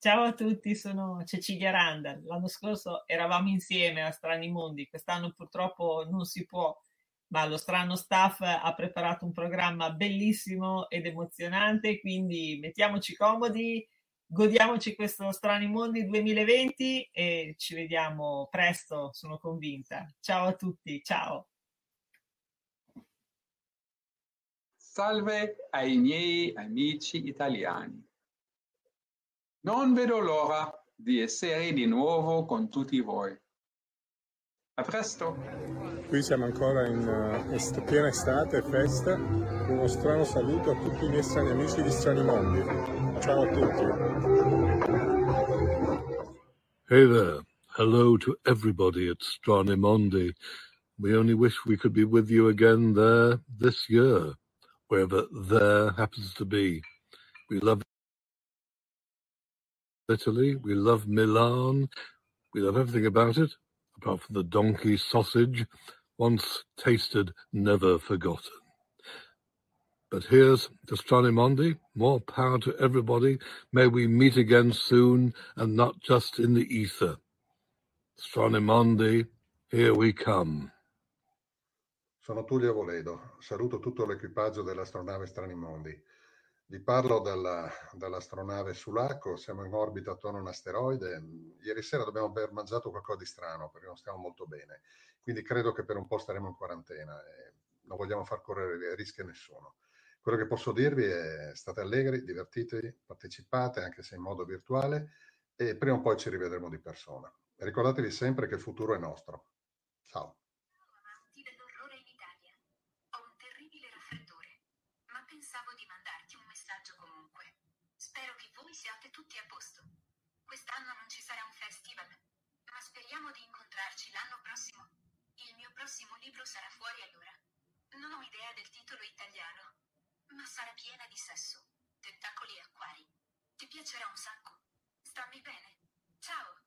Ciao a tutti, sono Cecilia Randall. L'anno scorso eravamo insieme a Strani Mondi, quest'anno purtroppo non si può, ma lo strano staff ha preparato un programma bellissimo ed emozionante, quindi mettiamoci comodi, godiamoci questo Strani Mondi 2020 e ci vediamo presto, sono convinta. Ciao a tutti, ciao. Salve ai miei amici italiani. Non vedo l'ora di essere di nuovo con tutti voi. A presto! Qui siamo ancora in uh, est- piena estate, festa. Uno strano saluto a tutti i miei strani amici di Strani Mondi. Ciao a tutti. Hey there. Hello to everybody at Stranimondi. We only wish we could be with you again there this year, wherever there happens to be. We love Italy. We love Milan. We love everything about it, apart from the donkey sausage, once tasted, never forgotten. But here's to Stranimondi. More power to everybody. May we meet again soon and not just in the ether. Stranimondi, here we come. Sono Tullio Voledo, saluto tutto l'equipaggio dell'astronave Stranimondi. Vi parlo dalla, dall'astronave Sulaco, siamo in orbita attorno a un asteroide. Ieri sera dobbiamo aver mangiato qualcosa di strano perché non stiamo molto bene, quindi credo che per un po' staremo in quarantena e non vogliamo far correre rischi a nessuno. Quello che posso dirvi è state allegri, divertitevi, partecipate anche se in modo virtuale e prima o poi ci rivedremo di persona. Ricordatevi sempre che il futuro è nostro. Ciao. Prossimo libro sarà fuori allora. Non ho idea del titolo italiano, ma sarà piena di sesso, tentacoli e acquari. Ti piacerà un sacco. Stammi bene. Ciao.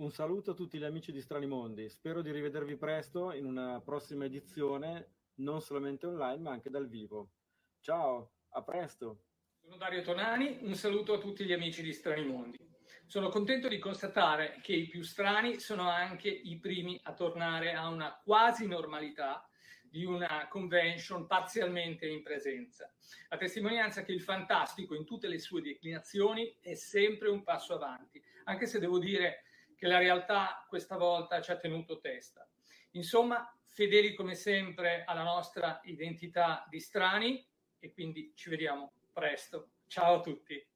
Un saluto a tutti gli amici di Strani Mondi. Spero di rivedervi presto in una prossima edizione, non solamente online, ma anche dal vivo. Ciao, a presto. Sono Dario Tonani, un saluto a tutti gli amici di Strani Mondi. Sono contento di constatare che i più strani sono anche i primi a tornare a una quasi normalità di una convention parzialmente in presenza, a testimonianza che il fantastico in tutte le sue declinazioni è sempre un passo avanti, anche se devo dire che la realtà questa volta ci ha tenuto testa. Insomma, fedeli come sempre alla nostra identità di strani e quindi ci vediamo presto. Ciao a tutti.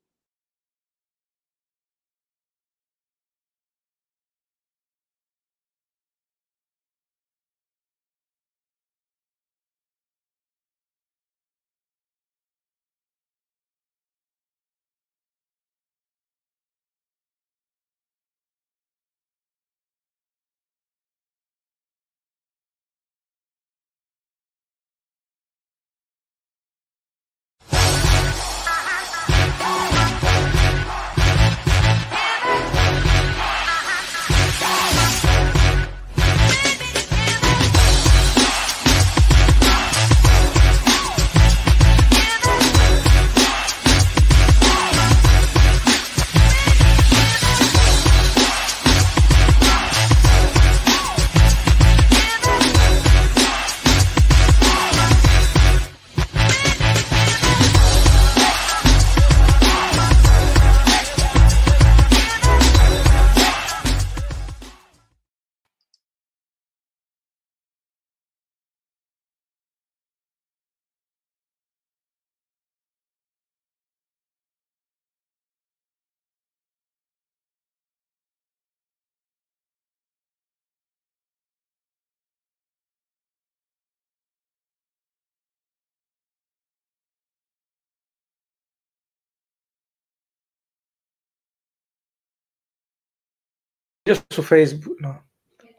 Su Facebook. No.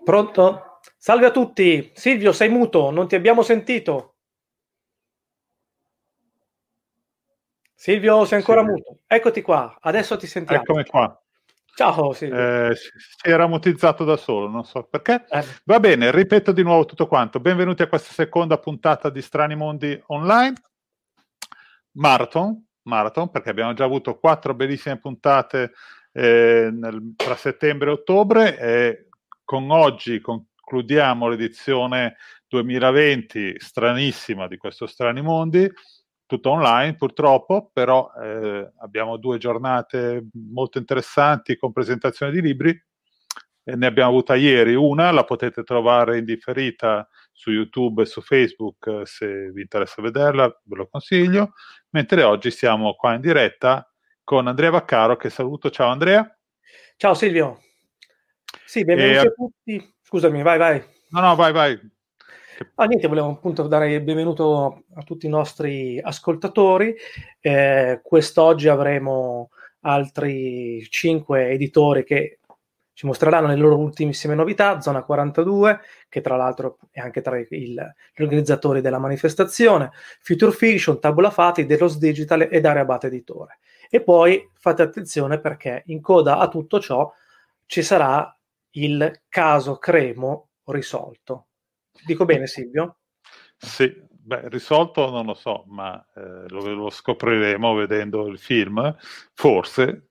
Pronto? Salve a tutti. Silvio, sei muto, non ti abbiamo sentito. Silvio, sei ancora Silvio. muto. Eccoti qua, adesso ti sentiamo. Eccomi qua. Ciao Silvio. Eh, si si era mutizzato da solo, non so perché. Eh, Va bene, ripeto di nuovo tutto quanto. Benvenuti a questa seconda puntata di Strani Mondi Online. Marathon, marathon perché abbiamo già avuto quattro bellissime puntate eh, nel- tra settembre e ottobre e con oggi concludiamo l'edizione 2020 stranissima di questo Strani Mondi, tutto online purtroppo, però eh, abbiamo due giornate molto interessanti con presentazioni di libri. E ne abbiamo avuta ieri una, la potete trovare in differita su YouTube e su Facebook eh, se vi interessa vederla, ve lo consiglio. Mentre oggi siamo qua in diretta con Andrea Vaccaro, che saluto. Ciao Andrea. Ciao Silvio. Sì, benvenuti E- a tutti. Scusami, vai, vai. No, no, vai, vai. Ah, niente, volevo appunto dare il benvenuto a tutti i nostri ascoltatori. Eh, quest'oggi avremo altri cinque editori che ci mostreranno le loro ultimissime novità. Zona 42, che tra l'altro è anche tra il- gli organizzatori della manifestazione, Future Fiction, Tabula Fati, Delos Digital ed Area Abate Editore. E poi fate attenzione perché in coda a tutto ciò ci sarà il caso Cremo risolto. Dico bene, Silvio? Sì, beh, risolto non lo so, ma eh, lo, lo scopriremo vedendo il film, forse.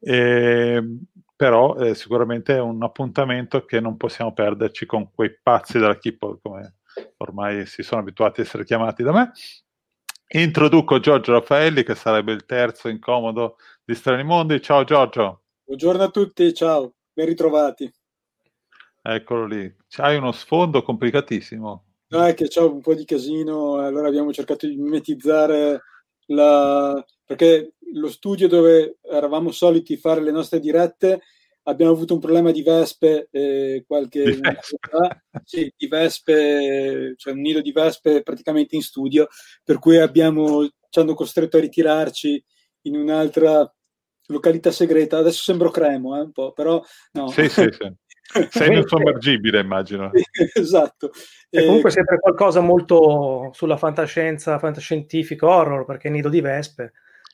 Ehm, però eh, sicuramente è un appuntamento che non possiamo perderci con quei pazzi della Keeper, come ormai si sono abituati a essere chiamati da me. Introduco Giorgio Raffaelli, che sarebbe il terzo incomodo di Strani Mondi. Ciao Giorgio, Buongiorno a tutti, ciao, ben ritrovati. eccolo lì. C'hai uno sfondo complicatissimo. No, è che c'è un po' di casino, allora abbiamo cercato di mimetizzare la... perché lo studio dove eravamo soliti fare le nostre dirette abbiamo avuto un problema di vespe eh, qualche Di fa. Sì, di vespe, cioè un nido di vespe praticamente in studio, per cui abbiamo, ci hanno costretto a ritirarci in un'altra località segreta. Adesso sembro cremo, eh, un po', però no. Sì, sì, sì. Sei nel sommergibile, immagino. esatto. E Eh, comunque sempre qualcosa molto sulla fantascienza, fantascientifico, horror, perché Nido di Vespe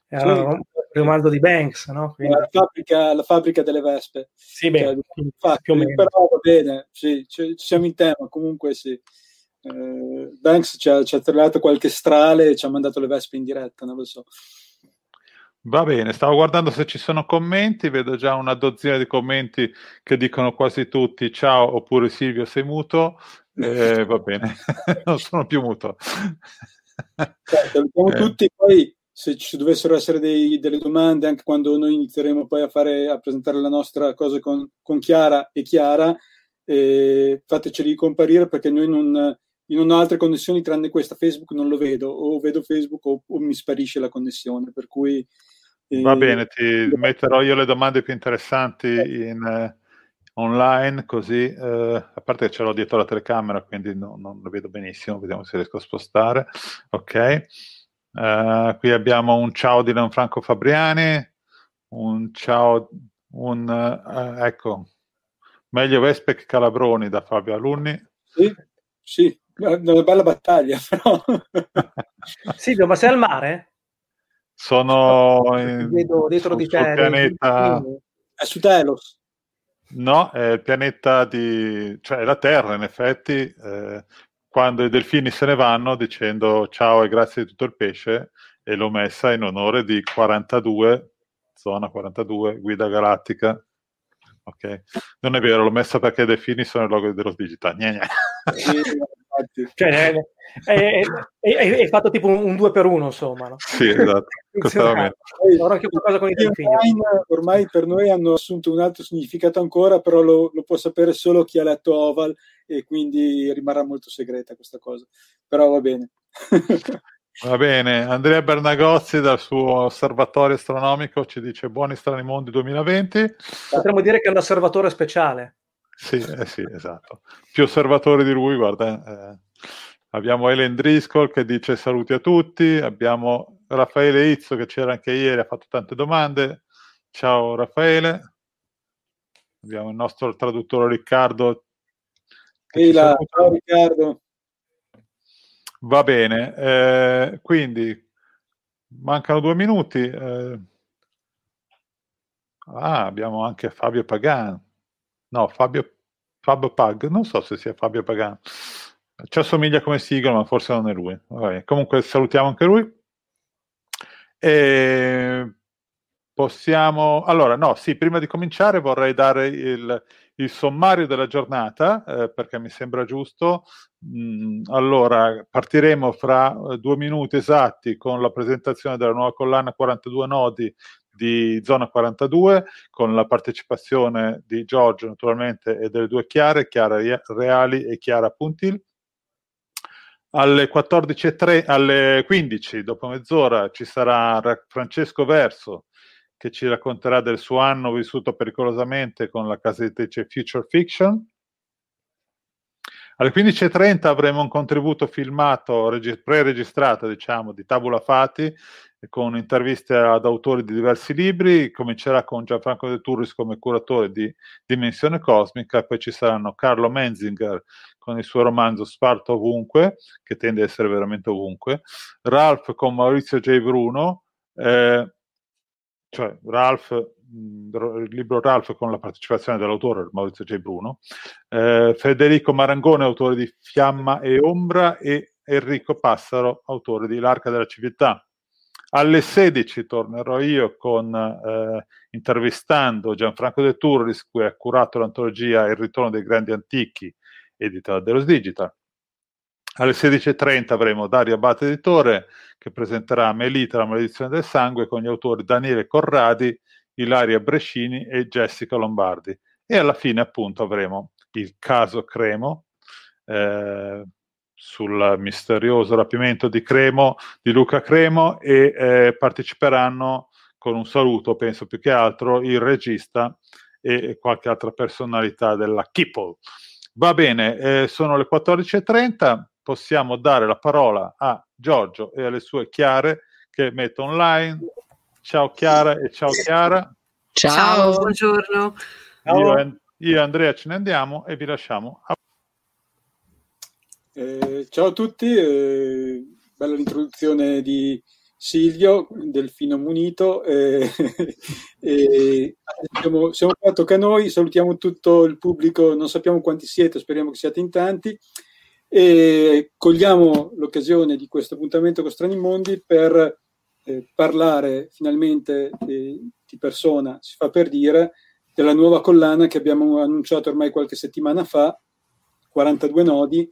Sì. un romanzo di Banks, no? Quindi- la, fabbrica, la fabbrica delle vespe. sì, beh, Cioè, infatti, più o meno. però va bene, sì, ci, ci siamo in tema, comunque sì. Eh, Banks ci ha, ci ha trillato qualche strale e ci ha mandato le vespe in diretta, non lo so. Va bene, stavo guardando se ci sono commenti, vedo già una dozzina di commenti che dicono quasi tutti ciao oppure Silvio sei muto. Eh, va bene, non sono più muto. Salutiamo Eh. tutti, poi se ci dovessero essere dei- delle domande, anche quando noi inizieremo poi a, fare, a presentare la nostra cosa con, con Chiara e Chiara, eh, fateceli comparire perché noi non, non ho altre connessioni tranne questa, Facebook non lo vedo, o vedo Facebook o, o mi sparisce la connessione, per cui... eh, Va bene, ti metterò io le domande più interessanti in, eh, online, così, eh, a parte che ce l'ho dietro la telecamera, quindi no- non lo vedo benissimo, vediamo se riesco a spostare. Ok. Eh, qui abbiamo un ciao di Lanfranco Fabriani, un ciao, un, eh, ecco, meglio Vespe che Calabroni da Fabio Alunni. Sì, sì, è una bella battaglia, però... Silvio, ma sei al mare? Sono in- vedo dietro su- di sul te. pianeta... È su Telos. No, è il pianeta di... cioè è la Terra in effetti, eh, quando i delfini se ne vanno dicendo ciao e grazie di tutto il pesce e l'ho messa in onore di 42, zona 42, guida galattica. Ok, non è vero, l'ho messa perché i delfini sono il logo dello digital. Gne, gne. Cioè, è, fatto tipo un, un due per uno, insomma. No? Sì, esatto, questo va bene. Ora anche qualcosa con i Gli delfini. online ormai per noi hanno assunto un altro significato ancora, però lo, lo può sapere solo chi ha letto Oval e quindi rimarrà molto segreta questa cosa. Però va bene. Va bene, Andrea Bernagozzi dal suo osservatorio astronomico ci dice buoni strani mondi 2020. Potremmo dire che è un osservatore speciale. Sì, eh sì, esatto. Più osservatori di lui, guarda. eh. Abbiamo Ellen Driscoll che dice saluti a tutti, abbiamo Raffaele Izzo che c'era anche ieri, ha fatto tante domande. Ciao Raffaele. abbiamo il nostro traduttore Riccardo. Ehi là, ciao Riccardo. Va bene, eh, quindi mancano due minuti. Eh, ah, abbiamo anche Fabio Pagan. No, Fabio, Fabio Pag, non so se sia Fabio Pagan. Ci assomiglia come sigla, ma forse non è lui. Vabbè, comunque salutiamo anche lui. E possiamo... Allora, no, sì, prima di cominciare vorrei dare il, il sommario della giornata, eh, perché mi sembra giusto. Mm, allora, partiremo fra eh, due minuti esatti con la presentazione della nuova collana 42 nodi di Zona 42, con la partecipazione di Giorgio naturalmente e delle due Chiare, Chiara Reali e Chiara Puntil. Alle 14.03, alle 15, dopo mezz'ora, ci sarà Francesco Verso che ci racconterà del suo anno vissuto pericolosamente con la casa editrice Future Fiction. Alle 15.30 avremo un contributo filmato, pre-registrato, diciamo, di Tabula Fati, con interviste ad autori di diversi libri. Comincerà con Gianfranco De Turris come curatore di Dimensione Cosmica, poi ci saranno Carlo Menzinger con il suo romanzo Sparta ovunque, che tende a essere veramente ovunque, Ralph con Maurizio J. Bruno, eh, cioè Ralph, il libro Ralph con la partecipazione dell'autore Maurizio J. Bruno, eh, Federico Marangone, autore di Fiamma e Ombra, e Enrico Passaro, autore di L'Arca della Civiltà. Alle 16 tornerò io con, eh, intervistando Gianfranco De Turris, cui ha curato l'antologia Il ritorno dei grandi antichi, edita Delos Digital. Alle 16.30 avremo Dario Abate Editore che presenterà Melita, la maledizione del sangue con gli autori Daniele Corradi, Ilaria Brescini e Jessica Lombardi. E alla fine appunto avremo il caso Cremo eh, sul misterioso rapimento di Cremo, di Luca Cremo e eh, parteciperanno con un saluto, penso più che altro, il regista e qualche altra personalità della Kipple. Va bene, eh, sono le 14.30 possiamo dare la parola a Giorgio e alle sue Chiare che metto online. Ciao Chiara e ciao Chiara. Ciao, ciao buongiorno. Io, io, e Andrea ce ne andiamo e vi lasciamo. A... Eh, ciao a tutti, eh, bella l'introduzione di Silvio, Delfino Munito. Eh, siamo, siamo qua, tocca a noi, salutiamo tutto il pubblico, non sappiamo quanti siete, speriamo che siate in tanti e cogliamo l'occasione di questo appuntamento con Strani Mondi per eh, parlare finalmente eh, di persona, si fa per dire, della nuova collana che abbiamo annunciato ormai qualche settimana fa, 42 nodi,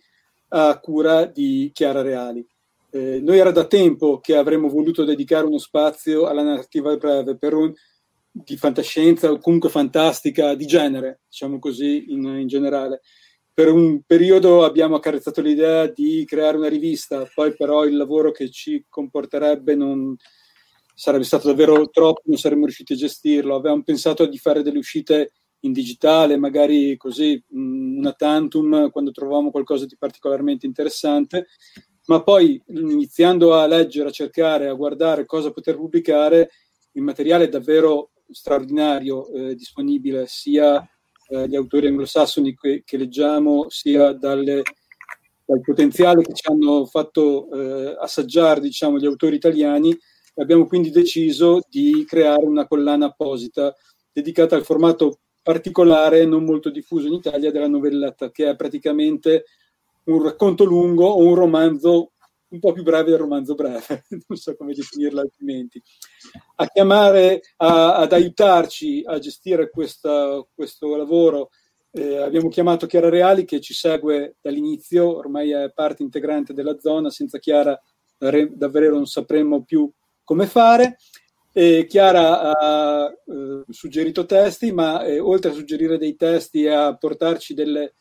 a cura di Chiara Reali. Eh, noi era da tempo che avremmo voluto dedicare uno spazio alla narrativa breve per un, di fantascienza o comunque fantastica di genere, diciamo così in, in generale per un periodo abbiamo accarezzato l'idea di creare una rivista, poi però il lavoro che ci comporterebbe non sarebbe stato davvero troppo, non saremmo riusciti a gestirlo. Avevamo pensato di fare delle uscite in digitale, magari così mm, una tantum quando trovavamo qualcosa di particolarmente interessante, ma poi iniziando a leggere, a cercare, a guardare cosa poter pubblicare, il materiale è davvero straordinario eh, disponibile sia eh, autori anglosassoni che, che leggiamo, sia dalle, dal potenziale che ci hanno fatto eh, assaggiare diciamo, gli autori italiani. Abbiamo quindi deciso di creare una collana apposita dedicata al formato particolare, non molto diffuso in Italia, della novellata, che è praticamente un racconto lungo o un romanzo un po' più breve del romanzo breve, non so come definirlo altrimenti, a chiamare, a, ad aiutarci a gestire questa, questo lavoro. Eh, abbiamo chiamato Chiara Reali che ci segue dall'inizio, ormai è parte integrante della zona, senza Chiara davvero non sapremmo più come fare. E Chiara ha eh, suggerito testi, ma eh, oltre a suggerire dei testi e a portarci delle,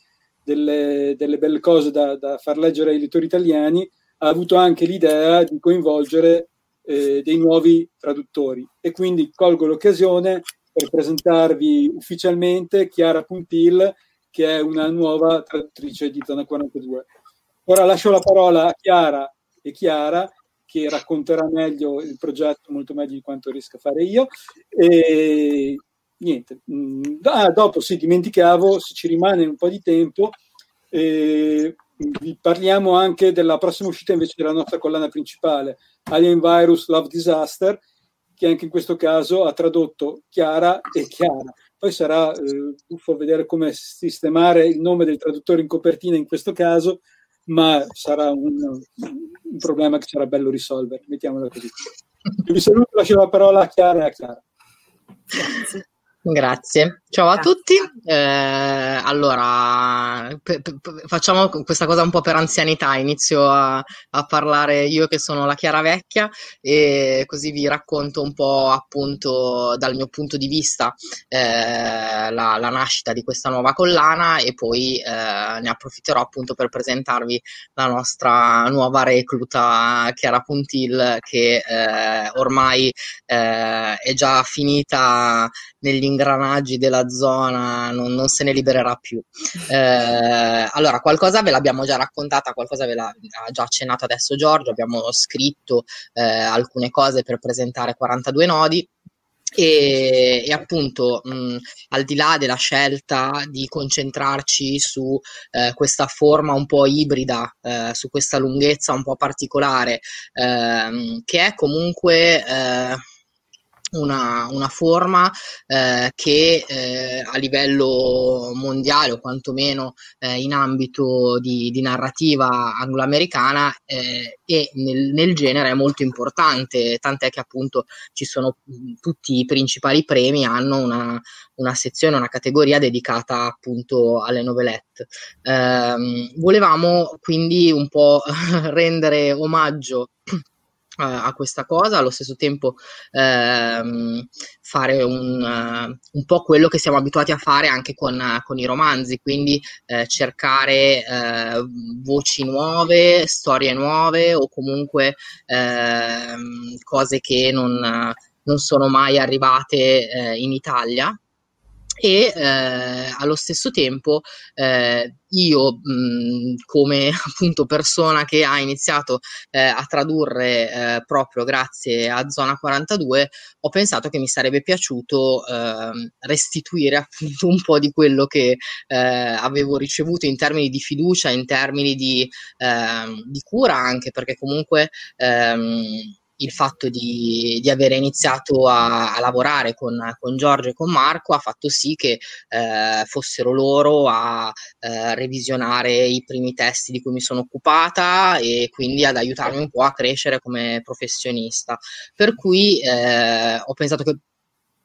delle, delle belle cose da, da far leggere ai lettori italiani, ha avuto anche l'idea di coinvolgere eh, dei nuovi traduttori e quindi colgo l'occasione per presentarvi ufficialmente Chiara Puntil che è una nuova traduttrice di Zona 42. Ora lascio la parola a Chiara e Chiara che racconterà meglio il progetto molto meglio di quanto riesca a fare io e niente. Mm, ah, dopo, sì, dimenticavo, se ci rimane un po' di tempo, eh, vi parliamo anche della prossima uscita invece della nostra collana principale, Alien Virus Love Disaster, che anche in questo caso ha tradotto Chiara e Chiara. Poi sarà eh, buffo vedere come sistemare il nome del traduttore in copertina in questo caso, ma sarà un, un problema che sarà bello risolvere, mettiamola così. Vi saluto, lascio la parola a Chiara e a Chiara. Grazie. Grazie, ciao a tutti. Eh, allora, p- p- facciamo questa cosa un po' per anzianità. Inizio a, a, parlare io che sono la Chiara Vecchia e così vi racconto un po' appunto dal mio punto di vista eh, la, la, nascita di questa nuova collana e poi eh, ne approfitterò appunto per presentarvi la nostra nuova recluta Chiara Puntil che eh, ormai eh, è già finita negli ingranaggi della zona, non, non se ne libererà più. Eh, allora, qualcosa ve l'abbiamo già raccontata, qualcosa ve l'ha già accennato adesso Giorgio, abbiamo scritto eh, alcune cose per presentare 42 nodi. E, e, appunto mh, al di là della scelta di concentrarci su eh, questa forma un po' ibrida, eh, su questa lunghezza un po' particolare, ehm, che è comunque eh, una, una forma eh, che eh, a livello mondiale o quantomeno eh, in ambito di, di narrativa angloamericana eh, e nel, nel, genere è molto importante, tant'è che appunto ci sono tutti i principali premi hanno una, una sezione, una categoria dedicata appunto alle novelette. Ehm, volevamo quindi un po' rendere omaggio a questa cosa, allo stesso tempo ehm, fare un, uh, un, po' quello che siamo abituati a fare anche con, uh, con i romanzi, quindi eh, cercare eh, voci nuove, storie nuove o comunque eh, cose che non, non, sono mai arrivate eh, in Italia e eh, allo stesso tempo eh, io mh, come appunto persona che ha iniziato eh, a tradurre eh, proprio grazie a Zona 42 ho pensato che mi sarebbe piaciuto ehm, restituire appunto un po' di quello che eh, avevo ricevuto in termini di fiducia, in termini di, ehm, di cura anche perché comunque ehm, il fatto di, di avere iniziato a, a lavorare con, con, Giorgio e con Marco ha fatto sì che eh, fossero loro a eh, revisionare i primi testi di cui mi sono occupata e quindi ad aiutarmi un po' a crescere come professionista. Per cui eh, ho pensato che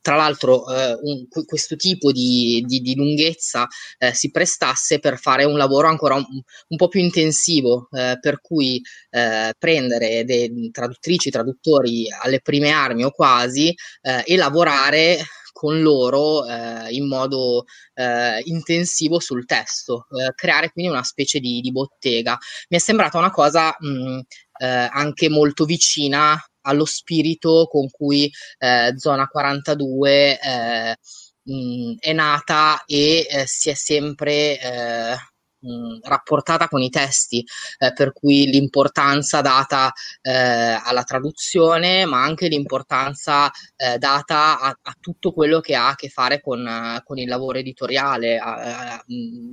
tra l'altro eh, un, questo tipo di, di, di lunghezza eh, si prestasse per fare un lavoro ancora un, un po' più intensivo, eh, per cui eh, prendere dei traduttrici, traduttori alle prime armi o quasi eh, e lavorare con loro eh, in modo intensivo sul testo, creare quindi una specie di, di, bottega. Mi è sembrata una cosa mh, anche molto vicina allo spirito con cui eh, Zona 42 eh, mh, è nata e eh, si è sempre eh, mh, rapportata con i testi, eh, per cui l'importanza data eh, alla traduzione, ma anche l'importanza eh, data a, a, tutto quello che ha a che fare con, con il lavoro editoriale. Mh,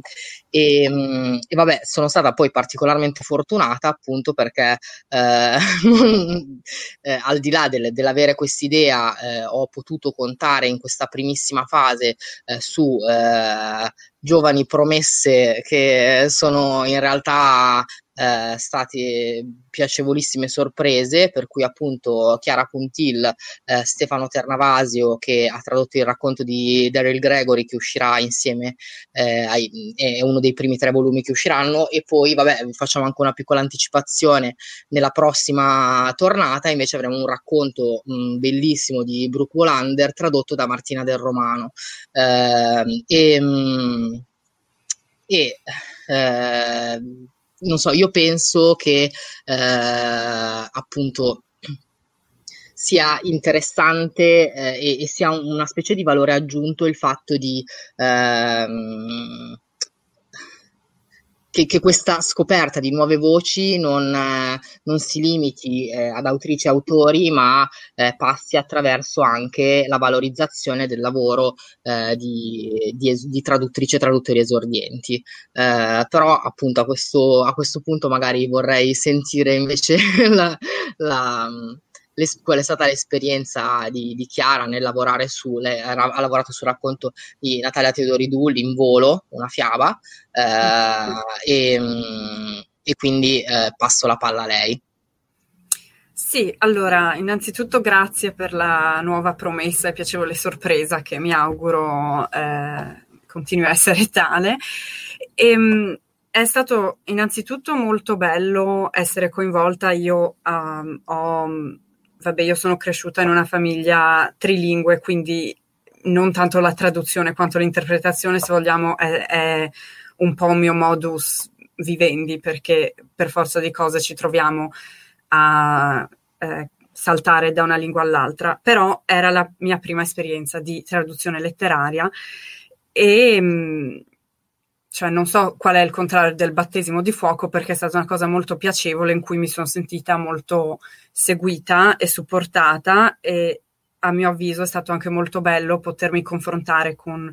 e, mh, e, vabbè, sono stata poi particolarmente fortunata appunto perché eh, eh, al di là del, dell'avere quest'idea eh, ho potuto contare in questa primissima fase su giovani promesse che sono in realtà eh, state piacevolissime sorprese, per cui appunto Chiara Puntil, eh, Stefano Ternavasio che ha tradotto il racconto di Daryl Gregory che uscirà insieme, eh, ai, è uno dei primi tre volumi che usciranno. E poi vabbè facciamo anche una piccola anticipazione nella prossima tornata invece avremo un racconto mh, bellissimo di Brooke Wallander tradotto da Martina Del Romano. Ehm, e, mh, e eh, non so, io penso che eh, appunto sia interessante eh, e, e, sia una specie di valore aggiunto il fatto di ehm, che, che, questa scoperta di nuove voci non, eh, non si limiti eh, ad autrici e autori, ma eh, passi attraverso anche la valorizzazione del lavoro eh, di, di, di, traduttrici e traduttori esordienti. Eh, però appunto a questo, a questo punto magari vorrei sentire invece la, la qual è stata l'esperienza di, di Chiara nel lavorare su, lei ha, lavorato sul racconto di Natalia Teodoridou, L'Involo, una fiaba, eh, e, e, quindi eh, passo la palla a lei. Sì, allora, innanzitutto grazie per la nuova promessa e piacevole sorpresa che mi auguro eh, continui a essere tale. E, ehm, è stato innanzitutto molto bello essere coinvolta. Io um, ho vabbè, io sono cresciuta in una famiglia trilingue, quindi non tanto la traduzione quanto l'interpretazione, se vogliamo, è, è un po' un mio modus vivendi, perché per forza di cose ci troviamo a eh, saltare da una lingua all'altra, però era la mia prima esperienza di traduzione letteraria e mh, cioè non so qual è il contrario del battesimo di fuoco perché è stata una cosa molto piacevole in cui mi sono sentita molto seguita e supportata e a mio avviso è stato anche molto bello potermi confrontare con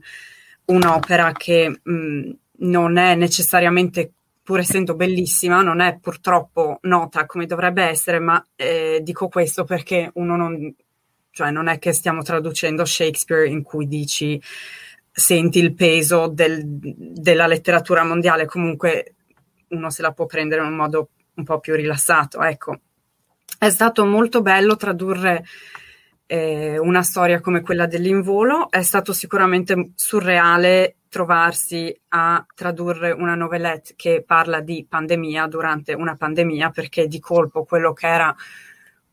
un'opera che mh, non è necessariamente pur essendo bellissima, non è purtroppo nota come dovrebbe essere, ma eh, dico questo perché uno non, cioè non è che stiamo traducendo Shakespeare in cui dici senti il peso del, della letteratura mondiale, comunque uno se la può prendere in un modo un po' più rilassato. Ecco, è stato molto bello tradurre eh, una storia come quella dell'involo, è stato sicuramente surreale trovarsi a tradurre una novelette che parla di pandemia durante una pandemia, perché di colpo quello che era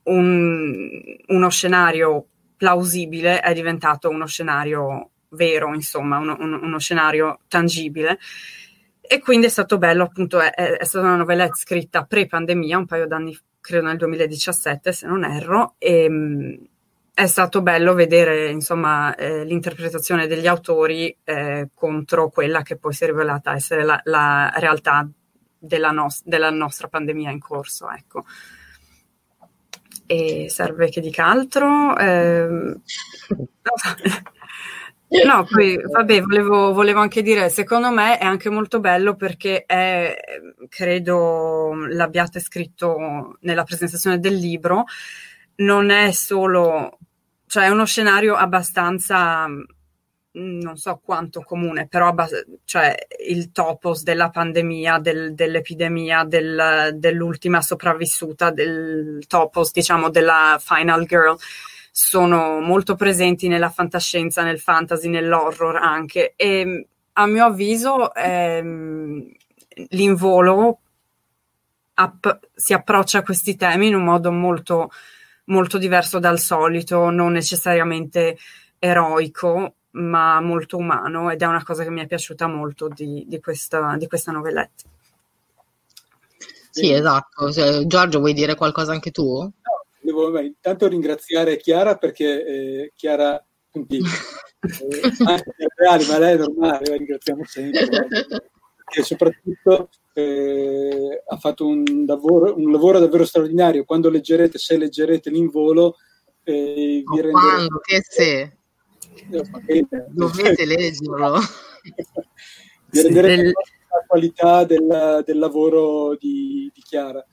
un, uno scenario plausibile è diventato uno scenario vero, insomma, uno, uno, uno scenario tangibile. E quindi è stato bello, appunto, è, è stata una novella scritta pre-pandemia, un paio d'anni, credo nel 2017, se non erro, e mh, è stato bello vedere, insomma, eh, l'interpretazione degli autori eh, contro quella che poi si è rivelata essere la, la realtà della, nos- della, nostra pandemia in corso, ecco. E serve che dica altro? Eh, No, poi vabbè, volevo, volevo, anche dire, secondo me è anche molto bello perché è, credo l'abbiate scritto nella presentazione del libro, non è solo, cioè è uno scenario abbastanza, non so quanto comune, però abbast- cioè il topos della pandemia, del, dell'epidemia, del, dell'ultima sopravvissuta, del topos, diciamo, della final girl sono molto presenti nella fantascienza, nel fantasy, nell'horror anche. E a mio avviso ehm, l'involo app- si approccia a questi temi in un modo molto, molto diverso dal solito, non necessariamente eroico, ma molto umano ed è una cosa che mi è piaciuta molto di, di, questa, di questa novelletta. Sì, esatto. Giorgio, vuoi dire qualcosa anche tu? Devo intanto ringraziare Chiara perché eh, Chiara, quindi, eh, anche reali, ma lei è normale, la ringraziamo sempre. Perché soprattutto eh, ha fatto un lavoro, un lavoro, davvero straordinario. Quando leggerete, se leggerete l'involo, eh, vi renderete... Quando? Che se? Dovete leggerlo. vi renderete del... la qualità del, del lavoro di, di Chiara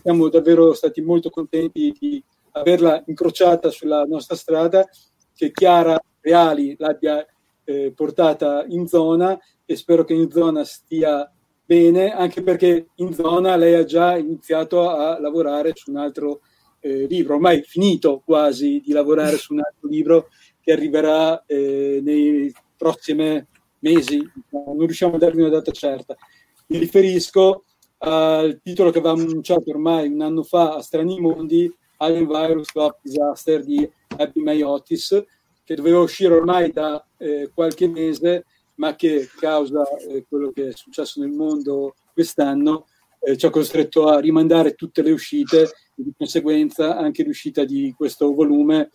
siamo davvero stati molto contenti di averla incrociata sulla nostra strada, che Chiara Reali l'abbia eh, portata in zona e spero che in zona stia bene, anche perché in zona lei ha già iniziato a lavorare su un altro eh, libro, ormai finito quasi di lavorare su un altro libro che arriverà eh, nei prossimi mesi, non riusciamo a darvi una data certa. Mi riferisco al titolo che avevamo annunciato ormai un anno fa a Strani Mondi, Alien Virus Club Disaster di Abby Maiotis, che doveva uscire ormai da eh, qualche mese, ma che causa eh, quello che è successo nel mondo quest'anno eh, ci ha costretto a rimandare tutte le uscite e di conseguenza anche l'uscita di questo volume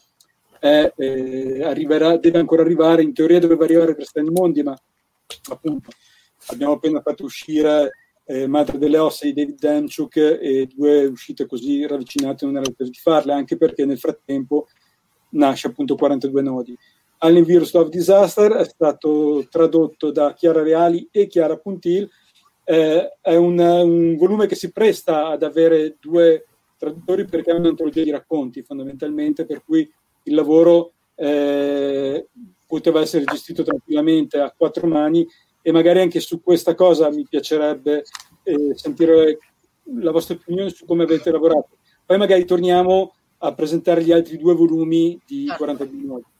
è, eh, arriverà, deve ancora arrivare, in teoria doveva arrivare per Strani Mondi, ma appunto abbiamo appena fatto uscire eh, Madre delle ossa di David Demchuk e due uscite così ravvicinate non era caso di farle, anche perché nel frattempo nasce appunto 42 nodi. Alien Virus Love Disaster è stato tradotto da Chiara Reali e Chiara Puntil, eh, è un, un, volume che si presta ad avere due traduttori perché è un'antologia di racconti fondamentalmente, per cui il lavoro eh, poteva essere gestito tranquillamente a quattro mani e magari anche su questa cosa mi piacerebbe eh, sentire la vostra opinione su come avete lavorato. Poi magari torniamo a presentare gli altri due volumi di 42 certo. minuti.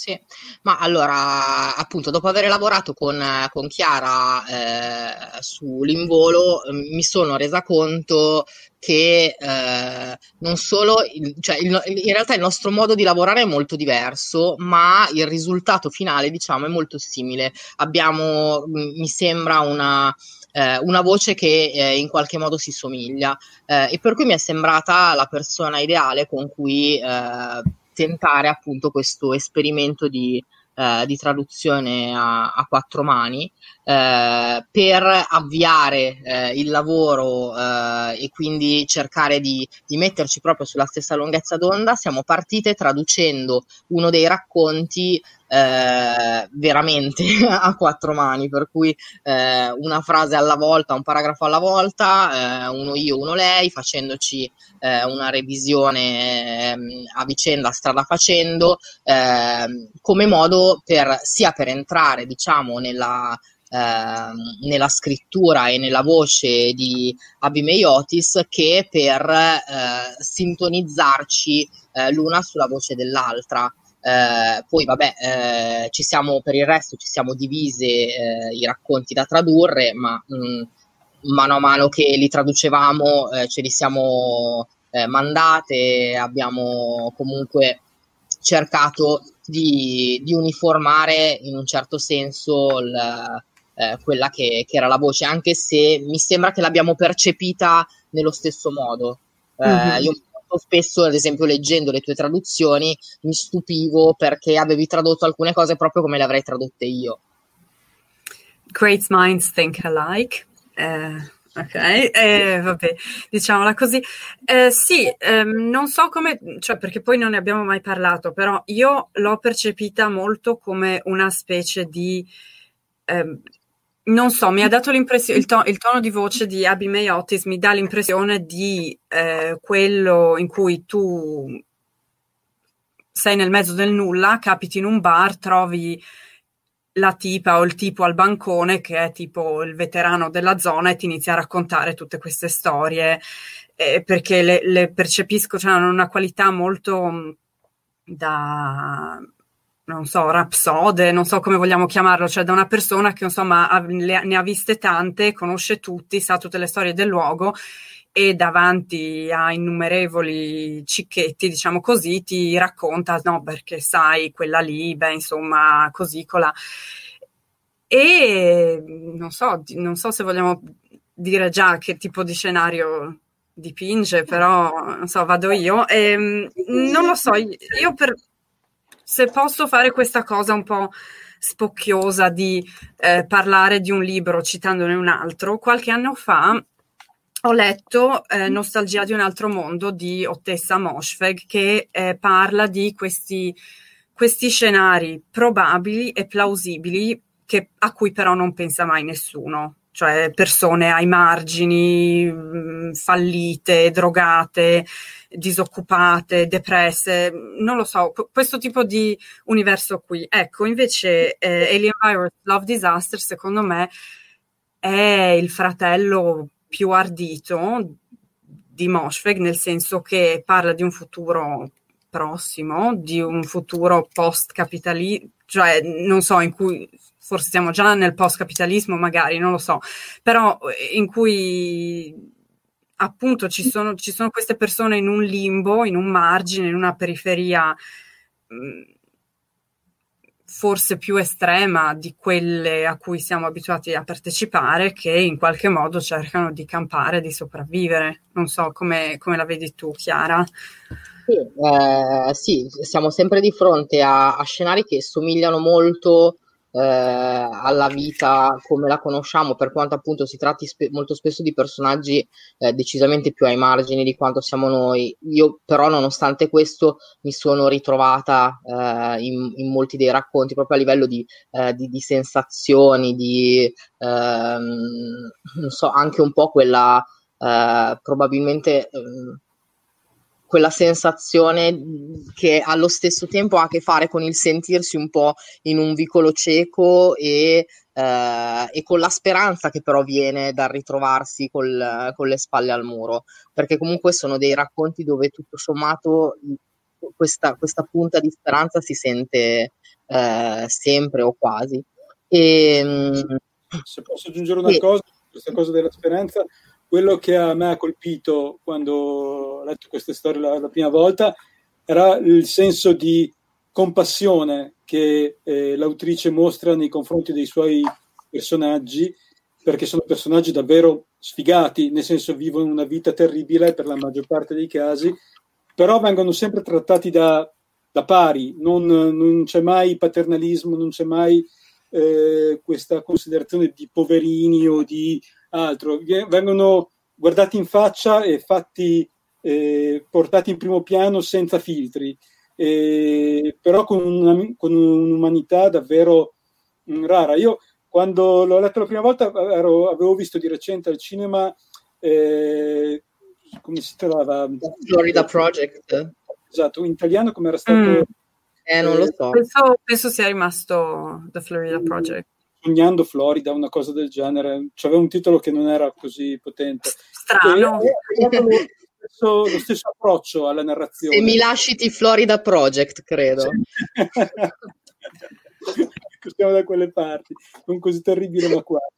Sì, ma allora, appunto, dopo aver lavorato con, con Chiara eh, sull'involo, mi sono resa conto che eh, non solo, cioè il, in realtà il nostro modo di lavorare è molto diverso, ma il risultato finale, diciamo, è molto simile. Abbiamo, mi sembra, una, eh, una voce che eh, in qualche modo si somiglia eh, e per cui mi è sembrata la persona ideale con cui eh, tentare appunto questo esperimento di, eh, di traduzione a, a, quattro mani eh, per avviare eh, il lavoro eh, e quindi cercare di, di, metterci proprio sulla stessa lunghezza d'onda, siamo partite traducendo uno dei racconti eh, veramente a quattro mani, per cui eh, una frase alla volta, un paragrafo alla volta, eh, uno io, uno lei, facendoci eh, una revisione ehm, a vicenda strada facendo, ehm, come modo per sia per entrare, diciamo, nella Uh, nella scrittura e nella voce di Abimei Otis che per uh, sintonizzarci uh, l'una sulla voce dell'altra. Eh, poi vabbè, eh, ci siamo per il resto ci siamo divise eh, i racconti da tradurre, ma mh, mm, mano a mano che li traducevamo eh, ce li siamo eh, mandate, abbiamo comunque cercato di, di, uniformare in un certo senso il, eh, quella che, che, era la voce, anche se mi sembra che l'abbiamo percepita nello stesso modo. Mm-hmm. Io molto spesso, ad esempio, leggendo le tue traduzioni, mi stupivo perché avevi tradotto alcune cose proprio come le avrei tradotte io. Great minds think alike. Eh, ok, eh, vabbè, diciamola così. Eh, sì, ehm, non so come, cioè perché poi non ne abbiamo mai parlato, però io l'ho percepita molto come una specie di ehm, non so, mi ha dato l'impressione, il, to- il tono di voce di Abby May Otis mi dà l'impressione di eh, quello in cui tu sei nel mezzo del nulla, capiti in un bar, trovi la tipa o il tipo al bancone che è tipo il veterano della zona e ti inizia a raccontare tutte queste storie eh, perché le, le percepisco, cioè hanno una qualità molto da non so, rapsode, non so come vogliamo chiamarlo, cioè da una persona che insomma ha, le, ne ha viste tante, conosce tutti, sa tutte le storie del luogo e davanti a innumerevoli cicchetti, diciamo così, ti racconta, no, perché sai, quella lì, beh, insomma, così, cola. E non so, non so se vogliamo dire già che tipo di scenario dipinge, però non so, vado io. E, ehm, non lo so, io per, se posso fare questa cosa un po' spocchiosa di eh, parlare di un libro citandone un altro, qualche anno fa ho letto eh, Nostalgia di un altro mondo di Ottessa Moshfegh che eh, parla di questi, questi, scenari probabili e plausibili che, a cui però non pensa mai nessuno cioè persone ai margini, mm, fallite, drogate, disoccupate, depresse, non lo so, questo tipo di universo qui. Ecco, invece eh, Alien Virus Love Disaster, secondo me, è il fratello più ardito di Moshfegh, nel senso che parla di un futuro prossimo, di un futuro post-capitalista, cioè non so, in cui forse siamo già nel post-capitalismo, magari, non lo so, però eh, in cui appunto ci sono, ci sono queste persone in un limbo, in un margine, in una periferia mm, forse più estrema di quelle a cui siamo abituati a partecipare, che in qualche modo cercano di campare, di sopravvivere. Non so come, come la vedi tu, Chiara. Sì, eh, sì, siamo sempre di fronte a, a scenari che somigliano molto eh, alla vita come la conosciamo, per quanto appunto si tratti spe- molto spesso di personaggi eh, decisamente più ai margini di quanto siamo noi. Io però nonostante questo mi sono ritrovata eh, in, in, molti dei racconti proprio a livello di, eh, di, di sensazioni, di ehm, non so, anche un po' quella eh, probabilmente... Ehm, quella sensazione che allo stesso tempo ha a che fare con il sentirsi un po' in un vicolo cieco e, eh, e con la speranza che però viene dal ritrovarsi col, con le spalle al muro, perché comunque sono dei racconti dove tutto sommato questa, questa punta di speranza si sente eh, sempre o quasi. E, mm, Se posso aggiungere una e, cosa, questa cosa della speranza, quello che a me ha colpito quando ho letto queste storie la, la prima volta era il senso di compassione che eh, l'autrice mostra nei confronti dei suoi personaggi, perché sono personaggi davvero sfigati, nel senso vivono una vita terribile per la maggior parte dei casi, però vengono sempre trattati da, da pari, non, non, c'è mai paternalismo, non c'è mai eh, questa considerazione di poverini o di altro, vengono guardati in faccia e fatti eh, portati in primo piano senza filtri, eh, però con, una, con, un'umanità davvero mh, mm, rara. Io quando l'ho letto la prima volta ero, avevo visto di recente al cinema eh, come si trovava? Florida Project. Esatto, in italiano come era stato... Mm. Eh, non lo so. Penso, penso sia rimasto The Florida Project sognando Florida, una cosa del genere. C'aveva un titolo che non era così potente. Strano. E, lo, stesso, lo stesso approccio alla narrazione. Se mi lasci ti Florida Project, credo. Siamo da quelle parti, non così terribile, ma quasi.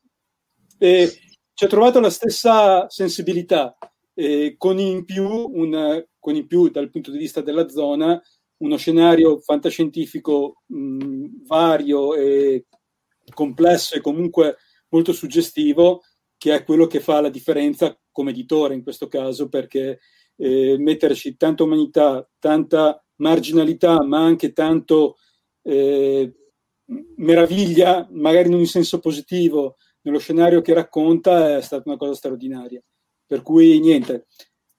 E ci ha trovato la stessa sensibilità, eh, con, in più un, con in più dal punto di vista della zona uno scenario fantascientifico mh, vario e complesso e comunque molto suggestivo, che è quello che fa la differenza come editore in questo caso, perché eh, metterci tanta umanità, tanta marginalità, ma anche tanto eh, meraviglia, magari in un senso positivo, nello scenario che racconta, è stata una cosa straordinaria. Per cui niente,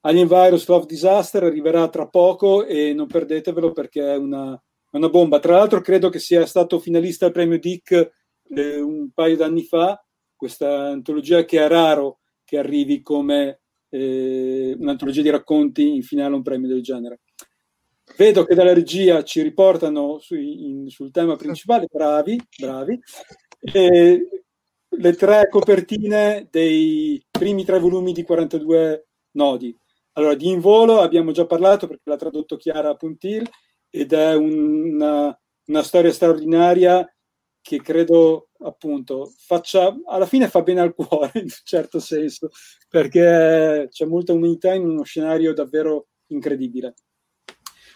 Alien Virus Love Disaster arriverà tra poco e non perdetevelo perché è una, una bomba. Tra l'altro credo che sia stato finalista al premio Dick eh, un paio d'anni fa, questa antologia che è raro che arrivi come eh, un'antologia di racconti in finale a un premio del genere. Vedo che dalla regia ci riportano su, in, sul tema principale, bravi, bravi. E le tre copertine dei primi tre volumi di 42 nodi. Allora, di In Volo abbiamo già parlato perché l'ha tradotto Chiara Puntil ed è una, una storia straordinaria che credo appunto faccia alla fine fa bene al cuore in un certo senso perché c'è molta umanità in uno scenario davvero incredibile.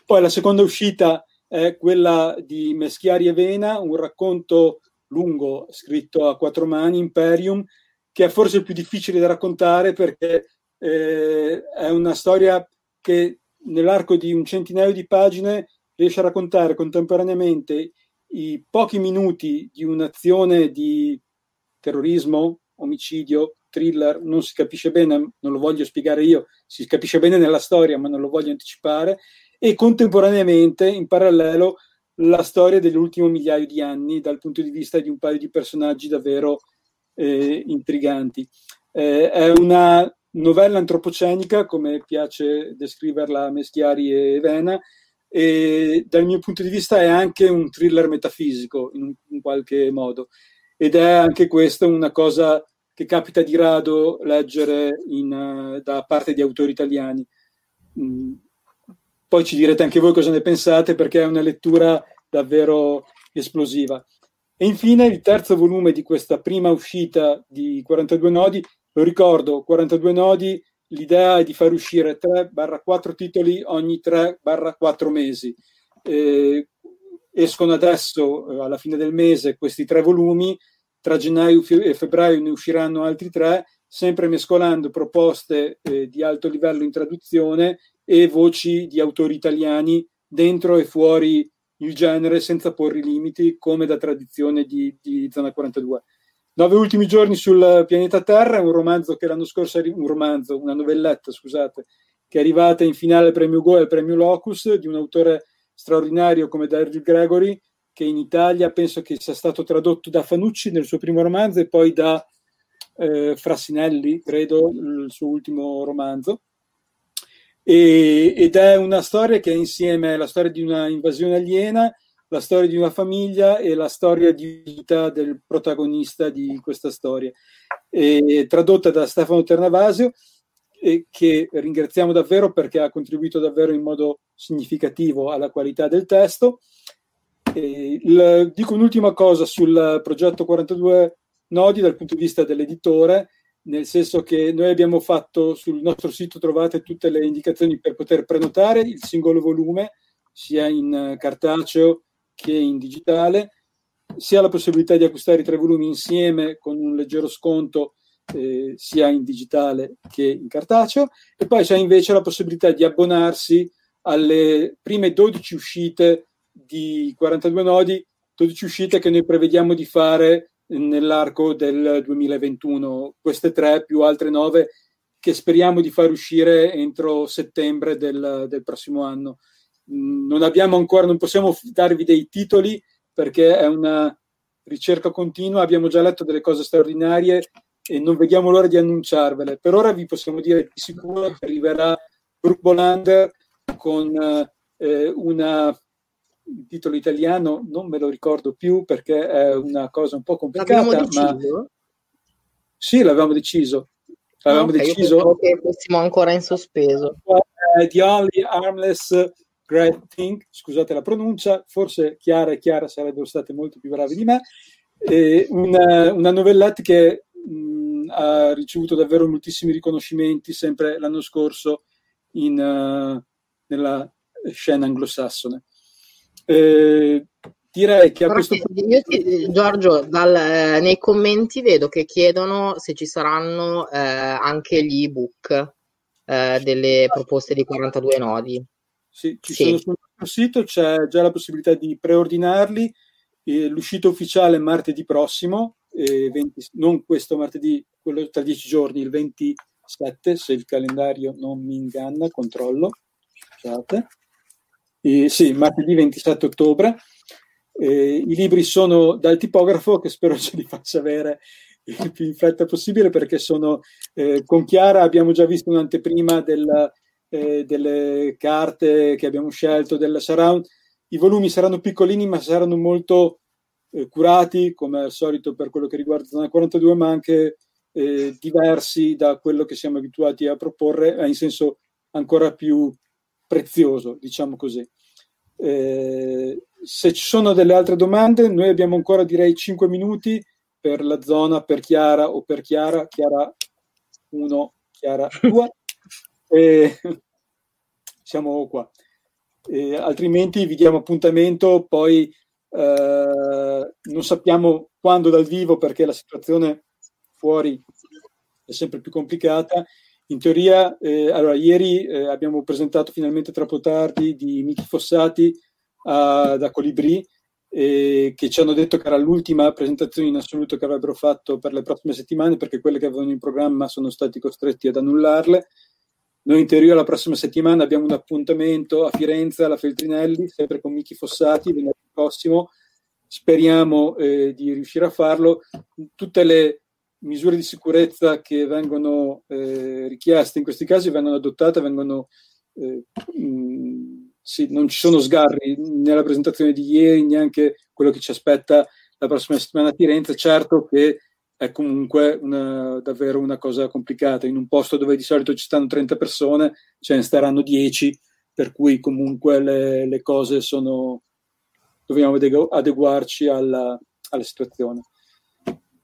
Poi la seconda uscita è quella di Meschiari e Vena, un racconto lungo scritto a quattro mani, Imperium, che è forse il più difficile da raccontare perché eh, è una storia che nell'arco di un centinaio di pagine riesce a raccontare contemporaneamente i pochi minuti di un'azione di terrorismo, omicidio, thriller, non si capisce bene, non lo voglio spiegare io, si capisce bene nella storia, ma non lo voglio anticipare, e contemporaneamente, in parallelo, la storia dell'ultimo migliaio di anni dal punto di vista di un paio di personaggi davvero eh, intriganti. Eh, è una novella antropocenica, come piace descriverla Meschiari e Vena, e dal mio punto di vista è anche un thriller metafisico in, in qualche modo ed è anche questa una cosa che capita di rado leggere in, uh, da parte di autori italiani. Mm. Poi ci direte anche voi cosa ne pensate perché è una lettura davvero esplosiva. E infine il terzo volume di questa prima uscita di 42 nodi, lo ricordo, 42 nodi l'idea è di far uscire 3-4 titoli ogni 3-4 mesi. Eh, escono adesso, eh, alla fine del mese, questi tre volumi, tra gennaio e febbraio ne usciranno altri tre, sempre mescolando proposte eh, di alto livello in traduzione e voci di autori italiani dentro e fuori il genere senza porre limiti, come da tradizione di, di Zona 42. Nove ultimi giorni sul pianeta Terra un romanzo che l'anno scorso, un romanzo, una novelletta, scusate, che è arrivata in finale al premio Go e al premio Locus di un autore straordinario come Daryl Gregory, che in Italia penso che sia stato tradotto da Fanucci nel suo primo romanzo e poi da eh, Frassinelli, credo, il suo ultimo romanzo. E, ed è una storia che è insieme la storia di una invasione aliena, la storia di una famiglia e la storia di vita del protagonista di questa storia. E, tradotta da Stefano Ternavasio, che ringraziamo davvero perché ha contribuito davvero in modo significativo alla qualità del testo. Il, dico un'ultima cosa sul progetto 42 nodi dal punto di vista dell'editore, nel senso che noi abbiamo fatto sul nostro sito trovate tutte le indicazioni per poter prenotare il singolo volume, sia in cartaceo che in digitale, sia la possibilità di acquistare i tre volumi insieme con un leggero sconto eh, sia in digitale che in cartaceo, e poi c'è invece la possibilità di abbonarsi alle prime 12 uscite di 42 nodi, 12 uscite che noi prevediamo di fare nell'arco del 2021, queste tre più altre nove che speriamo di far uscire entro settembre del, del prossimo anno. Non abbiamo ancora, non possiamo darvi dei titoli perché è una ricerca continua, abbiamo già letto delle cose straordinarie e non vediamo l'ora di annunciarvele. Per ora vi possiamo dire di sicuro che arriverà Brooke Bolander con eh, una il titolo italiano non me lo ricordo più perché è una cosa un po' complicata. Ma... Sì, l'avevamo deciso. L'avevamo okay, deciso. che fossimo ancora in sospeso. The Only Armless Great Thing, scusate la pronuncia, forse Chiara e Chiara sarebbero state molto più bravi di me. Una, una novelletta che mh, ha ricevuto davvero moltissimi riconoscimenti sempre l'anno scorso in, uh, nella scena anglosassone. Eh, direi che a questo punto... Ti, Giorgio, dal, eh, nei commenti vedo che chiedono se ci saranno eh, anche gli ebook eh, delle proposte di 42 nodi. Sì, ci sì. sono sul nostro sito, c'è già la possibilità di preordinarli. l'uscita ufficiale è martedì prossimo, 20, non questo martedì, quello tra dieci giorni, il 27, se il calendario non mi inganna, controllo. Scusate. Eh, sì, martedì 27 ottobre. Eh, I libri sono dal tipografo che spero ce li faccia avere il più in fretta possibile perché sono eh, con Chiara abbiamo già visto un'anteprima del, eh, delle carte che abbiamo scelto del surround. I volumi saranno piccolini ma saranno molto eh, curati come al solito per quello che riguarda Zona 42 ma anche eh, diversi da quello che siamo abituati a proporre in senso ancora più prezioso, diciamo così. Eh, se ci sono delle altre domande, noi abbiamo ancora direi 5 minuti per la zona per Chiara o per Chiara, Chiara 1, Chiara 2. E siamo qua. E altrimenti vi diamo appuntamento, poi eh, non sappiamo quando dal vivo perché la situazione fuori è sempre più complicata in teoria, eh, allora, ieri eh, abbiamo presentato finalmente troppo tardi di Miki Fossati a, da Colibri, eh, che ci hanno detto che era l'ultima presentazione in assoluto che avrebbero fatto per le prossime settimane, perché quelle che avevano in programma sono stati costretti ad annullarle. Noi in teoria la prossima settimana abbiamo un appuntamento a Firenze, alla Feltrinelli, sempre con Miki Fossati, venerdì prossimo. Speriamo eh, di riuscire a farlo. Tutte le misure di sicurezza che vengono eh, richieste in questi casi vengono adottate, vengono, eh, mh, sì, non ci sono sgarri nella presentazione di ieri, neanche quello che ci aspetta la prossima settimana a Firenze. Certo che è comunque una, davvero una cosa complicata. In un posto dove di solito ci stanno 30 persone, ce ne staranno 10, per cui comunque le, le cose sono... dobbiamo adeguarci alla, alla situazione.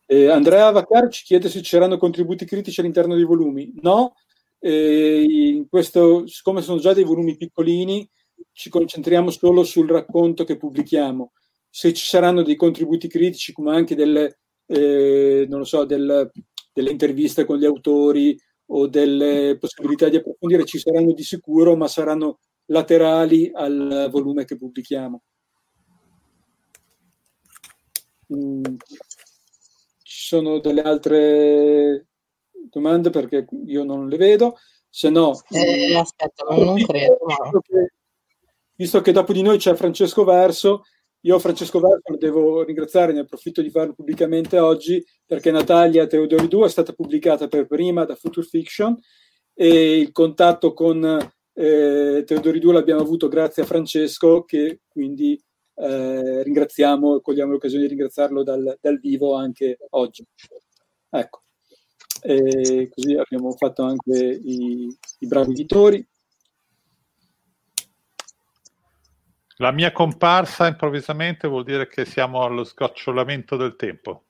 Eh, Andrea Vaccar ci chiede se ci saranno contributi critici all'interno dei volumi. No, in questo, siccome sono già dei volumi piccolini, ci concentriamo solo sul racconto che pubblichiamo. Se ci saranno dei contributi critici, come anche delle, eh, non lo so, del, delle interviste con gli autori o delle possibilità di approfondire, ci saranno di sicuro, ma saranno laterali al volume che pubblichiamo. mh, ci sono delle altre domande perché io non le vedo, se no... Eh, aspetta, non, non credo. Visto che, visto che dopo di noi c'è Francesco Verso, io Francesco Verso lo devo ringraziare, ne approfitto di farlo pubblicamente oggi, perché Natalia Teodori 2 è stata pubblicata per prima da Future Fiction e il contatto con eh, Teodori 2 l'abbiamo avuto grazie a Francesco, che quindi eh, ringraziamo, cogliamo l'occasione di ringraziarlo dal, dal vivo anche oggi. Ecco. E così abbiamo fatto anche i, i bravi editori. La mia comparsa improvvisamente vuol dire che siamo allo sgocciolamento del tempo.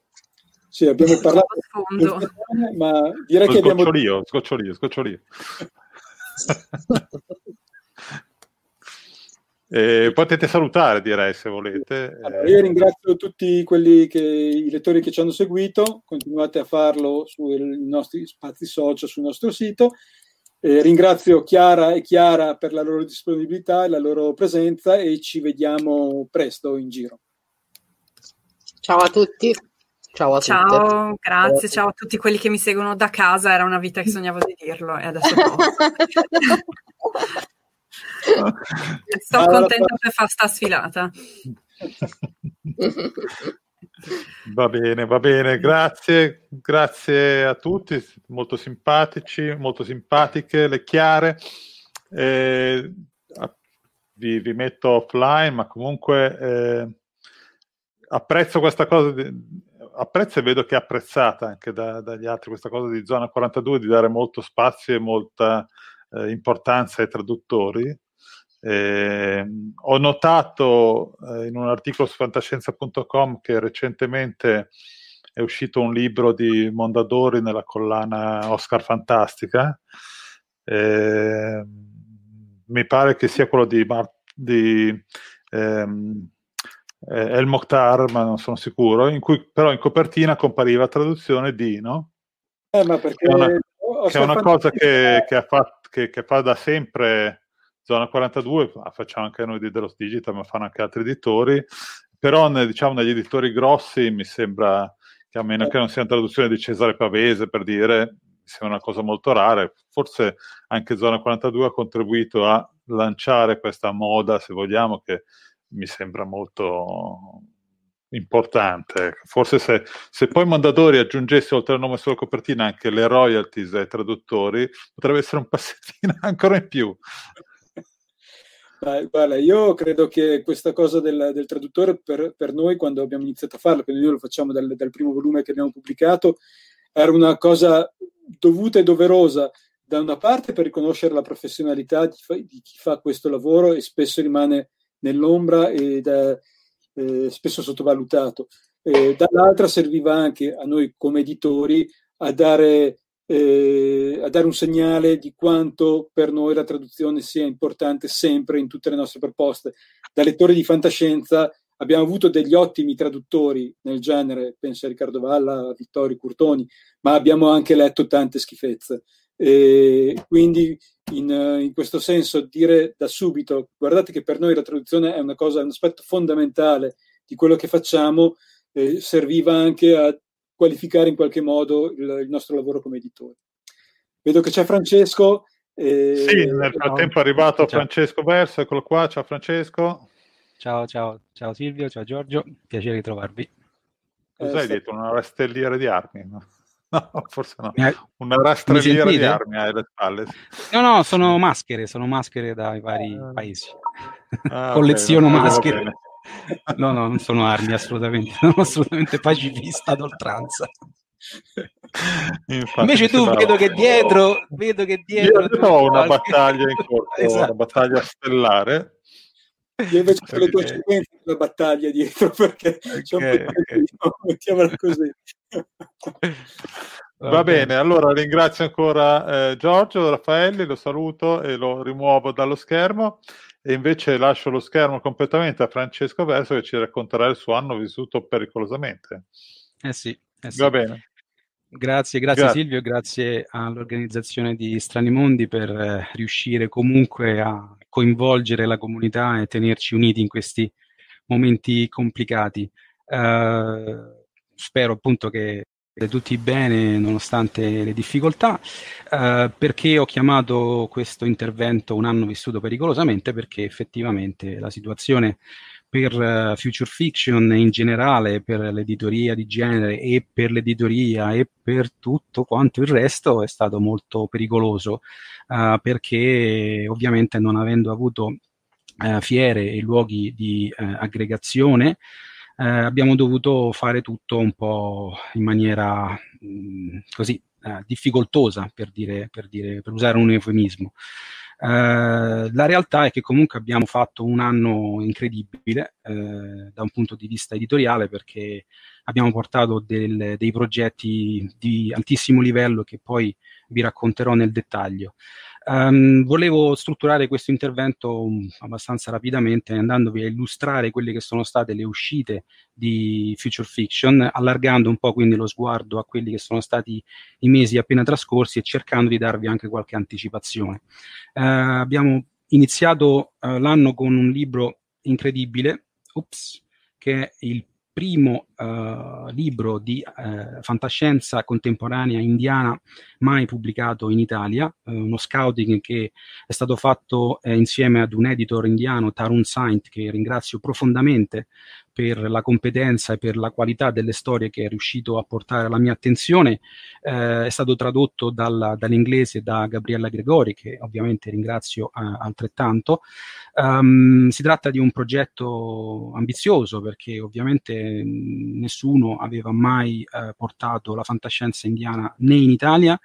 Sì, abbiamo parlato di ma direi che abbiamo... Sgocciolio, sgocciolio, sgocciolio. Eh, potete salutare, direi, se volete. Allora, io ringrazio tutti quelli che, i lettori che ci hanno seguito, continuate a farlo sui nostri spazi social, sul nostro sito. Eh, ringrazio Chiara e Chiara per la loro disponibilità e la loro presenza e ci vediamo presto in giro. Ciao a tutti. Ciao a Ciao, tutte. grazie, ciao a tutti quelli che mi seguono da casa, era una vita che sognavo di dirlo e adesso posso. Sto Allora, contenta per fare sta sfilata. Va bene, va bene, grazie, grazie a tutti, molto simpatici, molto simpatiche, le chiare. Eh, vi, vi metto offline, ma comunque eh, apprezzo questa cosa, di, apprezzo e vedo che è apprezzata anche da- dagli altri questa cosa di Zona 42, di dare molto spazio e molta eh, importanza ai traduttori. Eh, ho notato eh, in un articolo su fantascienza.com che recentemente è uscito un libro di Mondadori nella collana Oscar Fantastica. Eh, mi pare che sia quello di, Mar- di ehm, eh, El Mokhtar, ma non sono sicuro, in cui però in copertina compariva traduzione di, no? Eh, ma perché Che è una, che è una cosa che, che fatto, che, che fa da sempre Zona 42, la facciamo anche noi di Delos Digital, ma fanno anche altri editori, però diciamo negli editori grossi mi sembra che a meno che non sia una traduzione di Cesare Pavese per dire, sembra una cosa molto rara, forse anche Zona 42 ha contribuito a lanciare questa moda, se vogliamo, che mi sembra molto importante. Forse se, se poi Mondadori aggiungesse oltre al nome sulla copertina anche le royalties ai traduttori, potrebbe essere un passettino ancora in più. Guarda, io credo che questa cosa del, del traduttore per, per noi, quando abbiamo iniziato a farlo, perché noi lo facciamo dal, dal primo volume che abbiamo pubblicato, era una cosa dovuta e doverosa da una parte per riconoscere la professionalità di, di chi fa questo lavoro e spesso rimane nell'ombra ed è eh, spesso sottovalutato. Eh, dall'altra serviva anche a noi come editori a dare, eh, a dare un segnale di quanto per noi la traduzione sia importante sempre in tutte le nostre proposte. Da lettori di fantascienza abbiamo avuto degli ottimi traduttori nel genere, penso a Riccardo Valla, a Vittorio Curtoni, ma abbiamo anche letto tante schifezze. E quindi in, in, questo senso dire da subito guardate che per noi la traduzione è una cosa, un aspetto fondamentale di quello che facciamo, eh, serviva anche a qualificare in qualche modo il, il, nostro lavoro come editori. Vedo che c'è Francesco. Eh, sì, nel frattempo è arrivato ciao. Francesco Verso, eccolo qua, ciao Francesco. Ciao, ciao, ciao Silvio, ciao Giorgio, piacere di trovarvi. Cos'hai eh, dietro? Una rastelliera di armi? No? No, forse no. Una rastrelliera di armi alle spalle. No, no, sono maschere, sono maschere dai vari ah. paesi. Ah, Colleziono okay, maschere. Okay. No, no, non sono armi, assolutamente. Sono assolutamente pacifista ad oltranza. Infatti, Invece tu vedo che dietro, vedo che dietro. Io ho una battaglia in corso, esatto. una battaglia stellare. Io invece ho le tue sequenze della battaglia dietro perché okay, c'è un po' mettiamola così. Va bene, allora ringrazio ancora eh, Giorgio Raffaelli, lo saluto e lo rimuovo dallo schermo e invece lascio lo schermo completamente a Francesco Verso che ci racconterà il suo anno vissuto pericolosamente. Eh sì, eh sì. Va bene. Grazie, grazie, grazie, Silvio, grazie all'organizzazione di Strani Mondi per eh, riuscire comunque a coinvolgere la comunità e tenerci uniti in questi momenti complicati. Uh, spero appunto che tutti bene nonostante le difficoltà. Uh, perché ho chiamato questo intervento un anno vissuto pericolosamente? Perché effettivamente la situazione per uh, future fiction in generale, per l'editoria di genere e per l'editoria e per tutto quanto il resto è stato molto pericoloso uh, perché ovviamente non avendo avuto fiere e luoghi di aggregazione eh, abbiamo dovuto fare tutto un po' in maniera mh, mm, così eh, difficoltosa, per, dire, per, dire, per usare un eufemismo. Eh, la realtà è che comunque abbiamo fatto un anno incredibile eh, da un punto di vista editoriale perché abbiamo portato del, dei progetti di altissimo livello che poi vi racconterò nel dettaglio. Um, volevo strutturare questo intervento um, abbastanza rapidamente andandovi a illustrare quelle che sono state le uscite di Future Fiction, allargando un po' quindi lo sguardo a quelli che sono stati i mesi appena trascorsi e cercando di darvi anche qualche anticipazione. Uh, abbiamo iniziato uh, l'anno con un libro incredibile, ups, che è il primo uh, libro di uh, fantascienza contemporanea indiana mai pubblicato in Italia, uh, uno scouting che è stato fatto insieme ad un editor indiano, Tarun Saint, che ringrazio profondamente per la competenza e per la qualità delle storie che è riuscito a portare alla mia attenzione. Eh, è stato tradotto dalla, dall'inglese da Gabriella Gregori, che ovviamente ringrazio eh, altrettanto. Um, si tratta di un progetto ambizioso perché ovviamente nessuno aveva mai eh, portato la fantascienza indiana né in Italia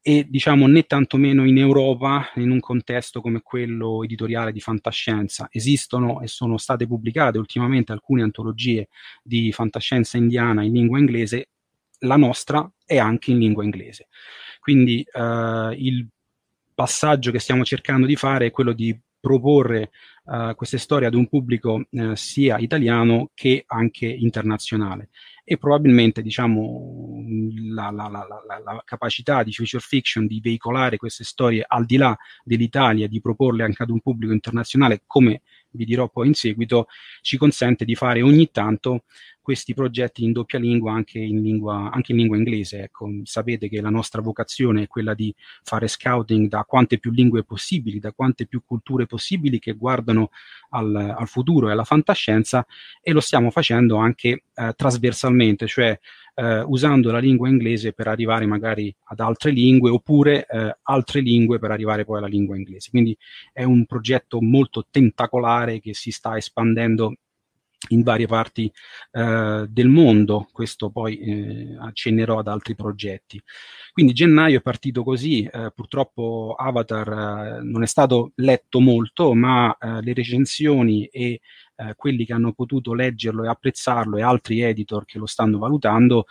e diciamo né tantomeno in Europa in un contesto come quello editoriale di fantascienza. Esistono e sono state pubblicate ultimamente alcune antologie di fantascienza indiana in lingua inglese, la nostra è anche in lingua inglese. Quindi eh, il passaggio che stiamo cercando di fare è quello di proporre uh, queste storie ad un pubblico uh, sia italiano che anche internazionale. E probabilmente diciamo, la, la, la, la, capacità di future fiction di veicolare queste storie al di là dell'Italia, di proporle anche ad un pubblico internazionale, come vi dirò poi in seguito, ci consente di fare ogni tanto questi progetti in doppia lingua anche in lingua, anche in lingua inglese. Ecco, sapete che la nostra vocazione è quella di fare scouting da quante più lingue possibili, da quante più culture possibili che guardano al, al futuro e alla fantascienza e lo stiamo facendo anche eh, trasversalmente, cioè eh, usando la lingua inglese per arrivare magari ad altre lingue oppure eh, altre lingue per arrivare poi alla lingua inglese. Quindi è un progetto molto tentacolare che si sta espandendo in varie parti eh, del mondo, questo poi eh, accennerò ad altri progetti. Quindi gennaio è partito così, eh, purtroppo Avatar eh, non è stato letto molto, ma eh, le recensioni e eh, quelli che hanno potuto leggerlo e apprezzarlo e altri editor che lo stanno valutando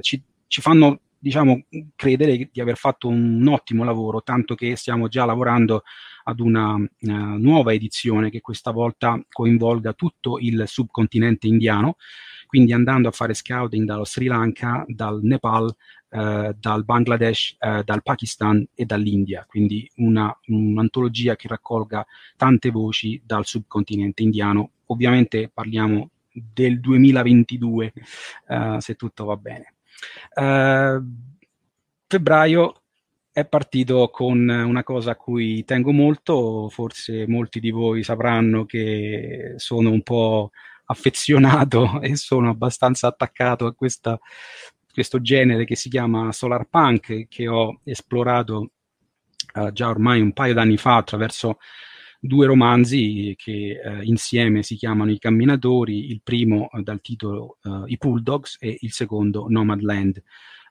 ci, ci fanno diciamo, credere di aver fatto un ottimo lavoro, tanto che stiamo già lavorando ad una uh, nuova edizione che questa volta coinvolga tutto il subcontinente indiano, quindi andando a fare scouting dallo Sri Lanka, dal Nepal, uh, dal Bangladesh, uh, dal Pakistan e dall'India, quindi una, un'antologia che raccolga tante voci dal subcontinente indiano. Ovviamente parliamo del 2022, se tutto va bene. Uh, febbraio è partito con una cosa a cui tengo molto, forse molti di voi sapranno che sono un po' affezionato e sono abbastanza attaccato a questa, questo genere che si chiama solar punk che ho esplorato uh, già ormai un paio d'anni fa attraverso due romanzi che eh, insieme si chiamano I Camminatori, il primo eh, dal titolo uh, I Bulldogs e il secondo Nomadland.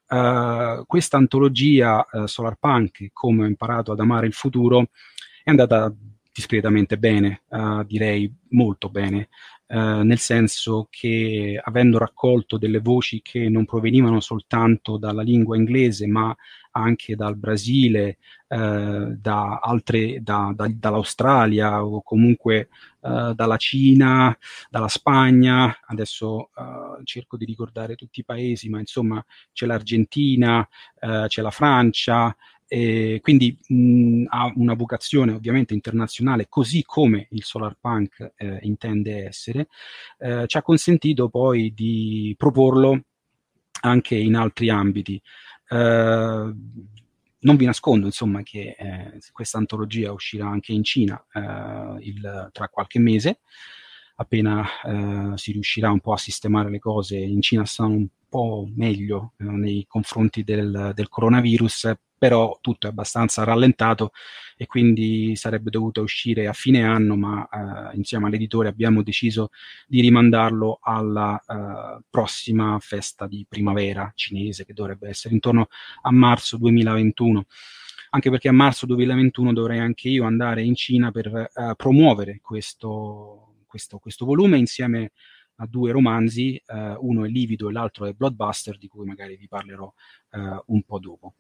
Uh, questa antologia uh, Solar Punk, come ho imparato ad amare il futuro, è andata discretamente bene, uh, direi molto bene, nel senso che avendo raccolto delle voci che non provenivano soltanto dalla lingua inglese, ma anche dal Brasile, eh, da altre, da, da, dall'Australia o comunque eh, dalla Cina, dalla Spagna, adesso eh, cerco di ricordare tutti i paesi, ma insomma c'è l'Argentina, eh, c'è la Francia, E quindi mh, ha una vocazione ovviamente internazionale, così come il solar punk eh, intende essere, eh, ci ha consentito poi di proporlo anche in altri ambiti. Eh, non vi nascondo insomma che eh, questa antologia uscirà anche in Cina eh, il, tra qualche mese, appena eh, si riuscirà un po' a sistemare le cose. In Cina stanno po' meglio eh, nei confronti del, del coronavirus, però tutto è abbastanza rallentato e quindi sarebbe dovuto uscire a fine anno, ma eh, insieme all'editore abbiamo deciso di rimandarlo alla eh, prossima festa di primavera cinese che dovrebbe essere intorno a marzo 2021 anche perché a marzo 2021 dovrei anche io andare in Cina per uh, promuovere questo, questo, questo, volume insieme a due romanzi, uh, uno è Livido e l'altro è Bloodbuster, di cui magari vi parlerò uh, un po' dopo.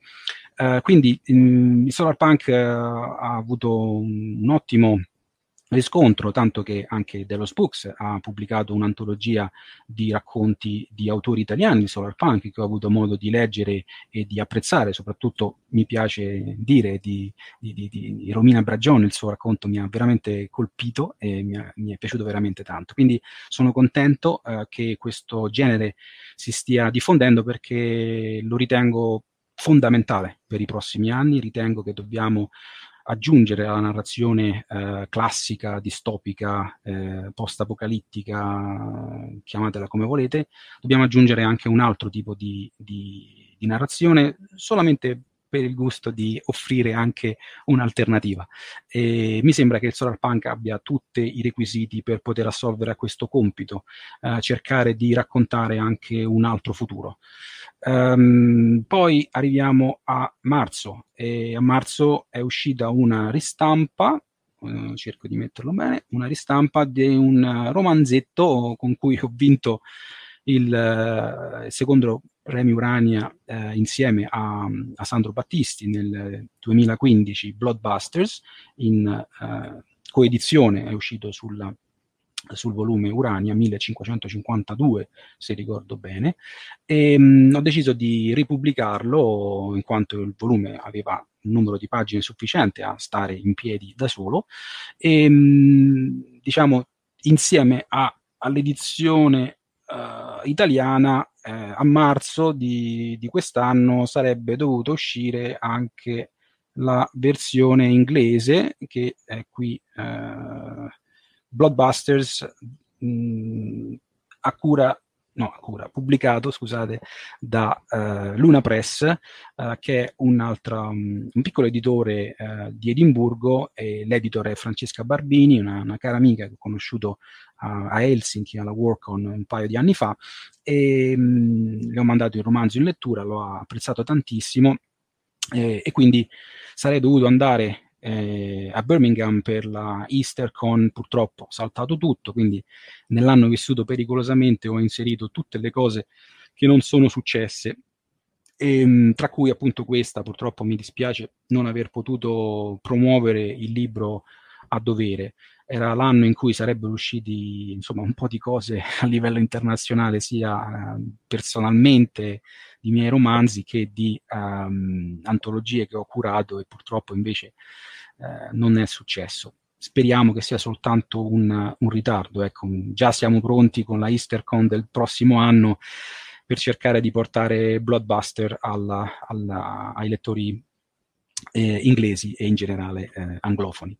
quindi mh, il Solar Punk ha avuto un, un ottimo riscontro, tanto che anche Dello Spooks ha pubblicato un'antologia di racconti di autori italiani solar punk che ho avuto modo di leggere e di apprezzare, soprattutto mi piace dire di, di, di, di Romina Bragione, il suo racconto mi ha veramente colpito e mi, ha, mi è piaciuto veramente tanto. Quindi sono contento eh, che questo genere si stia diffondendo perché lo ritengo fondamentale per i prossimi anni, ritengo che dobbiamo aggiungere alla narrazione eh, classica, distopica, eh, post-apocalittica, chiamatela come volete, dobbiamo aggiungere anche un altro tipo di, di, di narrazione solamente per il gusto di offrire anche un'alternativa. E mi sembra che il Solar Punk abbia tutti i requisiti per poter assolvere a questo compito, eh, cercare di raccontare anche un altro futuro. Um, poi arriviamo a marzo e a marzo è uscita una ristampa, uh, cerco di metterlo bene, una ristampa di un romanzetto con cui ho vinto il uh, secondo premio Urania uh, insieme a, a, Sandro Battisti nel 2015, Bloodbusters, in coedizione, è uscito sulla sul volume Urania 1552, se ricordo bene, e mh, ho deciso di ripubblicarlo in quanto il volume aveva un numero di pagine sufficiente a stare in piedi da solo. E mh, diciamo insieme a, all'edizione uh, italiana eh, a marzo di, di, quest'anno sarebbe dovuto uscire anche la versione inglese che è qui eh, Blockbusters mh, a cura no, a cura, pubblicato, scusate, da uh, Luna Press, uh, che è um, un piccolo editore uh, di Edimburgo, e l'editor è Francesca Barbini, una, una cara amica che ho conosciuto a Helsinki alla Workon un paio di anni fa, e mh, le ho mandato il romanzo in lettura, l'ho apprezzato tantissimo, e, e quindi sarei dovuto andare eh, a Birmingham per la EasterCon purtroppo ho saltato tutto, quindi nell'anno vissuto pericolosamente ho inserito tutte le cose che non sono successe, e, ehm, tra cui appunto questa, purtroppo mi dispiace non aver potuto promuovere il libro a dovere. Era l'anno in cui sarebbero usciti insomma un po' di cose a livello internazionale, sia eh, personalmente di miei romanzi che di um, antologie che ho curato e purtroppo invece eh, non è successo. Speriamo che sia soltanto un, un ritardo. Ecco, già siamo pronti con la EasterCon del prossimo anno per cercare di portare Bloodbuster alla, alla, ai lettori eh, inglesi e in generale eh, anglofoni.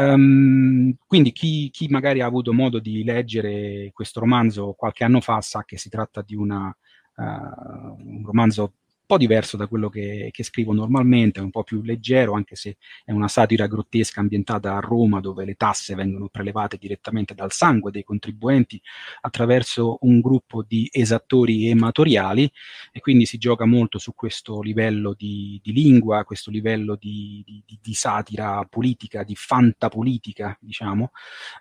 Um, quindi chi, chi, magari ha avuto modo di leggere questo romanzo qualche anno fa sa che si tratta di una, uh, un romanzo po' diverso da quello che, che, scrivo normalmente, è un po' più leggero, anche se è una satira grottesca ambientata a Roma, dove le tasse vengono prelevate direttamente dal sangue dei contribuenti attraverso un gruppo di esattori ematoriali, e quindi si gioca molto su questo livello di, di lingua, questo livello di, di, di, satira politica, di fantapolitica, diciamo,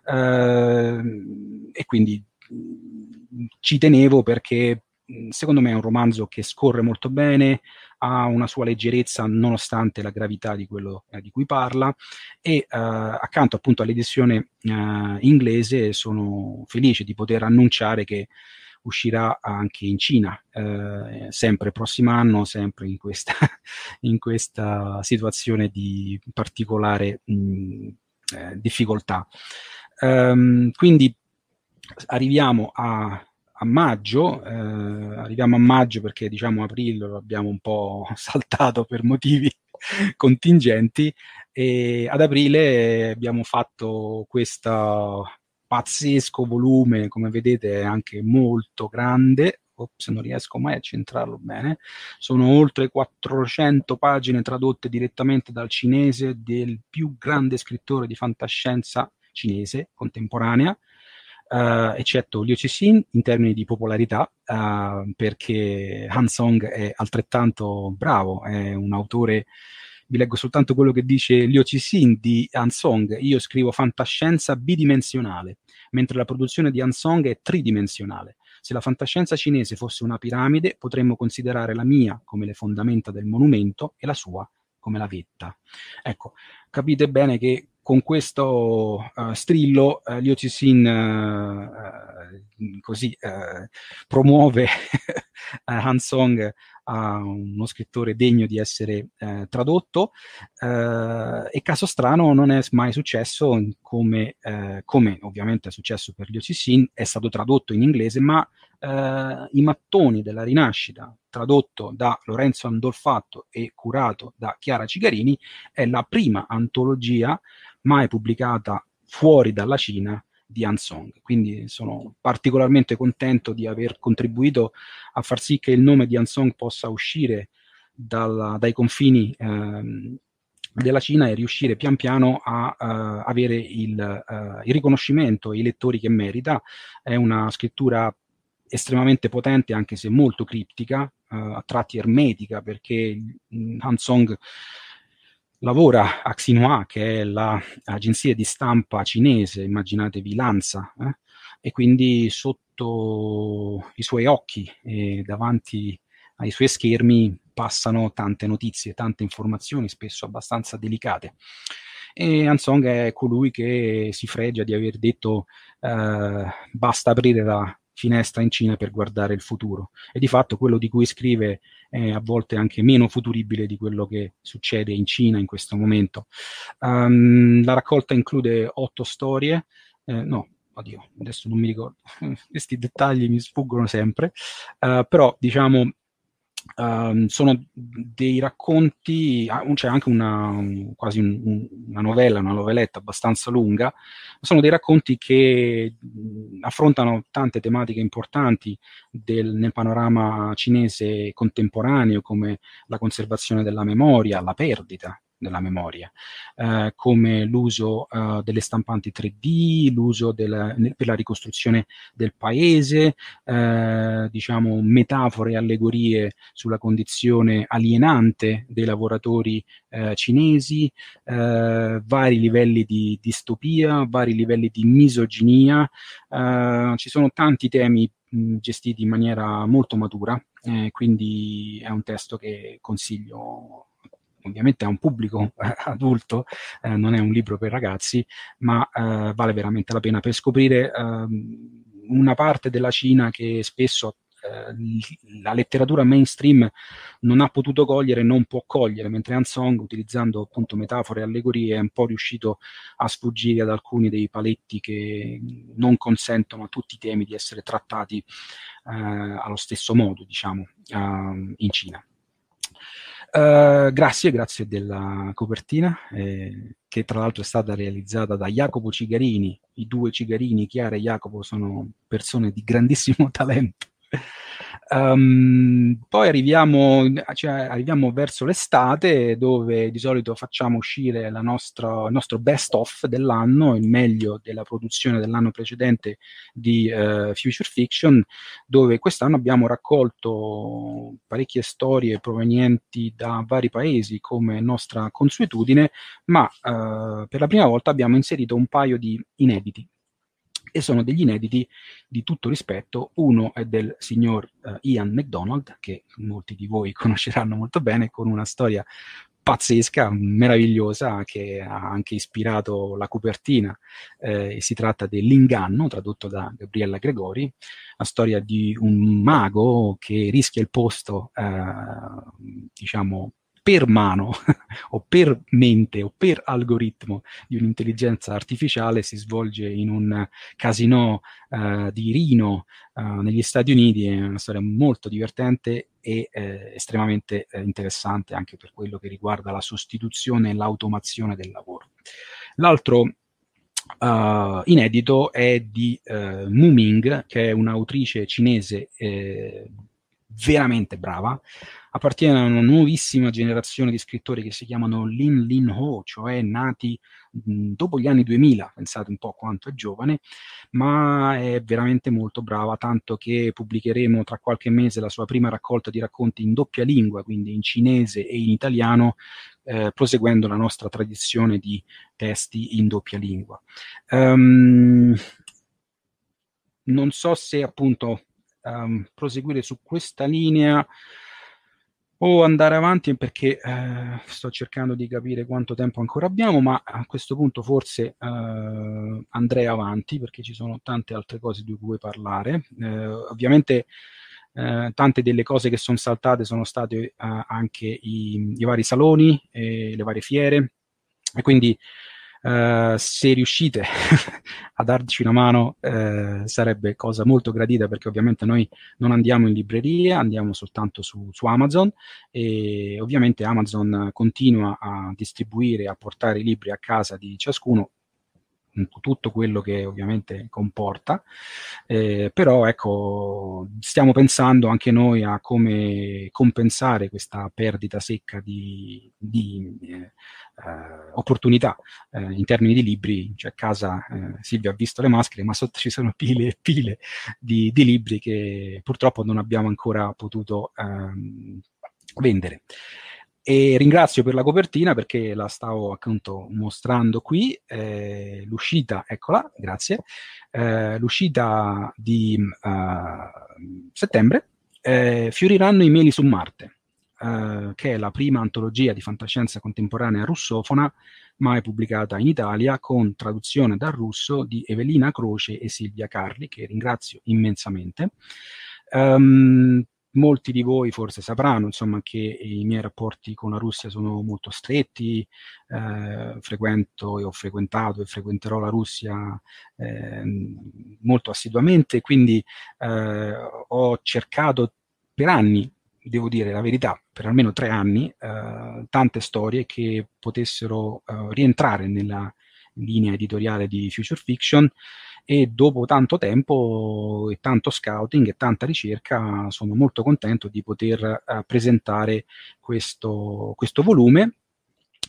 eh, e quindi ci tenevo perché secondo me è un romanzo che scorre molto bene, ha una sua leggerezza nonostante la gravità di quello eh, di cui parla e eh, accanto appunto all'edizione eh, inglese sono felice di poter annunciare che uscirà anche in Cina, eh, sempre prossimo anno, sempre in questa, in questa situazione di particolare mh, eh, difficoltà. Um, quindi arriviamo a, a maggio, eh, arriviamo a maggio perché diciamo aprile lo abbiamo un po' saltato per motivi contingenti e ad aprile abbiamo fatto questo pazzesco volume, come vedete è anche molto grande, Ops, non riesco mai a centrarlo bene, sono oltre 400 pagine tradotte direttamente dal cinese del più grande scrittore di fantascienza cinese contemporanea, uh, eccetto Liu Cixin in termini di popolarità, uh, perché Han Song è altrettanto bravo, è un autore vi leggo soltanto quello che dice Liu Cixin di Hansong. Io scrivo fantascienza bidimensionale, mentre la produzione di Hansong è tridimensionale. Se la fantascienza cinese fosse una piramide, potremmo considerare la mia come le fondamenta del monumento e la sua come la vetta. Ecco, capite bene che con questo uh, strillo uh, Liu Cixin uh, così promuove Han Song a uno scrittore degno di essere eh, tradotto eh, e caso strano non è mai successo come, eh, come ovviamente è successo per Liu Cixin, è stato tradotto in inglese, ma eh, I mattoni della rinascita, tradotto da Lorenzo Andolfatto e curato da Chiara Cigarini, è la prima antologia mai pubblicata fuori dalla Cina di Hansong. Quindi sono particolarmente contento di aver contribuito a far sì che il nome di Hansong possa uscire dalla, dai confini ehm, della Cina e riuscire pian piano a uh, avere il, uh, il riconoscimento e i lettori che merita. È una scrittura estremamente potente, anche se molto criptica, uh, a tratti ermetica, perché Hansong lavora a Xinhua, che è l'agenzia di stampa cinese, immaginatevi Lanza, eh? e quindi sotto i suoi occhi e davanti ai suoi schermi passano tante notizie, tante informazioni, spesso abbastanza delicate. E Hansong è colui che si fregia di aver detto eh, basta aprire la finestra in Cina per guardare il futuro. E di fatto quello di cui scrive è a volte anche meno futuribile di quello che succede in Cina in questo momento. Um, la raccolta include otto storie, eh, no, oddio, adesso non mi ricordo, questi dettagli mi sfuggono sempre, uh, però diciamo Um, sono dei racconti, ah, c'è anche una, un, quasi un, una novella, una noveletta abbastanza lunga, sono dei racconti che mh, affrontano tante tematiche importanti del, nel panorama cinese contemporaneo, come la conservazione della memoria, la perdita della memoria, eh, come l'uso eh, delle stampanti 3D, l'uso del, per la ricostruzione del paese, eh, diciamo metafore e allegorie sulla condizione alienante dei lavoratori eh, cinesi, eh, vari livelli di distopia, vari livelli di misoginia, eh, ci sono tanti temi mh, gestiti in maniera molto matura, quindi è un testo che consiglio ovviamente ha un pubblico eh, adulto, eh, non è un libro per ragazzi, ma eh, vale veramente la pena per scoprire ehm, una parte della Cina che spesso eh, la letteratura mainstream non ha potuto cogliere, non può cogliere, mentre Han Song, utilizzando appunto metafore e allegorie, è un po' riuscito a sfuggire ad alcuni dei paletti che non consentono a tutti i temi di essere trattati eh, allo stesso modo, diciamo, uh, in Cina. Uh, grazie, grazie della copertina, eh, che tra l'altro è stata realizzata da Jacopo Cigarini. I due Cigarini, Chiara e Jacopo, sono persone di grandissimo talento. Um, poi arriviamo, cioè, arriviamo, verso l'estate dove di solito facciamo uscire nostra, il nostro best of dell'anno, il meglio della produzione dell'anno precedente di uh, Future Fiction, dove quest'anno abbiamo raccolto parecchie storie provenienti da vari paesi come nostra consuetudine, ma uh, per la prima volta abbiamo inserito un paio di inediti e sono degli inediti di tutto rispetto. Uno è del signor uh, Ian MacDonald, che molti di voi conosceranno molto bene, con una storia pazzesca, meravigliosa, che ha anche ispirato la copertina. Eh, si tratta dell'inganno, tradotto da Gabriella Gregori, la storia di un mago che rischia il posto, eh, diciamo, per mano o per mente o per algoritmo di un'intelligenza artificiale si svolge in un casino uh, di Rino uh, negli Stati Uniti. È una storia molto divertente e eh, estremamente eh, interessante anche per quello che riguarda la sostituzione e l'automazione del lavoro. L'altro uh, inedito è di Mu Ming, che è un'autrice cinese veramente brava, appartiene a una nuovissima generazione di scrittori che si chiamano Lin Lin Ho, cioè nati mh, dopo gli anni 2000, pensate un po' quanto è giovane, ma è veramente molto brava, tanto che pubblicheremo tra qualche mese la sua prima raccolta di racconti in doppia lingua, quindi in cinese e in italiano, eh, proseguendo la nostra tradizione di testi in doppia lingua. Um, non so se appunto um, proseguire su questa linea o andare avanti perché eh, sto cercando di capire quanto tempo ancora abbiamo, ma a questo punto forse eh, andrei avanti perché ci sono tante altre cose di cui parlare. Eh, ovviamente eh, tante delle cose che sono saltate sono state eh, anche i, i, vari saloni, le varie fiere e quindi Uh, se riuscite a darci una mano uh, sarebbe cosa molto gradita perché ovviamente noi non andiamo in librerie, andiamo soltanto su, su, Amazon e ovviamente Amazon continua a distribuire, a portare i libri a casa di ciascuno tutto quello che ovviamente comporta, eh, però ecco, stiamo pensando anche noi a come compensare questa perdita secca di, di eh, opportunità eh, in termini di libri, cioè a casa eh, Silvia ha visto le maschere, ma sotto ci sono pile e pile di, di libri che purtroppo non abbiamo ancora potuto ehm, vendere. E ringrazio per la copertina perché la stavo appunto mostrando qui, eh, l'uscita, eccola, grazie, eh, l'uscita di uh, settembre, eh, Fioriranno i meli su Marte, eh, che è la prima antologia di fantascienza contemporanea russofona mai pubblicata in Italia, con traduzione dal russo di Evelina Croce e Silvia Carli, che ringrazio immensamente. Um, molti di voi forse sapranno insomma, che i miei rapporti con la Russia sono molto stretti, eh, frequento e ho frequentato e frequenterò la Russia eh, molto assiduamente, quindi eh, ho cercato per anni, devo dire la verità, per almeno tre anni, eh, tante storie che potessero eh, rientrare nella linea editoriale di Future Fiction e dopo tanto tempo e tanto scouting e tanta ricerca sono molto contento di poter uh, presentare questo, questo volume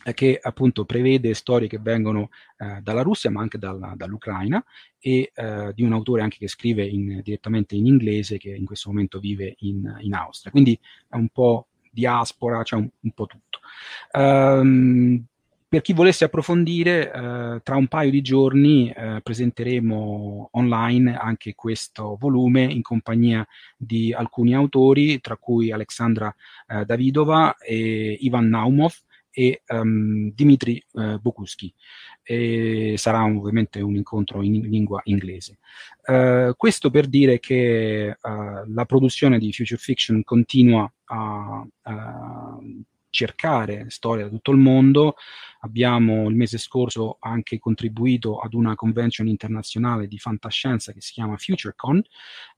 eh, che appunto prevede storie che vengono uh, dalla Russia ma anche dalla, dall'Ucraina e uh, di un autore anche che scrive in, direttamente in inglese che in questo momento vive in, in Austria. Quindi è un po' diaspora, c'è cioè un, un, po' tutto. Um, per chi volesse approfondire, eh, tra un paio di giorni eh, presenteremo online anche questo volume in compagnia di alcuni autori, tra cui Alexandra eh, Davidova, e Ivan Naumov e um, Dmitry uh, Bokuski. E sarà ovviamente un incontro in lingua inglese. Uh, questo per dire che uh, la produzione di Future Fiction continua a, a cercare storie da tutto il mondo. Abbiamo il mese scorso anche contribuito ad una convention internazionale di fantascienza che si chiama FutureCon,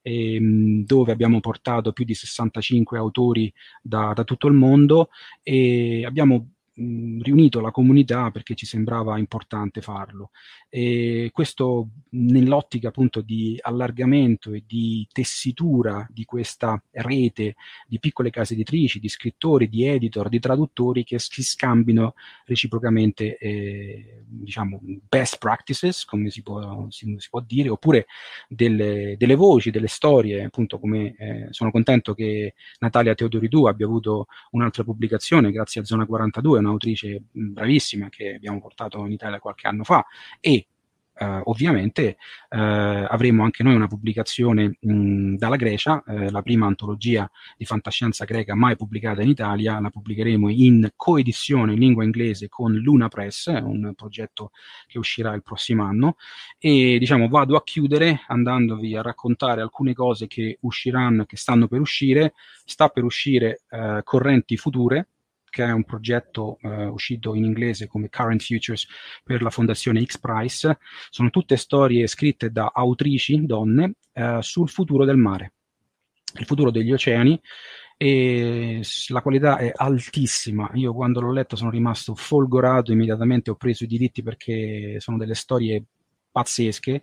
ehm, dove abbiamo portato più di 65 autori da, da tutto il mondo e abbiamo riunito la comunità perché ci sembrava importante farlo. E questo nell'ottica appunto di allargamento e di tessitura di questa rete di piccole case editrici, di scrittori, di editor, di traduttori che si scambino reciprocamente eh, diciamo best practices, come si può, si, si può dire, oppure delle, delle, voci, delle storie, appunto come eh, sono contento che Natalia Teodoridou abbia avuto un'altra pubblicazione grazie a Zona 42, un'autrice bravissima che abbiamo portato in Italia qualche anno fa e eh, ovviamente eh, avremo anche noi una pubblicazione mh, dalla Grecia, eh, la prima antologia di fantascienza greca mai pubblicata in Italia, la pubblicheremo in coedizione in lingua inglese con Luna Press, un progetto che uscirà il prossimo anno. E diciamo vado a chiudere andandovi a raccontare alcune cose che usciranno, che stanno per uscire, sta per uscire Correnti Future, che è un progetto eh, uscito in inglese come Current Futures per la fondazione X Prize. Sono tutte storie scritte da autrici, donne, eh, sul futuro del mare, il futuro degli oceani. E la qualità è altissima. Io quando l'ho letto sono rimasto folgorato, immediatamente ho preso i diritti perché sono delle storie pazzesche,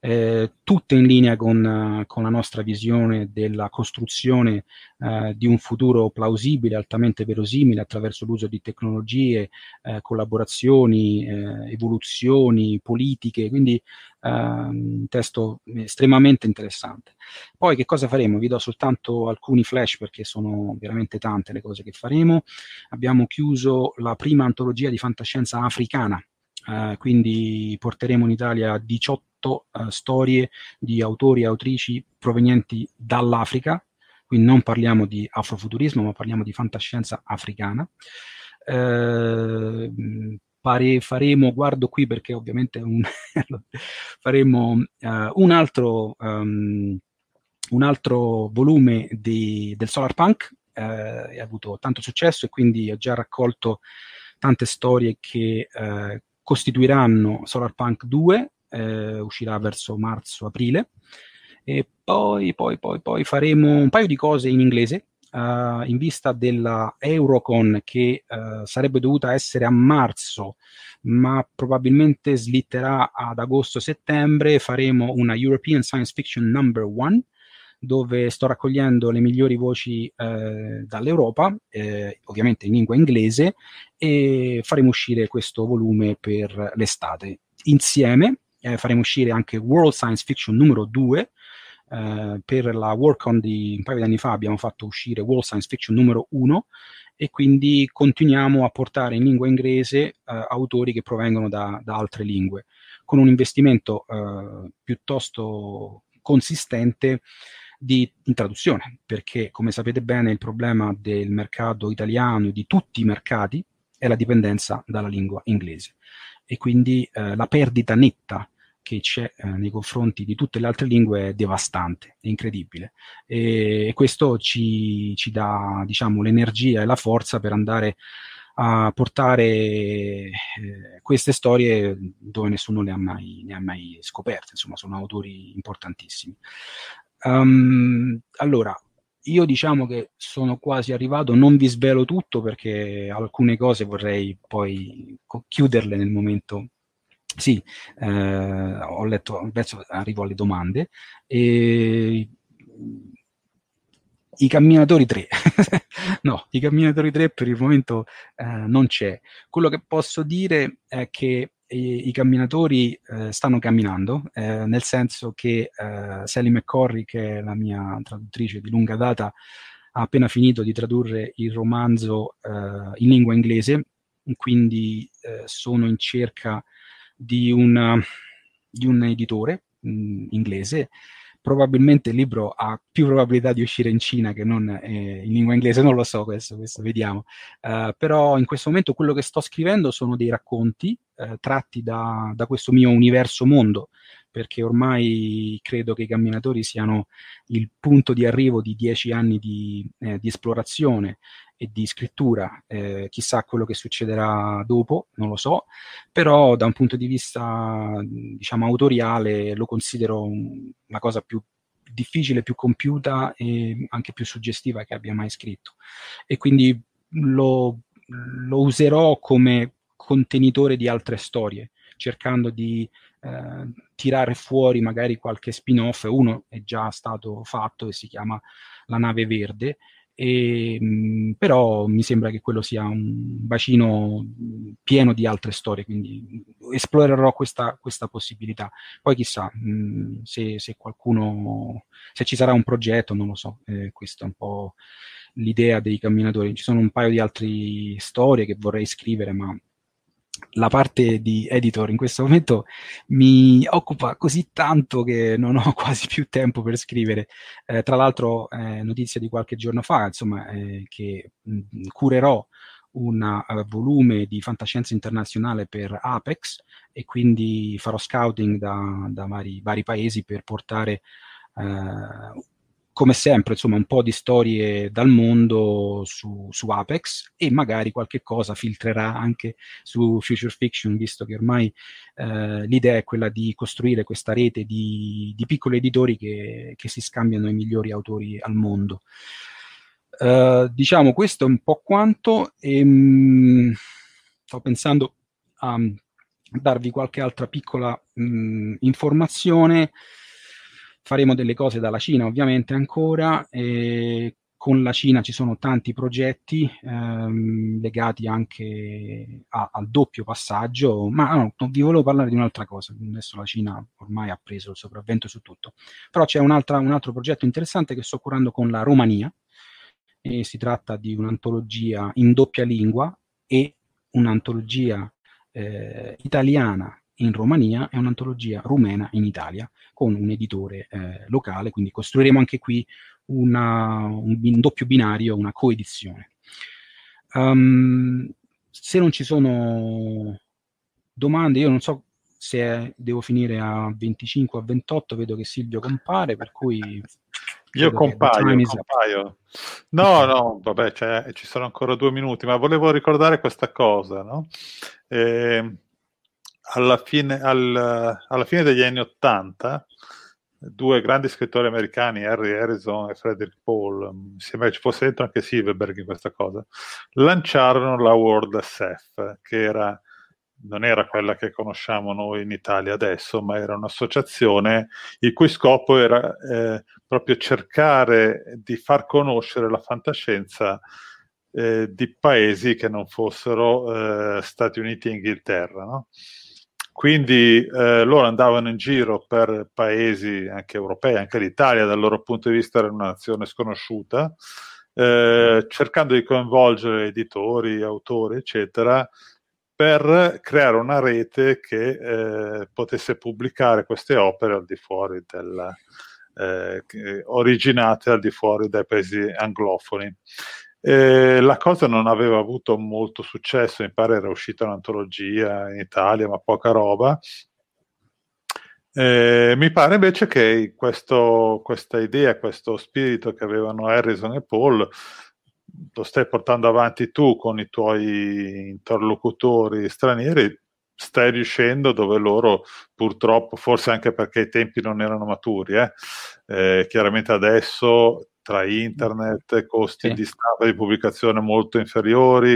eh, tutte in linea con, con, la nostra visione della costruzione eh, di un futuro plausibile, altamente verosimile attraverso l'uso di tecnologie, eh, collaborazioni, eh, evoluzioni politiche, quindi ehm, un testo estremamente interessante. Poi che cosa faremo? Vi do soltanto alcuni flash perché sono veramente tante le cose che faremo. Abbiamo chiuso la prima antologia di fantascienza africana Uh, quindi porteremo in Italia 18 uh, eh, storie di autori e autrici provenienti dall'Africa, quindi non parliamo di afrofuturismo, ma parliamo di fantascienza africana. Uh, pare, faremo, guardo qui perché ovviamente un faremo un altro, um, un, altro, volume di, del Solar Punk, ha avuto tanto successo e quindi ho già raccolto tante storie che costituiranno Solarpunk 2, eh, uscirà verso marzo-aprile, e poi, poi, poi, poi faremo un paio di cose in inglese, Uh, in vista della Eurocon che uh, sarebbe dovuta essere a marzo, ma probabilmente slitterà ad agosto-settembre, faremo una European Science Fiction Number One, dove sto raccogliendo le migliori voci eh, dall'Europa, eh, ovviamente in lingua inglese, e faremo uscire questo volume per l'estate. Insieme eh, faremo uscire anche World Science Fiction numero 2, Uh, per la WorkOn di un paio di anni fa abbiamo fatto uscire World Science Fiction numero 1 e quindi continuiamo a portare in lingua inglese uh, autori che provengono da, da, altre lingue, con un investimento uh, piuttosto consistente di, traduzione, perché come sapete bene il problema del mercato italiano e di tutti i mercati è la dipendenza dalla lingua inglese. E quindi eh, la perdita netta che c'è eh, nei confronti di tutte le altre lingue è devastante, è incredibile. E, e questo ci, ci dà diciamo, l'energia e la forza per andare a portare eh, queste storie dove nessuno le ha mai, ne ha mai scoperte, insomma sono autori importantissimi. Um, allora, io diciamo che sono quasi arrivato, non vi svelo tutto perché alcune cose vorrei poi chiuderle nel momento. Sì, eh, ho letto, adesso arrivo alle domande. E... I camminatori 3, no, i camminatori 3 per il momento eh, non c'è. Quello che posso dire è che i, i camminatori eh, stanno camminando, eh, nel senso che eh, Sally McCorry, che è la mia traduttrice di lunga data, ha appena finito di tradurre il romanzo eh, in lingua inglese, quindi eh, sono in cerca di, una, di un editore mh, mm, inglese probabilmente il libro ha più probabilità di uscire in Cina che non eh, in lingua inglese, non lo so questo, questo vediamo. Uh, però in questo momento quello che sto scrivendo sono dei racconti uh, tratti da, da, questo mio universo mondo, perché ormai credo che i camminatori siano il punto di arrivo di dieci anni di, eh, di esplorazione e di scrittura, eh, chissà quello che succederà dopo, non lo so, però da un punto di vista diciamo autoriale lo considero una cosa più difficile, più compiuta e anche più suggestiva che abbia mai scritto. E quindi lo, lo userò come contenitore di altre storie, cercando di eh, tirare fuori magari qualche spin-off. Uno è già stato fatto e si chiama La nave verde, e, mh, però mi sembra che quello sia un bacino pieno di altre storie, quindi esplorerò questa, questa possibilità. Poi chissà mh, se, se, qualcuno, se ci sarà un progetto, non lo so, eh, questa è un po' l'idea dei camminatori. Ci sono un paio di altre storie che vorrei scrivere, ma la parte di editor in questo momento mi occupa così tanto che non ho quasi più tempo per scrivere. Eh, tra l'altro, eh, notizia di qualche giorno fa, insomma, eh, che mh, curerò un uh, volume di fantascienza internazionale per Apex e quindi farò scouting da, da vari, vari, paesi per portare uh, come sempre, insomma, un po' di storie dal mondo su, su, Apex e magari qualche cosa filtrerà anche su Future Fiction, visto che ormai eh, l'idea è quella di costruire questa rete di, di piccoli editori che, che, si scambiano i migliori autori al mondo. Uh, diciamo, questo è un po' quanto. E, mh, sto pensando a darvi qualche altra piccola mh, informazione faremo delle cose dalla Cina ovviamente ancora. E con la Cina ci sono tanti progetti ehm, legati anche a, al doppio passaggio, ma no, vi volevo parlare di un'altra cosa. Adesso la Cina ormai ha preso il sopravvento su tutto. Però c'è un, altro progetto interessante che sto curando con la Romania. E si tratta di un'antologia in doppia lingua e un'antologia eh, italiana in Romania e un'antologia rumena in Italia con un editore eh, locale, quindi costruiremo anche qui una, un, un, doppio binario, una coedizione. Um, se non ci sono domande, io non so se devo finire a 25 o a 28, vedo che Silvio compare, per cui... Io compaio, compaio. No, no, vabbè, cioè, ci sono ancora due minuti, ma volevo ricordare questa cosa, no? Eh, alla fine, al, alla fine degli anni Ottanta, due grandi scrittori americani, Harry Harrison e Frederick Paul, mi sembra che ci fosse dentro anche Silverberg in questa cosa, lanciarono la World SF, che era, non era quella che conosciamo noi in Italia adesso, ma era un'associazione il cui scopo era eh, proprio cercare di far conoscere la fantascienza eh, di paesi che non fossero eh, Stati Uniti e Inghilterra. No? Quindi eh, loro andavano in giro per paesi anche europei, anche l'Italia dal loro punto di vista era una nazione sconosciuta, eh, cercando di coinvolgere editori, autori, eccetera, per creare una rete che eh, potesse pubblicare queste opere al di fuori del, eh, originate al di fuori dai paesi anglofoni. Eh, la cosa non aveva avuto molto successo, mi pare era uscita un'antologia in Italia, ma poca roba. Eh, mi pare invece che questo, questa idea, questo spirito che avevano Harrison e Paul, lo stai portando avanti tu con i tuoi interlocutori stranieri, stai riuscendo dove loro purtroppo, forse anche perché i tempi non erano maturi, eh, chiaramente adesso tra internet, costi sì. di stampa di pubblicazione molto inferiori,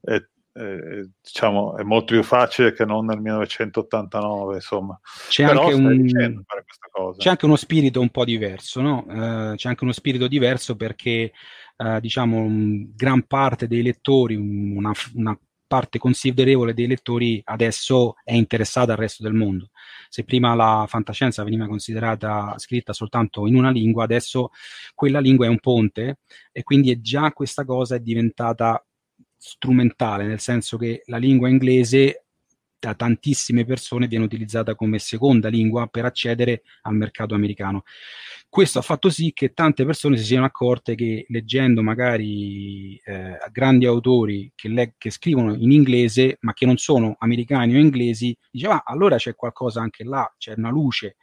e, e, diciamo, è molto più facile che non nel 1989, insomma. C'è, anche, un... c'è anche uno spirito un po' diverso, no? Uh, c'è anche uno spirito diverso perché, uh, diciamo, gran parte dei lettori, una, una parte considerevole dei lettori adesso è interessata al resto del mondo. Se prima la fantascienza veniva considerata scritta soltanto in una lingua, adesso quella lingua è un ponte e quindi è già questa cosa è diventata strumentale, nel senso che la lingua inglese da tantissime persone viene utilizzata come seconda lingua per accedere al mercato americano. Questo ha fatto sì che tante persone si siano accorte che leggendo magari eh, grandi autori che, le- che, scrivono in inglese ma che non sono americani o inglesi, diceva ah, allora c'è qualcosa anche là, c'è una luce.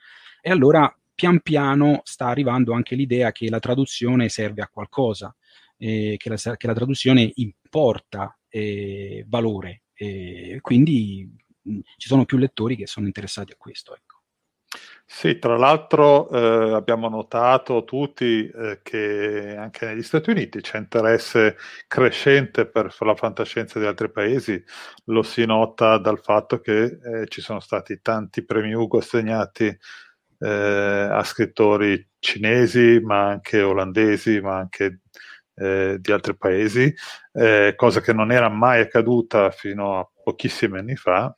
E allora pian piano sta arrivando anche l'idea che la traduzione serve a qualcosa, eh, che, la, che, la, traduzione importa eh, valore. quindi ci sono più lettori che sono interessati a questo. Ecco. Sì, tra l'altro eh, abbiamo notato tutti eh, che anche negli Stati Uniti c'è interesse crescente per, la fantascienza di altri paesi, lo si nota dal fatto che eh, ci sono stati tanti premi Ugo assegnati eh, a scrittori cinesi, ma anche olandesi, ma anche eh, di altri paesi, eh, cosa che non era mai accaduta fino a pochissimi anni fa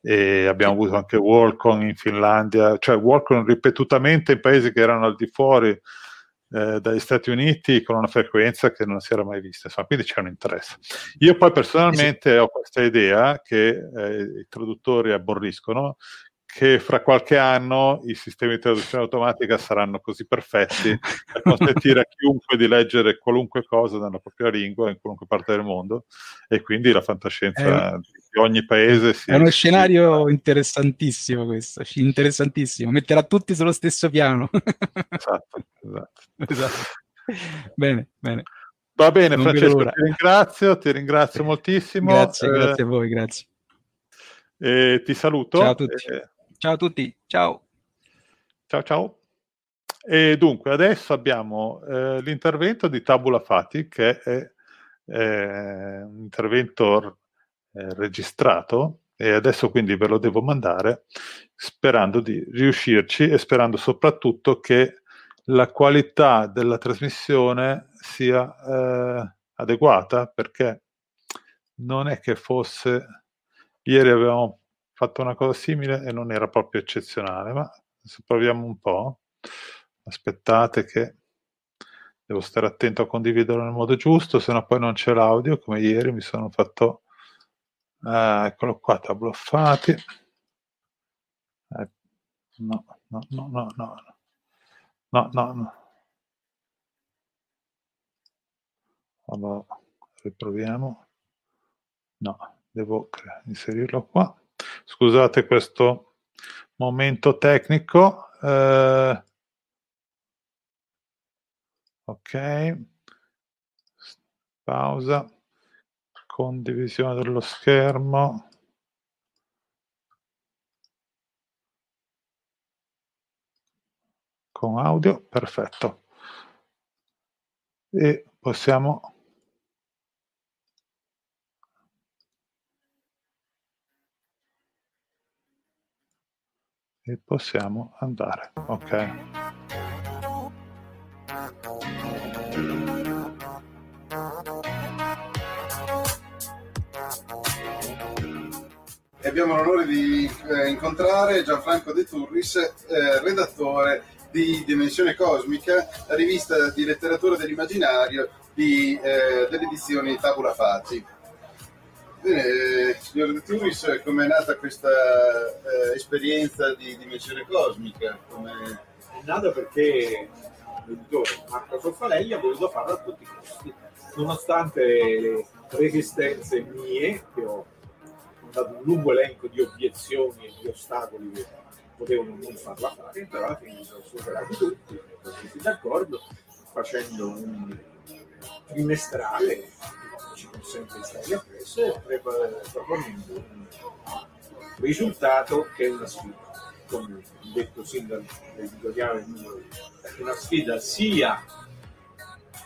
e abbiamo avuto anche Walcon in Finlandia, cioè Walcon ripetutamente in paesi che erano al di fuori eh, dagli Stati Uniti con una frequenza che non si era mai vista, insomma, quindi c'è un interesse. Io poi personalmente ho questa idea che eh, i traduttori aborriscono, che fra qualche anno i sistemi di traduzione automatica saranno così perfetti da consentire a chiunque di leggere qualunque cosa nella propria lingua in qualunque parte del mondo e quindi la fantascienza È- di ogni paese si È uno scenario interessantissimo questo, interessantissimo, metterà tutti sullo stesso piano. Esatto, esatto. Esatto. Bene, bene. Va bene, Non Francesco, ti ringrazio, ti ringrazio moltissimo. Grazie, eh, grazie a voi, grazie. e ti saluto. Ciao a tutti. Ciao a tutti, ciao. Ciao ciao. E dunque adesso abbiamo eh, l'intervento di Tabula Fati che è eh, un intervento eh, registrato e adesso quindi ve lo devo mandare sperando di riuscirci e sperando soprattutto che la qualità della trasmissione sia eh, adeguata perché non è che fosse ieri avevamo fatto una cosa simile e non era proprio eccezionale, ma adesso proviamo un po'. Aspettate che devo stare attento a condividerlo nel modo giusto, se no poi non c'è l'audio, come ieri mi sono fatto... Ah, eccolo qua, tabloffati. Eh, no, no, no, no, no. No, no, no. Allora, riproviamo. No, devo inserirlo qua. Scusate questo momento tecnico. eh, ok. Pausa. Condivisione dello schermo. Con audio, perfetto. E possiamo e possiamo andare. Ok. Abbiamo l'onore di eh, incontrare Gianfranco De Turris, eh, redattore di Dimensione Cosmica, rivista di letteratura dell'immaginario di, eh, delle edizioni Tabula Fati. Bene, eh, signor De Turris, come è nata questa eh, esperienza di Dimensione Cosmica? Come... È nata perché l'editore Marco Soffalelli ha voluto farlo a tutti i costi, nonostante le resistenze mie, che ho dato un lungo elenco di obiezioni e di ostacoli che potevano non farla fare, però alla fine sono superati tutti, sono tutti d'accordo, facendo un trimestrale che ci consente di stare appresso e pre- proponendo un risultato che è una sfida, come detto sin dall'editoriale numero uno. È una sfida sia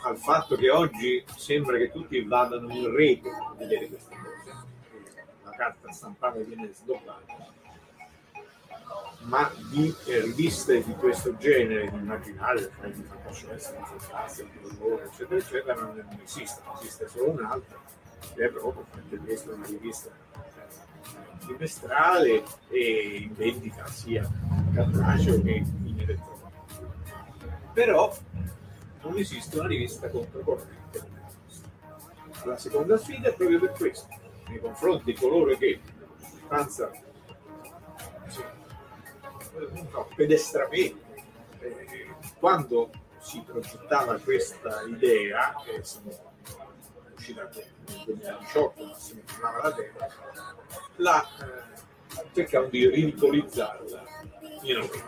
al fatto che oggi sembra che tutti vadano in rete a vedere queste cose, la carta stampata viene sdobbata, ma di eh, riviste di questo genere, di immaginario, cioè di fantascienza, di fantastica, di orrore, eccetera, eccetera, non, esiste, esiste solo un'altra, che è proprio perché è una rivista eh, trimestrale e in vendita sia cartaceo che in elettronico. Però non esiste una rivista controcorrente. La seconda sfida è proprio per questo, nei confronti di coloro che, in sostanza, no, pedestramente, eh, quando si progettava questa idea, che sono uscita nel 2018, ma si chiamava la Terra, la, eh, cercavano di ridicolizzarla in Europa,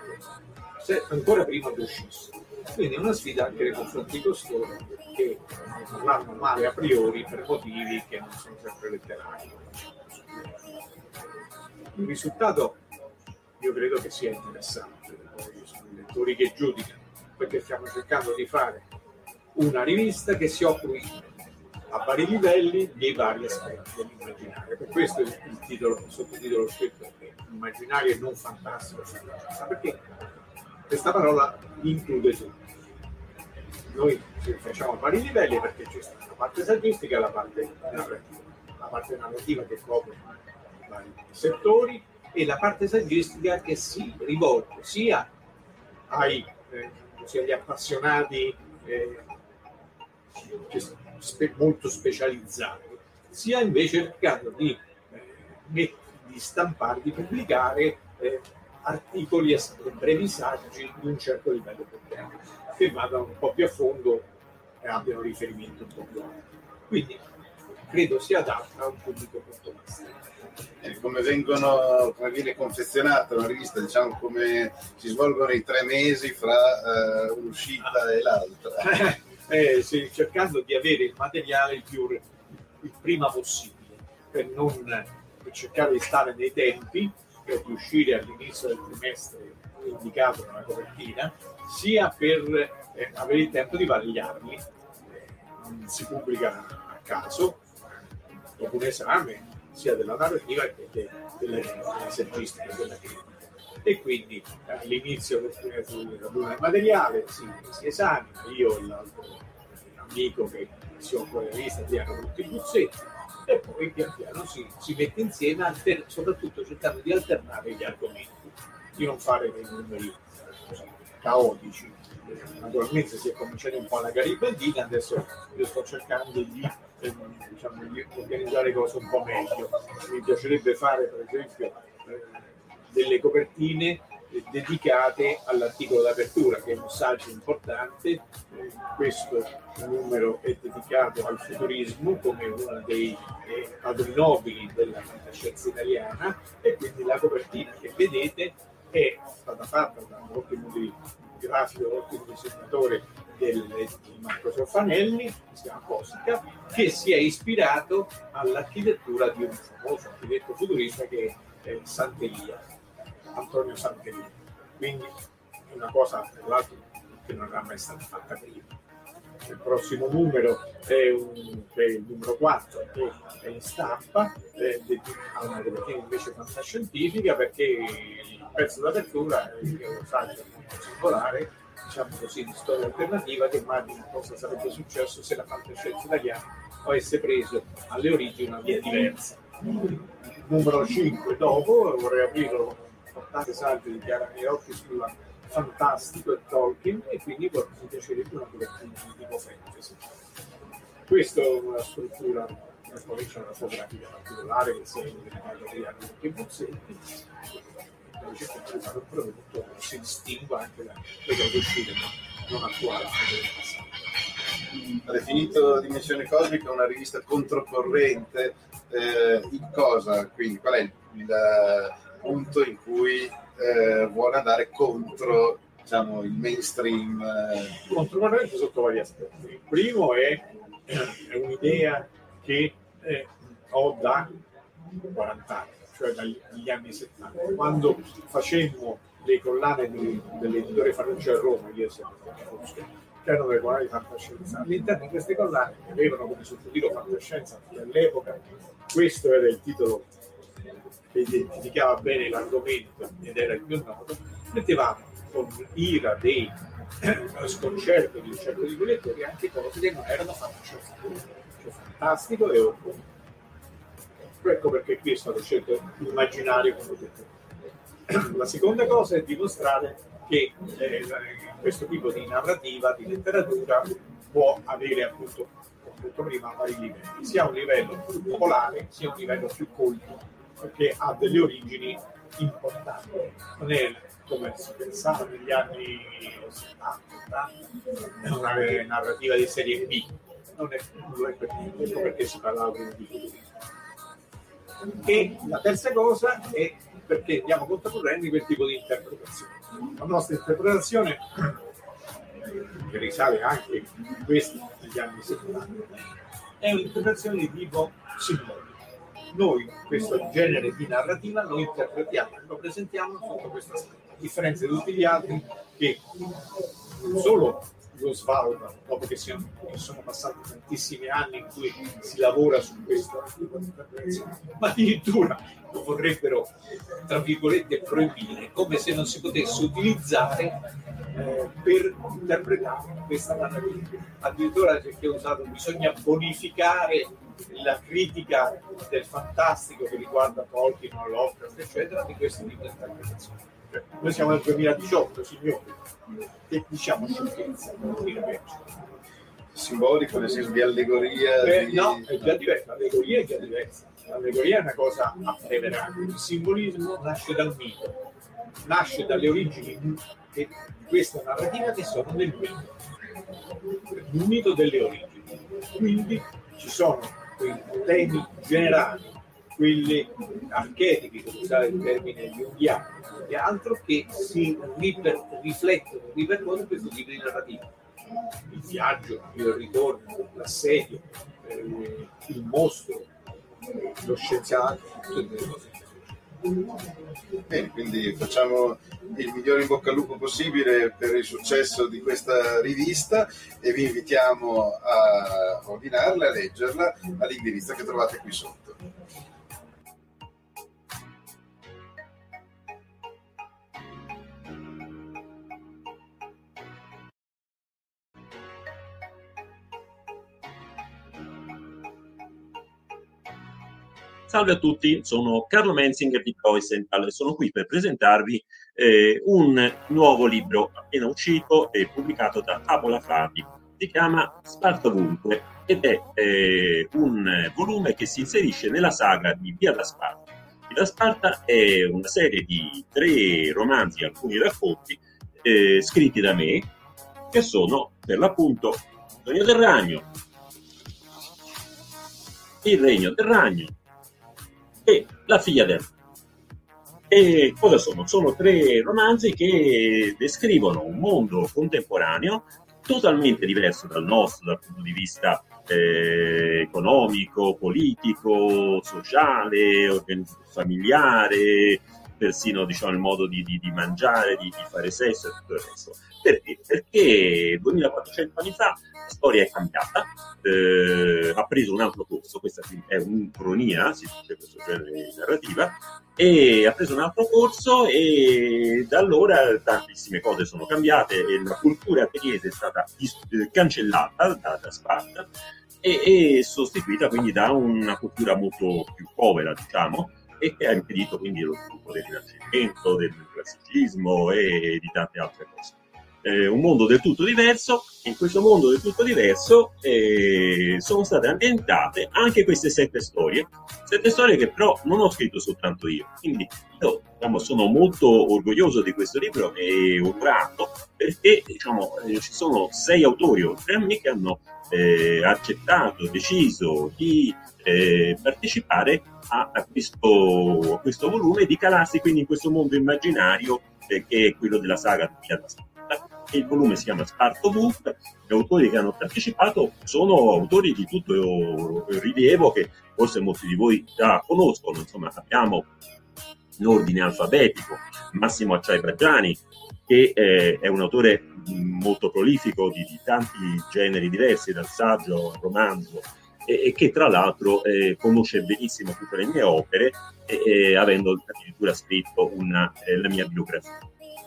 se ancora prima che uscisse. Quindi è una sfida anche nei confronti di costoro che ne parlavano male a priori per motivi che non sono sempre letterari. Il risultato io credo che sia interessante, poi sono i lettori che giudicano, perché stiamo cercando di fare una rivista che si occupi a vari livelli dei vari aspetti dell'immaginario. Per questo il, titolo, il sottotitolo scritto è immaginario e non fantastico, perché questa parola include tutto. Noi ci facciamo a vari livelli perché c'è la parte saggistica e la parte narrativa. La parte narrativa che copre vari settori e la parte saggistica che si rivolge sia ai, eh, sia agli appassionati eh, molto specializzati, sia invece cercando di, eh, di stampare, di pubblicare eh, articoli e brevi saggi di un certo livello tecnico, che vadano un po' più a fondo e abbiano riferimento un po' più alto. Quindi credo sia adatta a un pubblico molto vasto. Come vengono, come viene confezionata una rivista, diciamo come si svolgono i tre mesi fra eh, un'uscita e l'altra. Eh, sì, cercando di avere il materiale il, più, il prima possibile, per non per cercare di stare nei tempi, per riuscire all'inizio del trimestre indicato nella copertina, sia per eh, avere il tempo di vagliarli. Eh, si pubblica a caso, dopo un esame sia della narrativa che de, saggistiche della critica. E quindi all'inizio del del materiale si, si esamina, io e l'altro amico che si occupa della rivista tutti i buzzetti e poi pian piano si, si mette insieme, alter, soprattutto cercando di alternare gli argomenti, di non fare dei numeri caotici. Naturalmente si è cominciato un po' alla garibaldina, adesso io sto cercando di, eh, diciamo, di organizzare cose un po' meglio. Mi piacerebbe fare per esempio eh, delle copertine dedicate all'articolo d'apertura, che è un saggio importante. Questo numero è dedicato al futurismo come uno dei eh, padri nobili della fantascienza italiana e quindi la copertina che vedete è stata fatta da un ottimo grafico, disegnatore del, di Marco Soffanelli, che si chiama Cosica, che si è ispirato all'architettura di un famoso architetto futurista che è Sant'Elia Antonio Santerini. Quindi una cosa, tra l'altro, che non era mai stata fatta prima. Il prossimo numero è, un, è il numero 4, che è in stampa, è a una copertina invece fantascientifica, perché il pezzo d'apertura è un saggio singolare, diciamo così, di storia alternativa, che immagina cosa sarebbe successo se la fantascienza italiana avesse preso alle origini una via diversa. Numero 5 dopo, vorrei aprirlo importante saggio di Chiara Miocchi sul fantastico e Tolkien e quindi mi piacerebbe una copertina di tipo fantasy. Questa è una struttura, poi c'è una fotografica particolare che dedicata agli anni di Buzzetti invece fare un prodotto si distingua anche da quello che uscite non attuale. Ha definito Dimensione Cosmica una rivista controcorrente. Eh, in cosa? Quindi qual è il, il punto in cui eh, vuole andare contro diciamo, il mainstream. Eh. Controcorrente sotto vari aspetti. Il primo è, è un'idea che eh, ho da 40 anni, cioè dagli anni 70, quando facemmo le collane di, dell'editore Farruccio a Roma, che erano le collane di fantascienza. All'interno di queste collane avevano come sottotitolo fantascienza all'epoca, questo era il titolo che identificava bene l'argomento ed era il più noto, mettevamo con ira dei eh, sconcerto di un certo tipo di lettori anche cose che non erano fantastiche, cioè fantastico e orrore. Ecco perché qui è stato scelto l'immaginario come ho detto. La seconda cosa è dimostrare che eh, questo tipo di narrativa, di letteratura, può avere appunto, come ho detto prima, vari livelli, sia un livello più popolare, sia un livello più colto che ha delle origini importanti. Non è come si pensava negli anni 70, 80, una narrativa di serie B, non è, non è perché, ecco perché si parlava di futurismo. E la terza cosa è perché andiamo controcorrente quel tipo di interpretazione. La nostra interpretazione, che risale anche questi negli anni 70, è un'interpretazione di tipo simbolico noi questo genere di narrativa lo interpretiamo, lo presentiamo sotto questa scritta, a differenza di tutti gli altri che non solo lo svalutano dopo che, siano, sono passati tantissimi anni in cui si lavora su questo ma addirittura lo vorrebbero, tra virgolette, proibire, come se non si potesse utilizzare eh, per interpretare questa narrativa. Addirittura ha usato bisogna bonificare la critica del fantastico che riguarda Tolkien, Lovecraft, eccetera, di questo tipo di interpretazione. Cioè, noi siamo nel 2018, signori, che diciamo sciocchezza, Simbolico, nel senso di allegoria. Eh, di- no, è già diverso, l'allegoria è già diversa. L'allegoria è una cosa afferrata. Il simbolismo nasce dal mito, nasce dalle origini di questa narrativa che sono del mito. Il mito delle origini. Quindi ci sono quei temi generali, quelli archetipi, per usare il termine junghiano, e altro che si riper- riflettono, ripercuotono in questo tipo di narrativa. Il viaggio, il ritorno, l'assedio, eh, il mostro, lo scienziato, tutte le cose. Bene, quindi facciamo il migliore in bocca al lupo possibile per il successo di questa rivista e vi invitiamo a ordinarla, a leggerla all'indirizzo che trovate qui sotto. Salve a tutti, sono Carlo Menzinger di Provisental e sono qui per presentarvi eh, un nuovo libro appena uscito e pubblicato da Tavola Fabi. Si chiama Sparta ovunque ed è eh, un volume che si inserisce nella saga di Via da Sparta. Via da Sparta è una serie di tre romanzi, alcuni racconti, eh, scritti da me, che sono per l'appunto Sogno del Ragno, Il Regno del Ragno e La figlia del. E cosa sono? Sono tre romanzi che descrivono un mondo contemporaneo totalmente diverso dal nostro dal punto di vista eh, economico, politico, sociale, familiare, persino diciamo, il modo di, di- di mangiare, di, di fare sesso e tutto il resto. Perché? Perché 2400 anni fa la storia è cambiata, eh, ha preso un altro corso, questa è un'uncronia, si dice questo genere di narrativa, e ha preso un altro corso e da allora tantissime cose sono cambiate e la cultura ateniese è stata cancellata da, da Sparta e, e sostituita quindi da una cultura molto più povera, diciamo, e che ha impedito quindi lo sviluppo del Rinascimento, del classicismo e di tante altre cose. Eh, un mondo del tutto diverso, in questo mondo del tutto diverso eh, sono state ambientate anche queste sette storie, sette storie che però non ho scritto soltanto io, quindi io diciamo, sono molto orgoglioso di questo libro e onorato perché diciamo, eh, ci sono sei autori oltre a me che hanno eh, accettato, deciso di eh, partecipare a, a questo, a questo volume e di calarsi quindi in questo mondo immaginario eh, che è quello della saga di Piazza. E Il volume si chiama Sparto Book, gli autori che hanno partecipato sono autori di tutto il rilievo che forse molti di voi già conoscono, insomma abbiamo in ordine alfabetico Massimo Acciai Braggiani che eh, è un autore molto prolifico di, di tanti generi diversi, dal saggio al romanzo, e, e che tra l'altro eh, conosce benissimo tutte le mie opere, e, e avendo addirittura scritto una, eh, la mia biografia.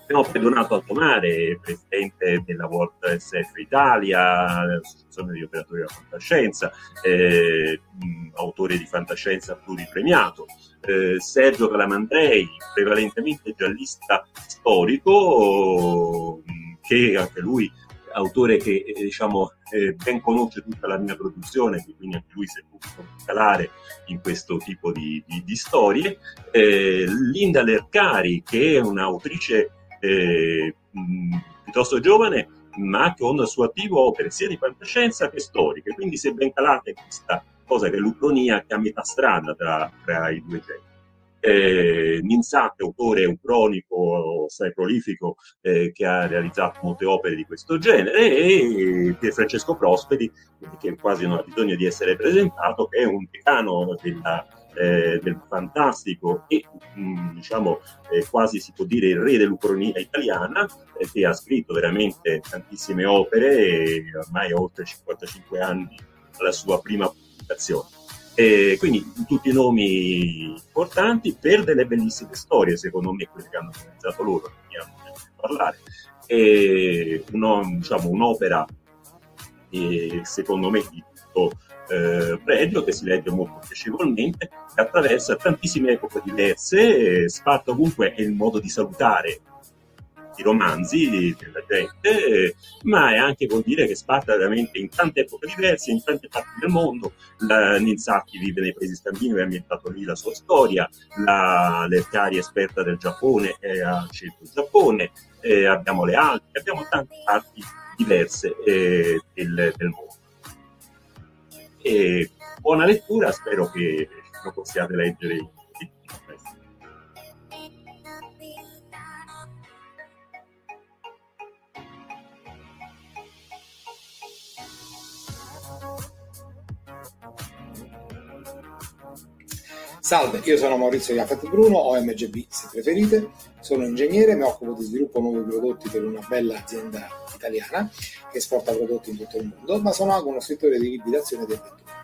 Abbiamo Donato Altomare, presidente della World SF Italia, l'associazione di operatori della fantascienza, eh, autore di fantascienza pluripremiato. Eh, Sergio Calamandrei, prevalentemente giallista storico, che anche lui autore che eh, diciamo eh, ben conosce tutta la mia produzione, quindi anche lui si è potuto calare in questo tipo di, di- di storie. Eh, Linda Lercari, che è un'autrice eh, mh, piuttosto giovane, ma con al suo attivo opere sia di fantascienza che storiche, quindi si è ben calata questa cosa che l'Ucronia, che è a metà strada tra, tra i due generi. Eh, Ninzate, autore, un cronico assai prolifico eh, che ha realizzato molte opere di questo genere, e Pier Francesco Prosperi, che quasi non ha bisogno di essere presentato, che è un decano della, eh, del fantastico e mh, diciamo eh, quasi si può dire il re dell'Ucronia italiana, eh, che ha scritto veramente tantissime opere, e ormai oltre 55 anni dalla sua prima pubblicazione. E quindi tutti nomi importanti per delle bellissime storie, secondo me, quelle che hanno realizzato loro, fatto parlare. E uno- diciamo, un'opera e secondo me di tutto eh, pregio, che si legge molto piacevolmente, che attraversa tantissime epoche diverse, sparta ovunque è il modo di salutare i romanzi della gente, ma è anche vuol dire che sparta veramente in tante epoche diverse, in tante parti del mondo. La Ninsaki vive nei paesi scandinavi, ha ambientato lì la sua storia, la Lercari è esperta del Giappone e ha scelto il Giappone, eh, abbiamo le Alpi, abbiamo tante parti diverse eh, del, del, mondo. E buona lettura, spero che lo possiate leggere Salve, io sono Maurizio Iafet Bruno, OMGB se preferite, sono ingegnere, mi occupo di sviluppo nuovi prodotti per una bella azienda italiana che esporta prodotti in tutto il mondo, ma sono anche uno scrittore di libri d'azione e di avventura.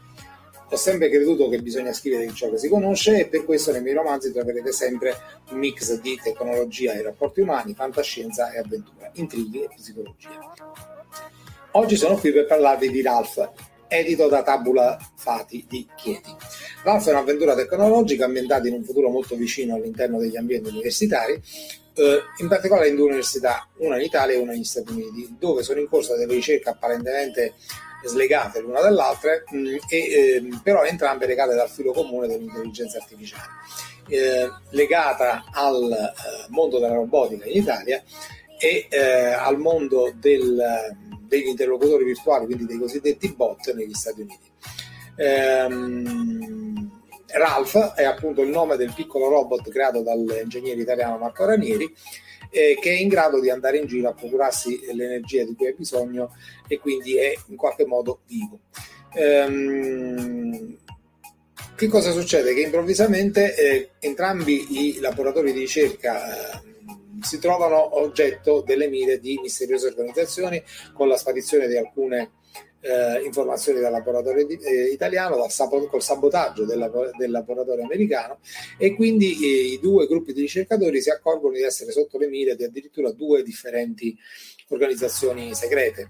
Ho sempre creduto che bisogna scrivere ciò che si conosce e per questo nei miei romanzi troverete sempre un mix di tecnologia e rapporti umani, fantascienza e avventura, intrighi e psicologia. Oggi sono qui per parlarvi di Ralph, edito da Tabula Fati di Chieti. Ralph è un'avventura tecnologica ambientata in un futuro molto vicino all'interno degli ambienti universitari, eh, in particolare in due università, una in Italia e una negli Stati Uniti, dove sono in corso delle ricerche apparentemente slegate l'una dall'altra, mh, mm, e, eh, però entrambe legate dal filo comune dell'intelligenza artificiale, eh, legata al eh, mondo della robotica in Italia e eh, al mondo del degli interlocutori virtuali, quindi dei cosiddetti bot negli Stati Uniti. Ehm, Ralph è appunto il nome del piccolo robot creato dall'ingegnere italiano Marco Ranieri eh, che è in grado di andare in giro a procurarsi l'energia di cui ha bisogno e quindi è in qualche modo vivo. Ehm, che cosa succede? Che improvvisamente eh, entrambi i laboratori di ricerca eh, si trovano oggetto delle mire di misteriose organizzazioni con la sparizione di alcune eh, informazioni dal laboratorio di, eh, italiano, dal sabo- col sabotaggio del, del, laboratorio americano e quindi eh, i due gruppi di ricercatori si accorgono di essere sotto le mire di addirittura due differenti organizzazioni segrete.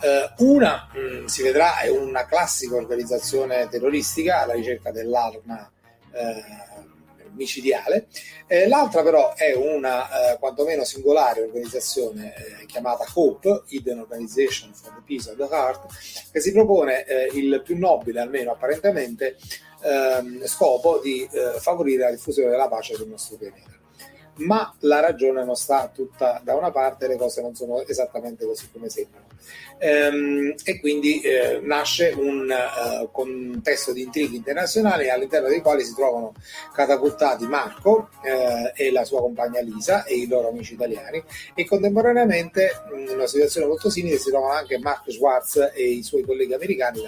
Uh, una mh, mm, si vedrà è una classica organizzazione terroristica alla ricerca dell'arma uh, micidiale. Eh, l'altra però è una eh, quantomeno singolare organizzazione eh, chiamata HOPE, Hidden Organization for the Peace of the Heart, che si propone eh, il più nobile, almeno apparentemente, ehm, scopo di eh, favorire la diffusione della pace sul nostro pianeta ma la ragione non sta tutta da una parte, le cose non sono esattamente così come sembrano. Ehm, e quindi eh, nasce un uh, contesto di intrighi internazionali all'interno dei quali si trovano catapultati Marco eh, e la sua compagna Lisa e i loro amici italiani. E contemporaneamente in una situazione molto simile si trovano anche Mark Schwartz e i suoi colleghi americani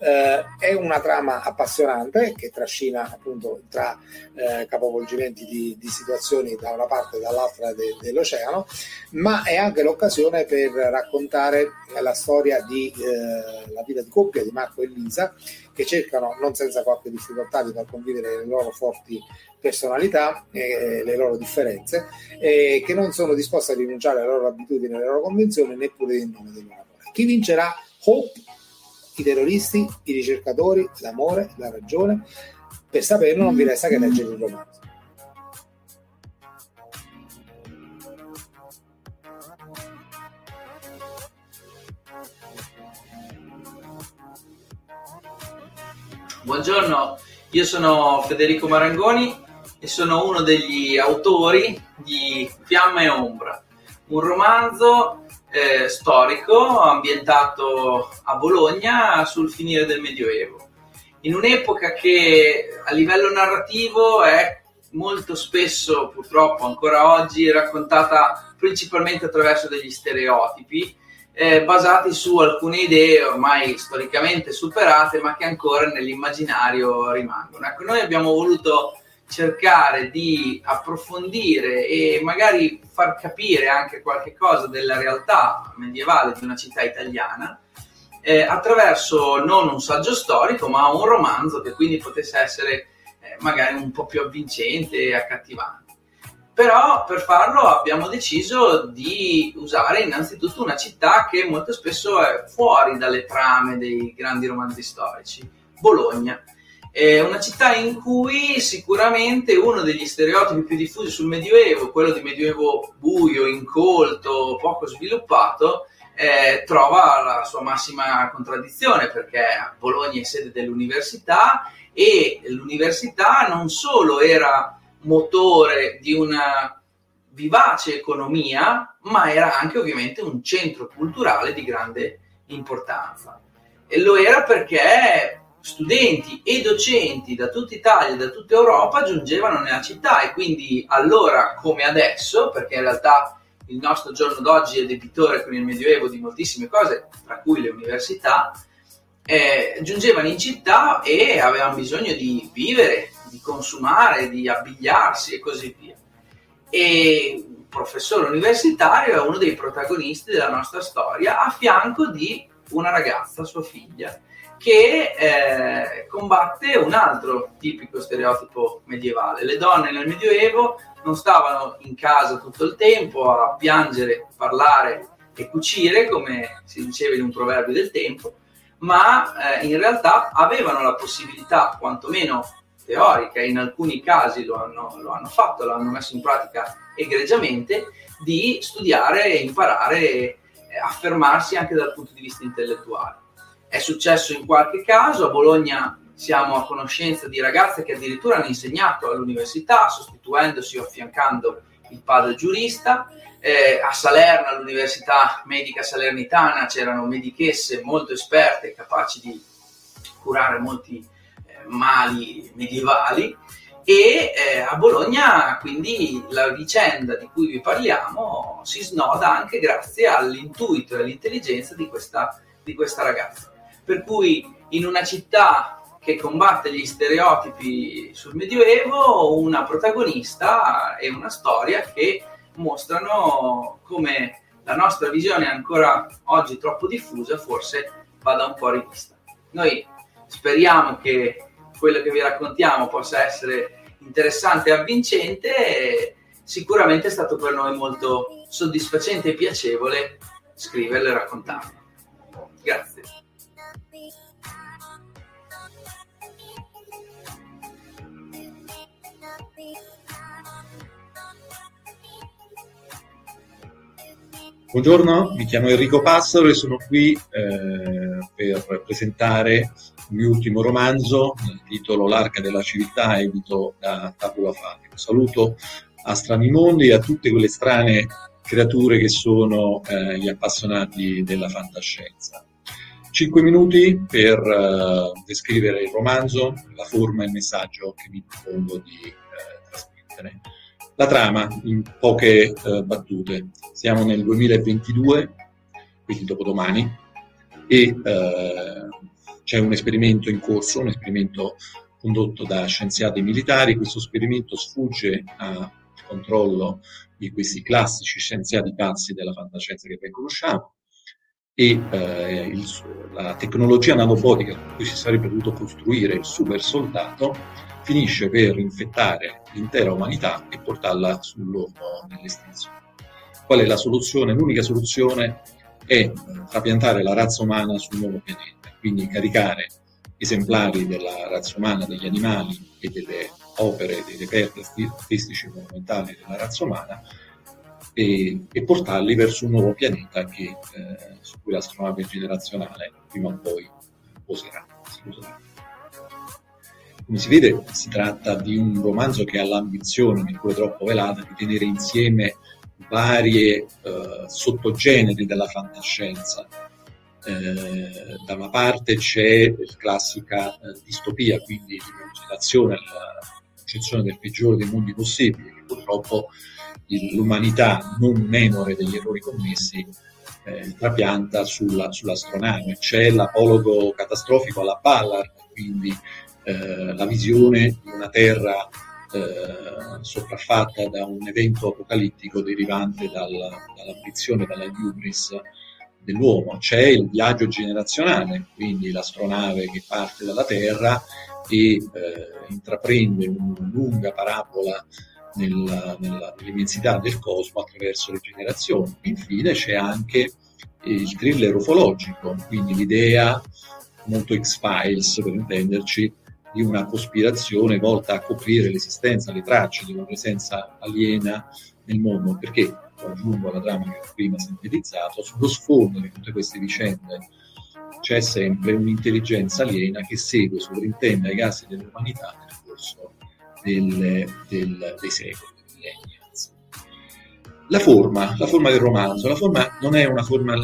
Eh, è una trama appassionante che trascina appunto tra eh, capovolgimenti di, di, situazioni da una parte e dall'altra de, dell'oceano, ma è anche l'occasione per raccontare la storia di eh, la vita di coppia di Marco e Lisa che cercano non senza qualche difficoltà di far convivere le loro forti personalità e le loro differenze e che non sono disposti a rinunciare alle loro abitudini, alle loro convenzioni neppure in nome del loro amore. Chi vincerà? Hope, i terroristi, i ricercatori, l'amore, la ragione. Per saperlo non vi resta che leggere il romanzo. Buongiorno, io sono Federico Marangoni e sono uno degli autori di Fiamma e Ombra, un romanzo eh, storico ambientato a Bologna sul finire del Medioevo, in un'epoca che a livello narrativo è molto spesso, purtroppo ancora oggi, raccontata principalmente attraverso degli stereotipi eh, basati su alcune idee ormai storicamente superate, ma che ancora nell'immaginario rimangono. Ecco, noi abbiamo voluto cercare di approfondire e magari far capire anche qualche cosa della realtà medievale di una città italiana eh, attraverso non un saggio storico, ma un romanzo che quindi potesse essere eh, magari un po' più avvincente e accattivante. però per farlo abbiamo deciso di usare innanzitutto una città che molto spesso è fuori dalle trame dei grandi romanzi storici, Bologna. È una città in cui sicuramente uno degli stereotipi più diffusi sul Medioevo, quello di Medioevo buio, incolto, poco sviluppato, eh, trova la sua massima contraddizione perché Bologna è sede dell'università e l'università non solo era motore di una vivace economia, ma era anche ovviamente un centro culturale di grande importanza. E lo era perché studenti e docenti da tutta Italia e da tutta Europa giungevano nella città e quindi allora come adesso, perché in realtà il nostro giorno d'oggi è debitore con il Medioevo di moltissime cose, tra cui le università, eh, giungevano in città e avevano bisogno di vivere, di consumare, di abbigliarsi e così via. E un professore universitario è uno dei protagonisti della nostra storia a fianco di una ragazza, sua figlia, che eh, combatte un altro tipico stereotipo medievale. Le donne nel Medioevo non stavano in casa tutto il tempo a piangere, parlare e cucire, come si diceva in un proverbio del tempo, ma eh, in realtà avevano la possibilità, quantomeno teorica, in alcuni casi lo hanno, lo hanno fatto, lo hanno messo in pratica egregiamente, di studiare e imparare e affermarsi anche dal punto di vista intellettuale. È successo in qualche caso, a Bologna siamo a conoscenza di ragazze che addirittura hanno insegnato all'università, sostituendosi o affiancando il padre giurista. Eh, a Salerno, all'Università Medica Salernitana, c'erano medichesse molto esperte, capaci di curare molti mali medievali e eh, a Bologna quindi la vicenda di cui vi parliamo si snoda anche grazie all'intuito e all'intelligenza di questa, di questa ragazza. Per cui in una città che combatte gli stereotipi sul Medioevo, una protagonista e una storia che mostrano come la nostra visione ancora oggi troppo diffusa forse vada un po' rivista. Noi speriamo che quello che vi raccontiamo possa essere interessante e avvincente, sicuramente è stato per noi molto soddisfacente e piacevole scriverlo e raccontarlo. Grazie. Buongiorno, mi chiamo Enrico Passaro e sono qui eh, per presentare il mio ultimo romanzo, il titolo L'arca della civiltà, edito da Tabula Fabio. Saluto a strani mondi e a tutte quelle strane creature che sono eh, gli appassionati della fantascienza. Cinque minuti per eh, descrivere il romanzo, la forma e il messaggio che mi propongo di eh, trasmettere. La trama, in poche eh, battute. Siamo nel 2022, quindi dopodomani, e eh, c'è un esperimento in corso, un esperimento condotto da scienziati militari, questo esperimento sfugge al controllo di questi classici scienziati pazzi della fantascienza che ben conosciamo e eh, il, la tecnologia nanobotica con cui si sarebbe dovuto costruire il super soldato finisce per infettare l'intera umanità e portarla sull'orlo dell'estinzione. Qual è la soluzione? L'unica soluzione è trapiantare la razza umana sul nuovo pianeta quindi caricare esemplari della razza umana, degli animali e delle opere, dei reperti artistici monumentali della razza umana e, e portarli verso un nuovo pianeta che, eh, su cui l'astronave generazionale prima o poi poserà. Come si vede, si tratta di un romanzo che ha l'ambizione, neppure troppo velata, di tenere insieme varie eh, sottogeneri della fantascienza, eh, da una parte c'è la classica eh, distopia, quindi l'immaginazione, la concezione del peggiore dei mondi possibili, che purtroppo il, l'umanità, non memore degli errori commessi, eh, trapianta sulla, sull'astronave. C'è l'apologo catastrofico alla Ballard, quindi eh, la visione di una Terra eh, sopraffatta da un evento apocalittico derivante dalla, dall'ambizione, dalla hubris dell'uomo, c'è il viaggio generazionale, quindi l'astronave che parte dalla Terra e eh, intraprende una lunga parabola nella, nella, nell'immensità del cosmo attraverso le generazioni. Infine c'è anche il thriller ufologico, quindi l'idea molto X-Files per intenderci di una cospirazione volta a coprire l'esistenza, le tracce di una presenza aliena nel mondo, perché aggiungo alla trama che ho prima sintetizzato, sullo sfondo di tutte queste vicende c'è sempre un'intelligenza aliena che segue, sovrintende ai casi dell'umanità nel corso del, del, dei secoli, millenni. La forma, la forma del romanzo, la forma non è una forma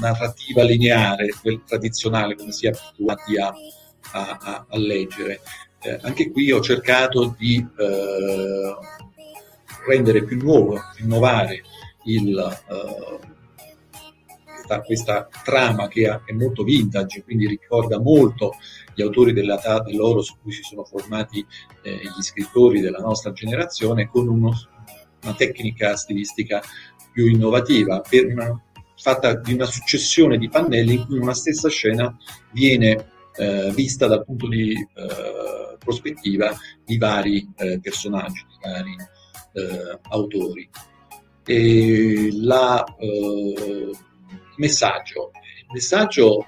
narrativa lineare, tradizionale come si è abituati a, a, a, a leggere. Eh, anche qui ho cercato di eh, rendere più nuovo, innovare il, eh, questa, questa, trama che è molto vintage, quindi ricorda molto gli autori dell'età dell'oro su cui si sono formati eh, gli scrittori della nostra generazione, con uno, una tecnica stilistica più innovativa, una, fatta di una successione di pannelli in cui una stessa scena viene eh, vista dal punto di eh, prospettiva di vari eh, personaggi, di vari eh, autori. La, eh, il messaggio, il messaggio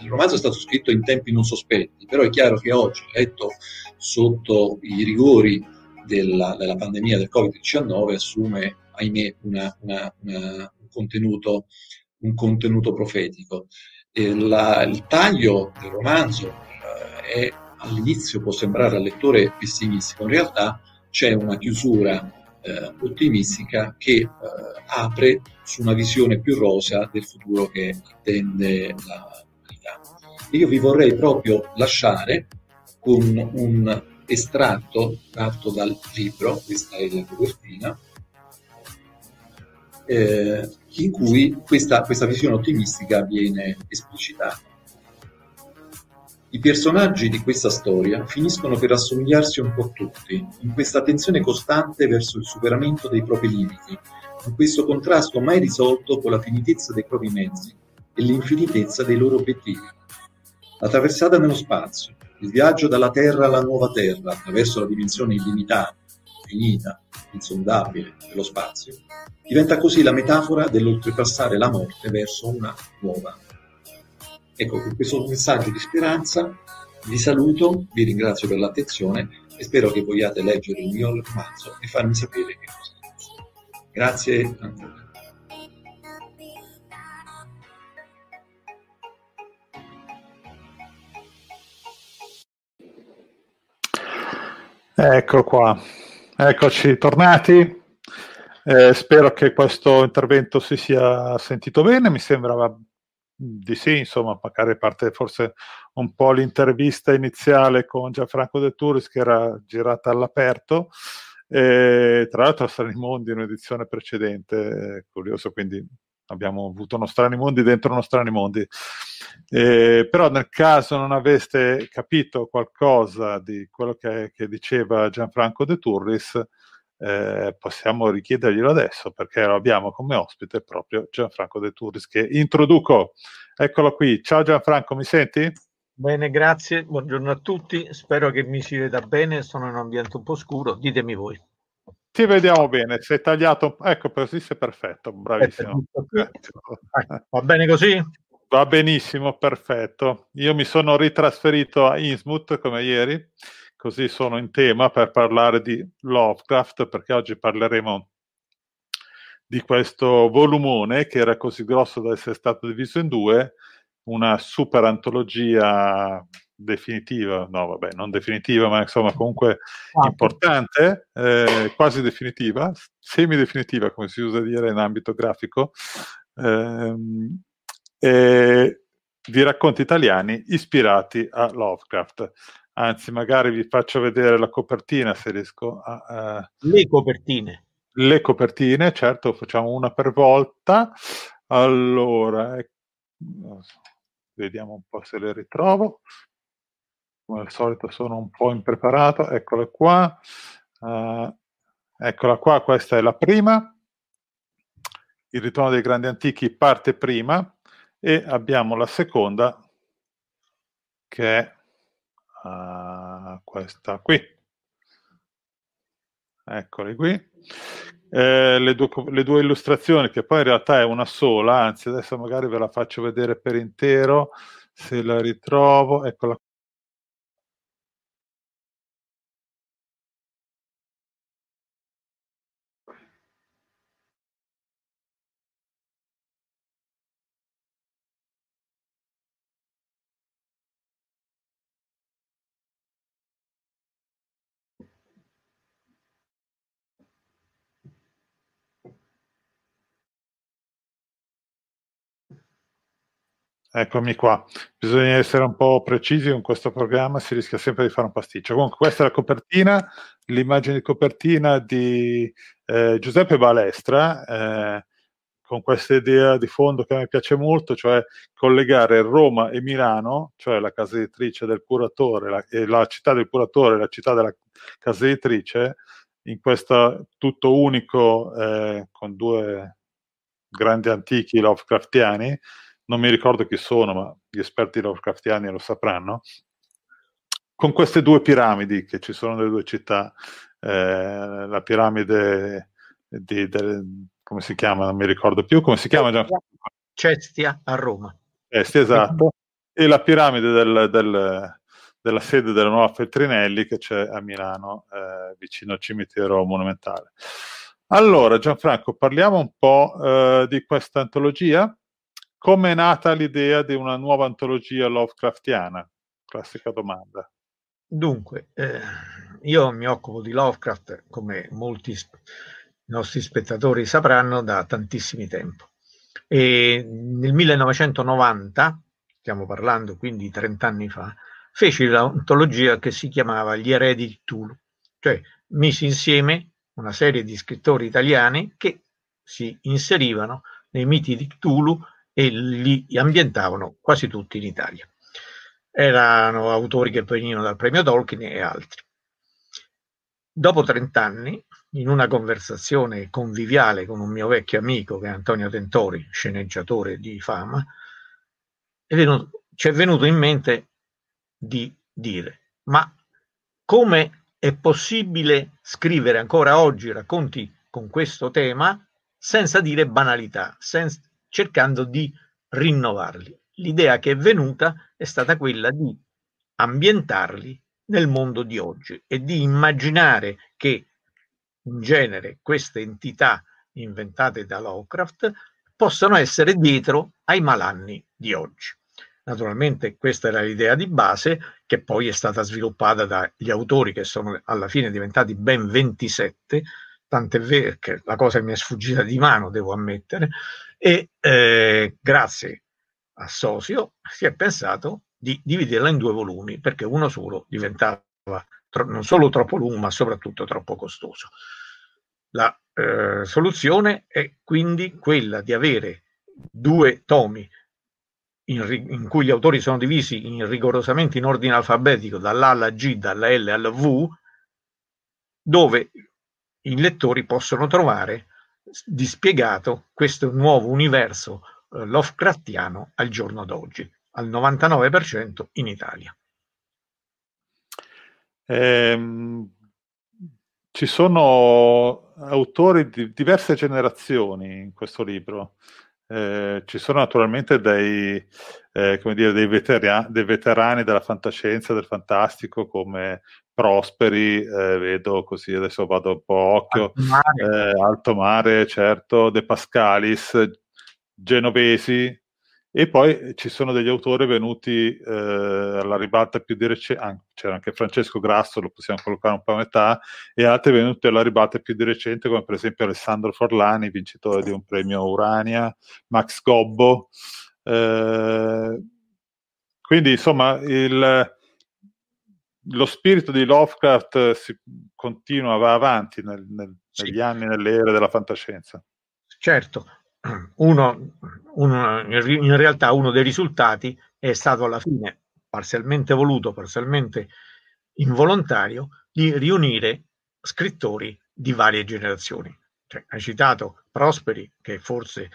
il romanzo è stato scritto in tempi non sospetti, però è chiaro che oggi, letto sotto i rigori della, della pandemia del Covid-19, assume, ahimè, una, una, una, un, contenuto, un, contenuto, profetico. La, il taglio del romanzo eh, è, all'inizio può sembrare al lettore pessimistico, in realtà c'è una chiusura eh, ottimistica che eh, apre su una visione più rosea del futuro che attende la l'umanità. Io vi vorrei proprio lasciare con un estratto tratto dal libro, questa è la copertina, eh, in cui questa, questa visione ottimistica viene esplicitata. I personaggi di questa storia finiscono per assomigliarsi un po' tutti, in questa tensione costante verso il superamento dei propri limiti, in questo contrasto mai risolto con la finitezza dei propri mezzi e l'infinitezza dei loro obiettivi. La traversata nello spazio, il viaggio dalla Terra alla nuova Terra attraverso la dimensione illimitata, finita, insondabile dello spazio, diventa così la metafora dell'oltrepassare la morte verso una nuova. Ecco, con questo messaggio di speranza vi saluto, vi ringrazio per l'attenzione e spero che vogliate leggere il mio romanzo e farmi sapere che cosa pensate. Grazie ancora. Ecco qua, eccoci tornati. Eh, spero che questo intervento si sia sentito bene, mi sembrava di sì, insomma, magari parte forse un po' l'intervista iniziale con Gianfranco De Turis che era girata all'aperto. E, tra l'altro a Strani Mondi in un'edizione precedente, curioso, quindi abbiamo avuto uno Strani Mondi dentro uno Strani Mondi. Eh, però nel caso non aveste capito qualcosa di quello che, che diceva Gianfranco De Turris, eh, possiamo richiederglielo adesso perché lo abbiamo come ospite proprio Gianfranco De Turris che introduco. Eccolo qui. Ciao Gianfranco, mi senti? Bene, grazie. Buongiorno a tutti. Spero che mi si veda bene. Sono in un ambiente un po' scuro. Ditemi voi. Ti vediamo bene. Sei tagliato. Ecco, così sei perfetto. Bravissimo. Va bene così? Va benissimo, perfetto. Io mi sono ritrasferito a Innsmouth come ieri, così sono in tema per parlare di Lovecraft, perché oggi parleremo di questo volumone che era così grosso da essere stato diviso in due, una super antologia definitiva, no vabbè, non definitiva, ma insomma comunque ah, importante, eh, quasi definitiva, semi-definitiva come si usa dire in ambito grafico, eh, eh, di racconti italiani ispirati a Lovecraft. Anzi, magari vi faccio vedere la copertina se riesco a... Uh, le copertine. Le copertine, certo, facciamo una per volta. Allora, eh, vediamo un po' se le ritrovo. Come al solito sono un po' impreparato. Eccola qua. Uh, eccola qua, questa è la prima. Il ritorno dei grandi antichi parte prima e abbiamo la seconda che è uh, questa qui. Eccoli qui. Eh, le, due, le, due, illustrazioni, che poi in realtà è una sola, anzi adesso magari ve la faccio vedere per intero, se la ritrovo, eccola Eccomi qua. Bisogna essere un po' precisi con questo programma, si rischia sempre di fare un pasticcio. Comunque, questa è la copertina, l'immagine di copertina di eh, Giuseppe Balestra, eh, con questa idea di fondo che a me piace molto, cioè collegare Roma e Milano, cioè la casa editrice del curatore, la, e la città del curatore e la città della casa editrice, in questo tutto unico eh, con due grandi antichi Lovecraftiani non mi ricordo chi sono, ma gli esperti Lovecraftiani lo sapranno, con queste due piramidi che ci sono nelle due città, eh, la piramide di, di, come si chiama, non mi ricordo più, come si chiama? Cestia a Roma. Cestia, esatto. E la piramide del, del, della sede della nuova Feltrinelli che c'è a Milano, eh, vicino al cimitero monumentale. Allora, Gianfranco, parliamo un po' eh, di questa antologia come è nata l'idea di una nuova antologia Lovecraftiana? Classica domanda. Dunque, eh, io mi occupo di Lovecraft, come molti nostri spettatori sapranno, da tantissimi tempo. E nel 1990, stiamo parlando quindi 30 anni fa, feci l'antologia che si chiamava Gli eredi di Tulu, cioè misi insieme una serie di scrittori italiani che si inserivano nei miti di Cthulhu e li ambientavano quasi tutti in Italia. Erano autori che venivano dal premio Tolkien e altri. Dopo 30 anni, in una conversazione conviviale con un mio vecchio amico che è Antonio Tentori, sceneggiatore di fama, è venuto, ci è venuto in mente di dire, ma come è possibile scrivere ancora oggi racconti con questo tema senza dire banalità, senza, cercando di rinnovarli. L'idea che è venuta è stata quella di ambientarli nel mondo di oggi e di immaginare che in genere queste entità inventate da Lovecraft possano essere dietro ai malanni di oggi. Naturalmente questa era l'idea di base che poi è stata sviluppata dagli autori che sono alla fine diventati ben 27, tant'è vero che la cosa mi è sfuggita di mano, devo ammettere, e eh, grazie a Sosio si è pensato di dividerla in due volumi perché uno solo diventava tro- non solo troppo lungo ma soprattutto troppo costoso. La eh, soluzione è quindi quella di avere due tomi in, ri- in, cui gli autori sono divisi in rigorosamente in ordine alfabetico dall'A alla G, dalla L alla V, dove i lettori possono trovare dispiegato questo nuovo universo eh, Lovecraftiano al giorno d'oggi, al 99% in Italia. Eh, ci sono autori di diverse generazioni in questo libro. Eh, ci sono naturalmente dei, eh, dire, dei, veterani, dei, veterani, della fantascienza, del fantastico, come Prosperi, eh, vedo così, adesso vado un po' occhio, Alto mare, eh, Alto mare certo, De Pascalis, Genovesi, e poi ci sono degli autori venuti eh, alla ribalta più di recente, ah, c'era anche Francesco Grasso, lo possiamo collocare un po' a metà, e altri venuti alla ribalta più di recente, come per esempio Alessandro Forlani, vincitore di un premio Urania, Max Gobbo. Eh, quindi insomma il, lo spirito di Lovecraft si continua, va avanti nel, nel, sì. negli anni, nelle ere della fantascienza. Certo, uno, uno, in realtà uno dei risultati è stato alla fine parzialmente voluto, parzialmente involontario, di riunire scrittori di varie generazioni. Cioè, hai citato Prosperi, che è forse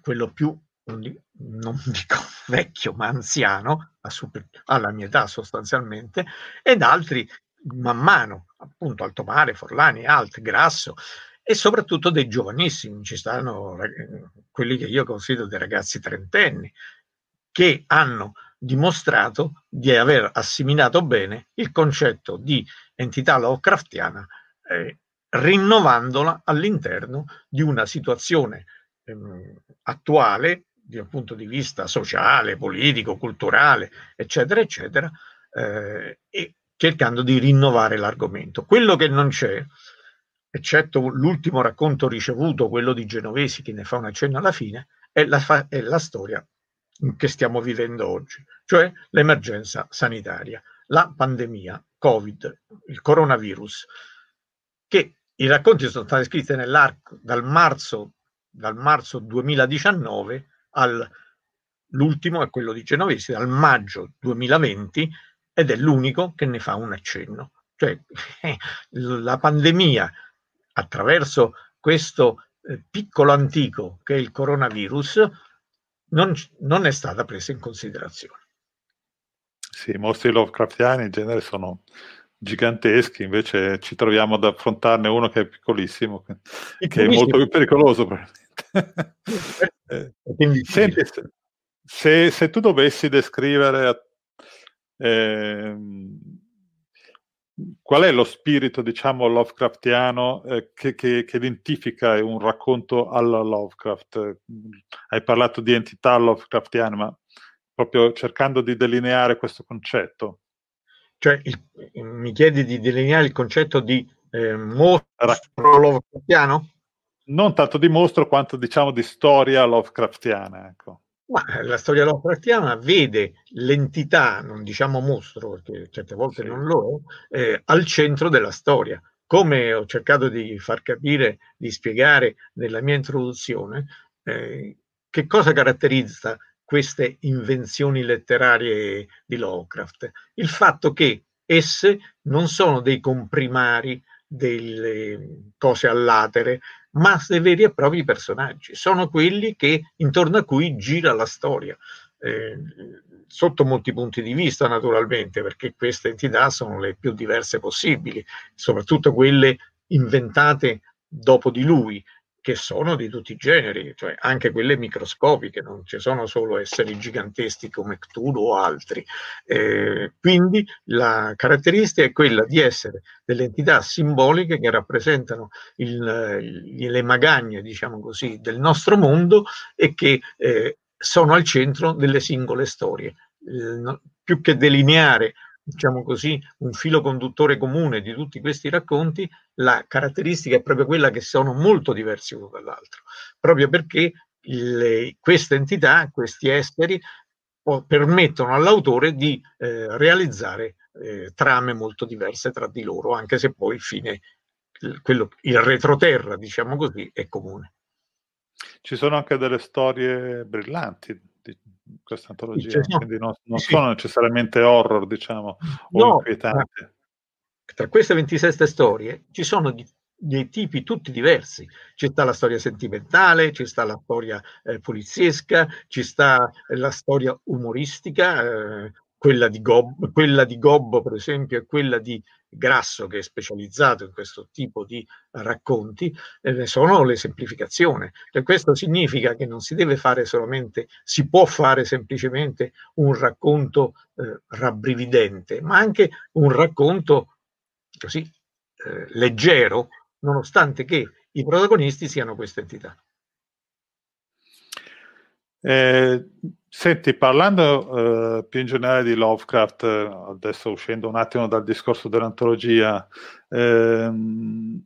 quello più non dico vecchio, ma anziano, alla mia età sostanzialmente, ed altri man mano, appunto Altomare, Forlani, Alt, Grasso e soprattutto dei giovanissimi, ci stanno quelli che io considero dei ragazzi trentenni, che hanno dimostrato di aver assimilato bene il concetto di entità Lovecraftiana, eh, rinnovandola all'interno di una situazione ehm, attuale, dal punto di vista sociale, politico, culturale, eccetera, eccetera, eh, e cercando di rinnovare l'argomento. Quello che non c'è, eccetto l'ultimo racconto ricevuto, quello di Genovesi, che ne fa un accenno alla fine, è la, fa- è la storia che stiamo vivendo oggi, cioè l'emergenza sanitaria, la pandemia, Covid, il coronavirus, che i racconti sono stati scritti nell'arco dal marzo, dal marzo 2019 all'ultimo è quello di Genovesi, dal maggio 2020 ed è l'unico che ne fa un accenno. Cioè la pandemia attraverso questo eh, piccolo antico che è il coronavirus non, non è stata presa in considerazione. Sì, i mostri Lovecraftiani in genere sono giganteschi, invece ci troviamo ad affrontarne uno che è piccolissimo, che, che è molto più pericoloso probabilmente. eh, senti, se, se, tu dovessi descrivere eh, qual è lo spirito, diciamo, Lovecraftiano eh, che, che, che, identifica un racconto alla Lovecraft? Hai parlato di entità Lovecraftiane, ma proprio cercando di delineare questo concetto. Cioè, il, mi chiedi di delineare il concetto di eh, mostro Lovecraftiano? Non tanto di mostro quanto diciamo di storia Lovecraftiana. Ecco. Ma la storia Lovecraftiana vede l'entità, non diciamo mostro, perché certe volte sì. non lo è, eh, al centro della storia. Come ho cercato di far capire, di spiegare nella mia introduzione, eh, che cosa caratterizza queste invenzioni letterarie di Lovecraft? Il fatto che esse non sono dei comprimari, delle cose all'atere, ma dei veri e propri personaggi. Sono quelli che, intorno a cui gira la storia. Eh, sotto molti punti di vista, naturalmente, perché queste entità sono le più diverse possibili, soprattutto quelle inventate dopo di lui, che sono di tutti i generi, cioè anche quelle microscopiche, non ci sono solo esseri giganteschi come Cthulhu o altri. Eh, quindi la caratteristica è quella di essere delle entità simboliche che rappresentano il, le magagne, diciamo così, del nostro mondo e che eh, sono al centro delle singole storie. Eh, più che delineare diciamo così, un filo conduttore comune di tutti questi racconti, la caratteristica è proprio quella che sono molto diversi uno dall'altro, proprio perché le, queste entità, questi esseri, permettono all'autore di eh, realizzare eh, trame molto diverse tra di loro, anche se poi il fine, il, quello, il retroterra, diciamo così, è comune. Ci sono anche delle storie brillanti questa antologia, sì, quindi non, non sì. sono necessariamente horror, diciamo, o no, inquietanti. Tra queste 27 storie ci sono di, dei tipi tutti diversi. Ci sta la storia sentimentale, ci sta la storia eh, poliziesca, ci sta la storia umoristica, eh, quella di, Gob, quella di Gobbo, per esempio, e quella di Grasso, che è specializzato in questo tipo di racconti, eh, sono le semplificazioni. E questo significa che non si deve fare solamente, si può fare semplicemente un racconto eh, rabbrividente, ma anche un racconto così eh, leggero, nonostante che i protagonisti siano queste entità. Eh, senti, parlando eh, più in generale di Lovecraft, adesso uscendo un attimo dal discorso dell'antologia, ehm,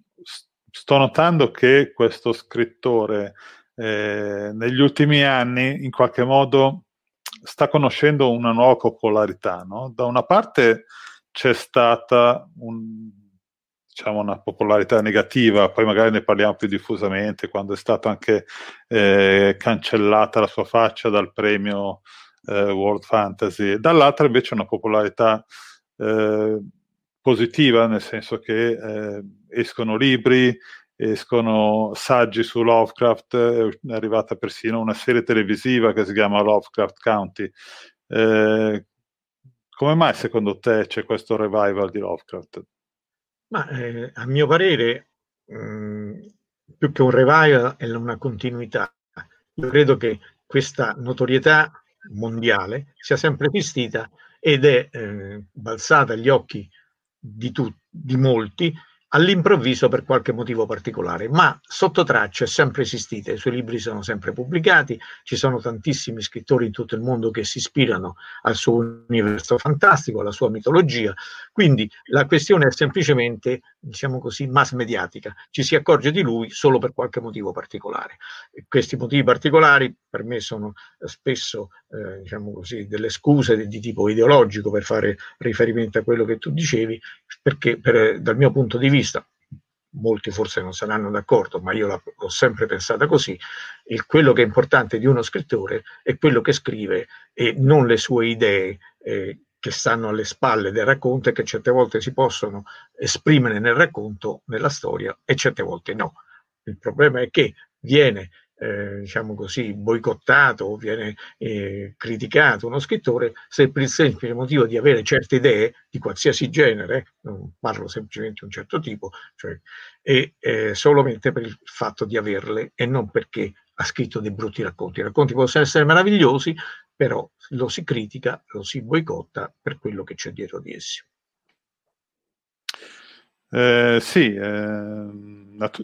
sto notando che questo scrittore eh, negli ultimi anni in qualche modo sta conoscendo una nuova popolarità. No? Da una parte c'è stata un, diciamo, una popolarità negativa, poi magari ne parliamo più diffusamente, quando è stata anche eh, cancellata la sua faccia dal premio eh, World Fantasy, dall'altra invece una popolarità eh, positiva, nel senso che eh, escono libri, escono saggi su Lovecraft, è arrivata persino una serie televisiva che si chiama Lovecraft County. Eh, Come mai secondo te c'è questo revival di Lovecraft? Ma eh, a mio parere, mh, più che un revival è una continuità. Io credo che questa notorietà mondiale sia sempre esistita ed è eh, balzata agli occhi di, tu, di molti all'improvviso per qualche motivo particolare, ma sotto traccia è sempre esistita, i suoi libri sono sempre pubblicati, ci sono tantissimi scrittori in tutto il mondo che si ispirano al suo universo fantastico, alla sua mitologia, quindi la questione è semplicemente, diciamo così, mass mediatica, ci si accorge di lui solo per qualche motivo particolare. E questi motivi particolari per me sono spesso, eh, diciamo così, delle scuse di, di tipo ideologico per fare riferimento a quello che tu dicevi, perché per, dal mio punto di vista, molti forse non saranno d'accordo, ma io l'ho sempre pensata così, il, quello che è importante di uno scrittore è quello che scrive e non le sue idee eh, che stanno alle spalle del racconto e che certe volte si possono esprimere nel racconto, nella storia, e certe volte no. Il problema è che viene eh, diciamo così, boicottato o viene eh, criticato uno scrittore se per il semplice motivo di avere certe idee di qualsiasi genere, non parlo semplicemente di un certo tipo, cioè, e eh, solamente per il fatto di averle e non perché ha scritto dei brutti racconti. I racconti possono essere meravigliosi, però lo si critica, lo si boicotta per quello che c'è dietro di essi. Eh, sì, eh,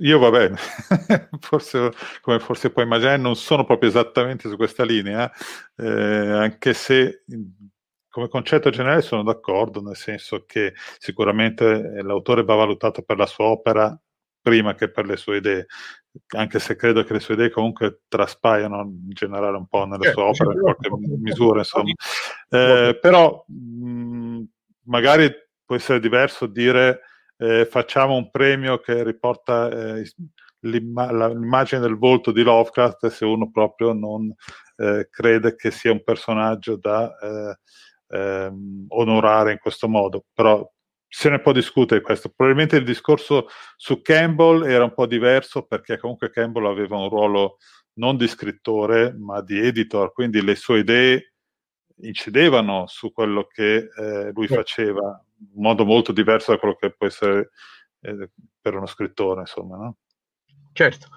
io va bene, forse, come forse puoi immaginare, non sono proprio esattamente su questa linea, eh, anche se come concetto generale sono d'accordo, nel senso che sicuramente l'autore va valutato per la sua opera prima che per le sue idee, anche se credo che le sue idee comunque traspaiano in generale un po' nelle sue opere, in qualche misura, insomma. Eh, però mh, magari può essere diverso dire eh, facciamo un premio che riporta eh, l'imma- l'immagine del volto di Lovecraft se uno proprio non eh, crede che sia un personaggio da eh, ehm, onorare in questo modo. Però se ne può discutere questo. Probabilmente il discorso su Campbell era un po' diverso perché comunque Campbell aveva un ruolo non di scrittore ma di editor, quindi le sue idee incidevano su quello che eh, lui faceva in modo molto diverso da quello che può essere eh, per uno scrittore, insomma, no? Certo,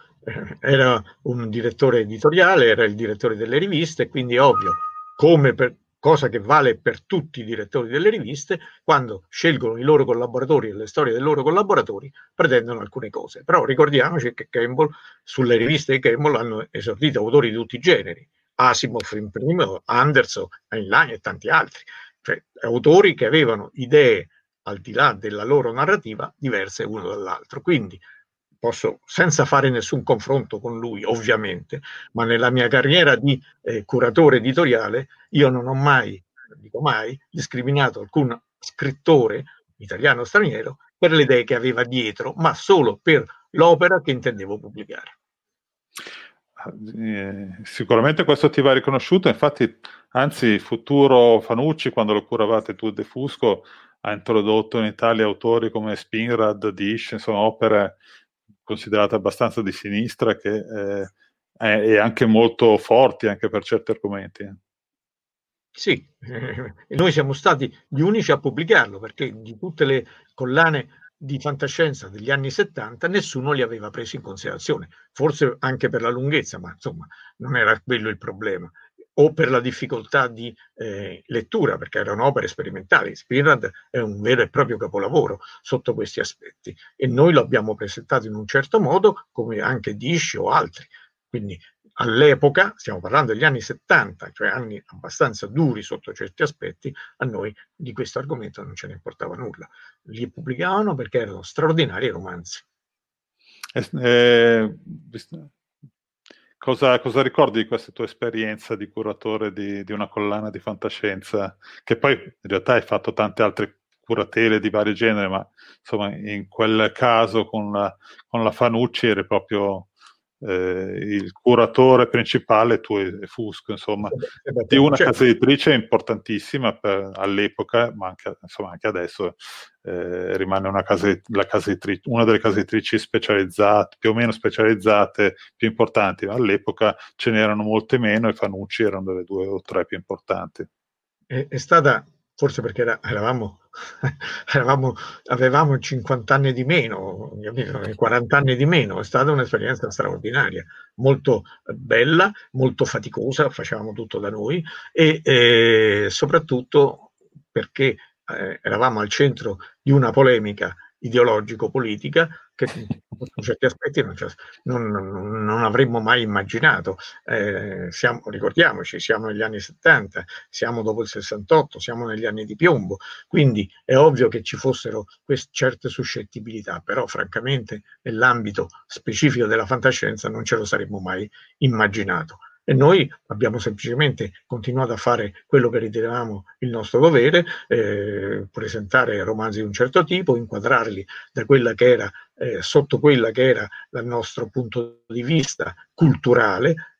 era un direttore editoriale, era il direttore delle riviste, quindi ovvio, come per, cosa che vale per tutti i direttori delle riviste, quando scelgono i loro collaboratori e le storie dei loro collaboratori, pretendono alcune cose. Però ricordiamoci che Campbell, sulle riviste di Campbell hanno esordito autori di tutti i generi, Asimov in primo, Anderson, Heinlein e tanti altri cioè autori che avevano idee al di là della loro narrativa diverse uno dall'altro. Quindi posso, senza fare nessun confronto con lui, ovviamente, ma nella mia carriera di eh, curatore editoriale, io non ho mai, dico mai, discriminato alcun scrittore italiano o straniero per le idee che aveva dietro, ma solo per l'opera che intendevo pubblicare. Eh, sicuramente questo ti va riconosciuto, infatti, anzi, futuro Fanucci, quando lo curavate tu De Fusco, ha introdotto in Italia autori come Spinrad, Dish, insomma, opere considerate abbastanza di sinistra che eh, e anche molto forti anche per certi argomenti. Eh. Sì, e noi siamo stati gli unici a pubblicarlo perché di tutte le collane di fantascienza degli anni 70 nessuno li aveva presi in considerazione, forse anche per la lunghezza, ma insomma non era quello il problema, o per la difficoltà di eh, lettura, perché erano opere sperimentali. Spinrad è un vero e proprio capolavoro sotto questi aspetti e noi lo abbiamo presentato in un certo modo, come anche Dish o altri. Quindi all'epoca, stiamo parlando degli anni 70, cioè anni abbastanza duri sotto certi aspetti, a noi di questo argomento non ce ne importava nulla. Li pubblicavano perché erano straordinari romanzi. Eh, eh, cosa, cosa, ricordi di questa tua esperienza di curatore di, di, una collana di fantascienza? Che poi in realtà hai fatto tante altre curatele di vario genere, ma insomma in quel caso con la, con la Fanucci eri proprio eh, il curatore principale tu e Fusco, insomma, eh beh, di una certo. casa editrice importantissima per, all'epoca, ma anche, insomma, anche adesso eh, rimane una, casa, casa editrice, una delle case editrici specializzate, più o meno specializzate, più importanti. All'epoca ce n'erano molte meno e Fanucci erano delle due o tre più importanti. È, è stata forse perché era, eravamo, eravamo, avevamo 50 anni di meno, 40 anni di meno, è stata un'esperienza straordinaria, molto bella, molto faticosa, facevamo tutto da noi e eh, soprattutto perché eh, eravamo al centro di una polemica ideologico-politica che su certi aspetti non, non, non avremmo mai immaginato. Eh, siamo, ricordiamoci, siamo negli anni 70, siamo dopo il 68, siamo negli anni di piombo, quindi è ovvio che ci fossero queste certe suscettibilità, però francamente nell'ambito specifico della fantascienza non ce lo saremmo mai immaginato e noi abbiamo semplicemente continuato a fare quello che ritenevamo il nostro dovere, eh, presentare romanzi di un certo tipo, inquadrarli da quella che era, eh, sotto quella che era il nostro punto di vista culturale,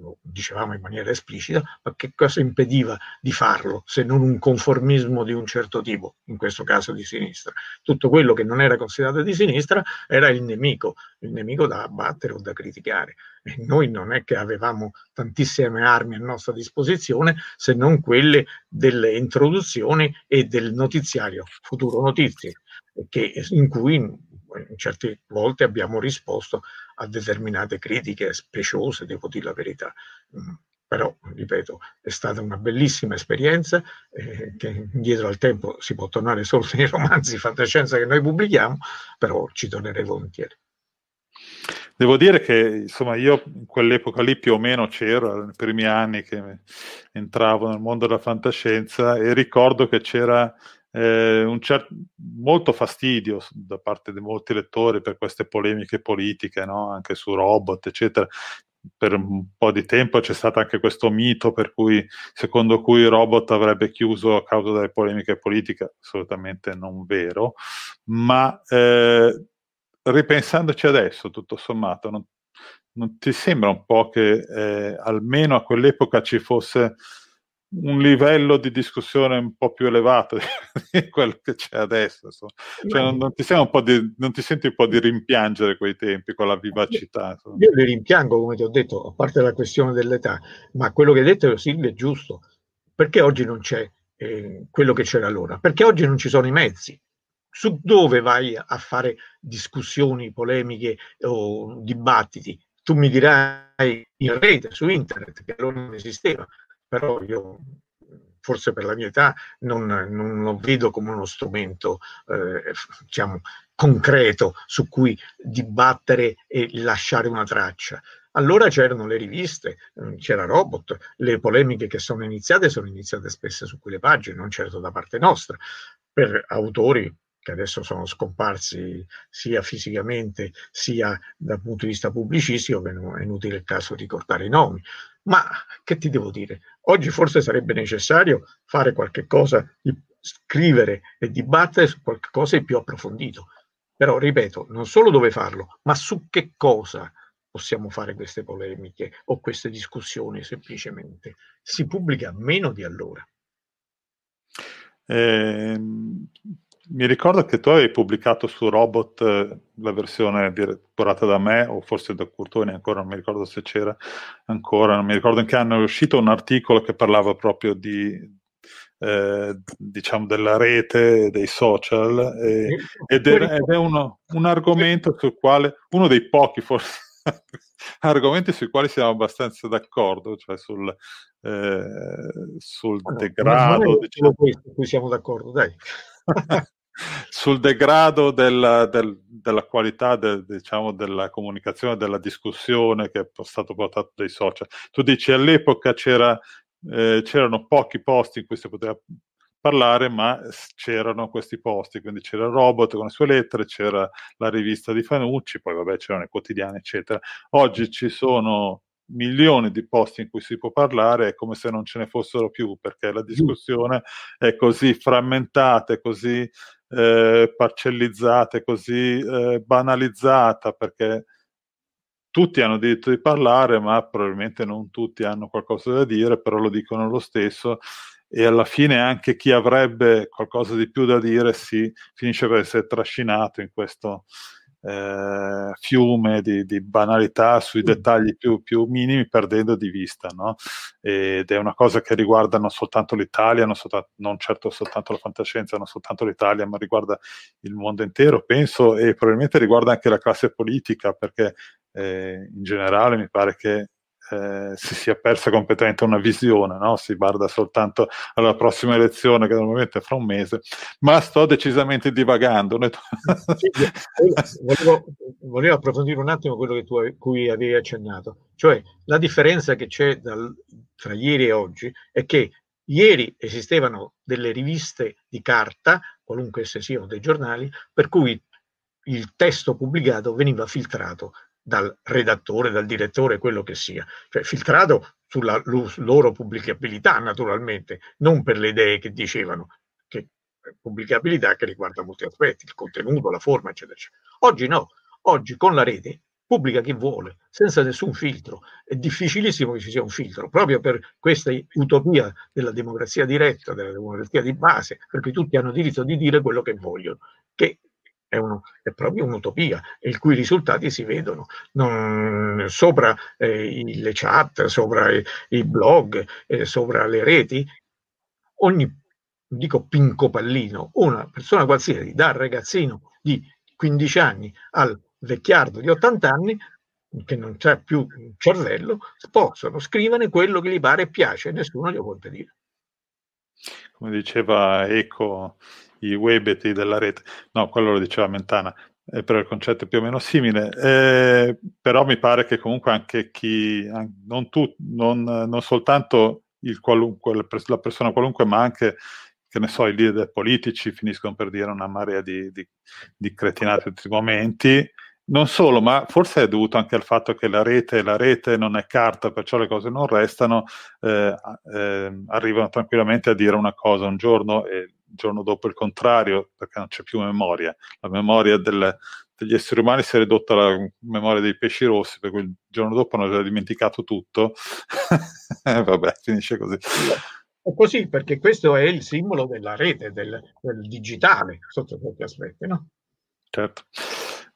lo dicevamo in maniera esplicita, ma che cosa impediva di farlo se non un conformismo di un certo tipo, in questo caso di sinistra? Tutto quello che non era considerato di sinistra era il nemico, il nemico da abbattere o da criticare. E noi non è che avevamo tantissime armi a nostra disposizione se non quelle delle introduzioni e del notiziario, futuro notizie, che, in cui in certe volte abbiamo risposto a determinate critiche speciose, devo dire la verità. Mm, però, ripeto, è stata una bellissima esperienza, eh, che indietro al tempo si può tornare solo nei romanzi fantascienza che noi pubblichiamo, però ci tornerei volentieri. Devo dire che insomma io in quell'epoca lì più o meno c'ero, nei primi anni che entravo nel mondo della fantascienza e ricordo che c'era eh, certo, molto fastidio da parte di molti lettori per queste polemiche politiche, no? anche su robot, eccetera. Per un po' di tempo c'è stato anche questo mito per cui, secondo cui il robot avrebbe chiuso a causa delle polemiche politiche, assolutamente non vero, ma eh, ripensandoci adesso, tutto sommato, non, non, ti sembra un po' che eh, almeno a quell'epoca ci fosse un livello di discussione un po' più elevato di quello che c'è adesso. Cioè, non, non, ti di, non, ti senti un po' di rimpiangere quei tempi con la vivacità? Insomma. Io li rimpiango, come ti ho detto, a parte la questione dell'età, ma quello che hai detto Silvia è giusto. Perché oggi non c'è eh, quello che c'era allora? Perché oggi non ci sono i mezzi. Su dove vai a fare discussioni, polemiche o dibattiti? Tu mi dirai in rete, su internet, che allora non esisteva però io forse per la mia età non, non lo vedo come uno strumento eh, diciamo, concreto su cui dibattere e lasciare una traccia. Allora c'erano le riviste, mm, c'era Robot, le polemiche che sono iniziate sono iniziate spesso su quelle pagine, non certo da parte nostra, per autori che adesso sono scomparsi sia fisicamente sia dal punto di vista pubblicistico, è inutile il caso di ricordare i nomi. Ma che ti devo dire? Oggi forse sarebbe necessario fare qualche cosa, scrivere e dibattere su qualche cosa di più approfondito. Però, ripeto, non solo dove farlo, ma su che cosa possiamo fare queste polemiche o queste discussioni semplicemente. Si pubblica meno di allora. Eh, mi ricordo che tu avevi pubblicato su Robot eh, la versione curata da me, o forse da Curtoni ancora, non mi ricordo se c'era ancora, non mi ricordo in che anno è uscito un articolo che parlava proprio di, eh, diciamo della rete, dei social, eh, ed, è, ed, è, uno, un argomento sul quale, uno dei pochi forse argomenti sui quali siamo abbastanza d'accordo, cioè sul, eh, sul no, degrado. Diciamo, questo, cui siamo d'accordo, dai. sul degrado del, del, della qualità de, diciamo, della comunicazione, della discussione che è stato portato dai social. Tu dici all'epoca c'era, eh, c'erano pochi posti in cui si poteva parlare, ma c'erano questi posti, quindi c'era il robot con le sue lettere, c'era la rivista di Fanucci, poi vabbè c'erano i quotidiani, eccetera. Oggi ci sono milioni di posti in cui si può parlare, è come se non ce ne fossero più, perché la discussione è così frammentata, è così eh, parcellizzata, è così eh, banalizzata, perché tutti hanno diritto di parlare, ma probabilmente non tutti hanno qualcosa da dire, però lo dicono lo stesso e alla fine anche chi avrebbe qualcosa di più da dire si finisce per essere trascinato in questo, eh, fiume di, di, banalità sui dettagli più, più minimi perdendo di vista no? ed è una cosa che riguarda non soltanto l'Italia non, soltanto, non certo soltanto la fantascienza non soltanto l'Italia ma riguarda il mondo intero penso e probabilmente riguarda anche la classe politica perché eh, in generale mi pare che eh, si sia persa completamente una visione, no? si guarda soltanto alla prossima elezione che normalmente è fra un mese, ma sto decisamente divagando. volevo, volevo, approfondire un attimo quello che tu cui avevi accennato, cioè la differenza che c'è dal, tra ieri e oggi è che ieri esistevano delle riviste di carta, qualunque esse siano dei giornali, per cui il testo pubblicato veniva filtrato dal redattore, dal direttore, quello che sia, cioè filtrato sulla loro pubblicabilità naturalmente, non per le idee che dicevano, che eh, pubblicabilità che riguarda molti aspetti, il contenuto, la forma, eccetera, eccetera. Oggi no, oggi con la rete pubblica chi vuole, senza nessun filtro. È difficilissimo che ci sia un filtro, proprio per questa utopia della democrazia diretta, della democrazia di base, perché tutti hanno diritto di dire quello che vogliono, che è, uno, è, proprio un'utopia, il cui risultati si vedono non, sopra eh, le chat, sopra i, i blog, eh, sopra le reti. Ogni, dico pinco pallino, una persona qualsiasi, dal ragazzino di 15 anni al vecchiardo di 80 anni, che non c'è più cervello, possono scrivere quello che gli pare e piace, nessuno glielo può impedire. Come diceva Eco i webeti della rete. No, quello lo diceva Mentana, eh, però il concetto è più o meno simile. Eh, però mi pare che comunque anche chi, non, tu, non, non soltanto la persona qualunque, ma anche che ne so, i leader politici finiscono per dire una marea di, di, di cretinati in tutti i momenti. Non solo, ma forse è dovuto anche al fatto che la rete, la rete non è carta, perciò le cose non restano, eh, eh, arrivano tranquillamente a dire una cosa un giorno e il giorno dopo il contrario, perché non c'è più memoria. La memoria del, degli esseri umani si è ridotta alla memoria dei pesci rossi, per cui il giorno dopo hanno già dimenticato tutto. eh, vabbè, finisce così. È così perché questo è il simbolo della rete, del, del digitale, sotto certi aspetti, no? Certo.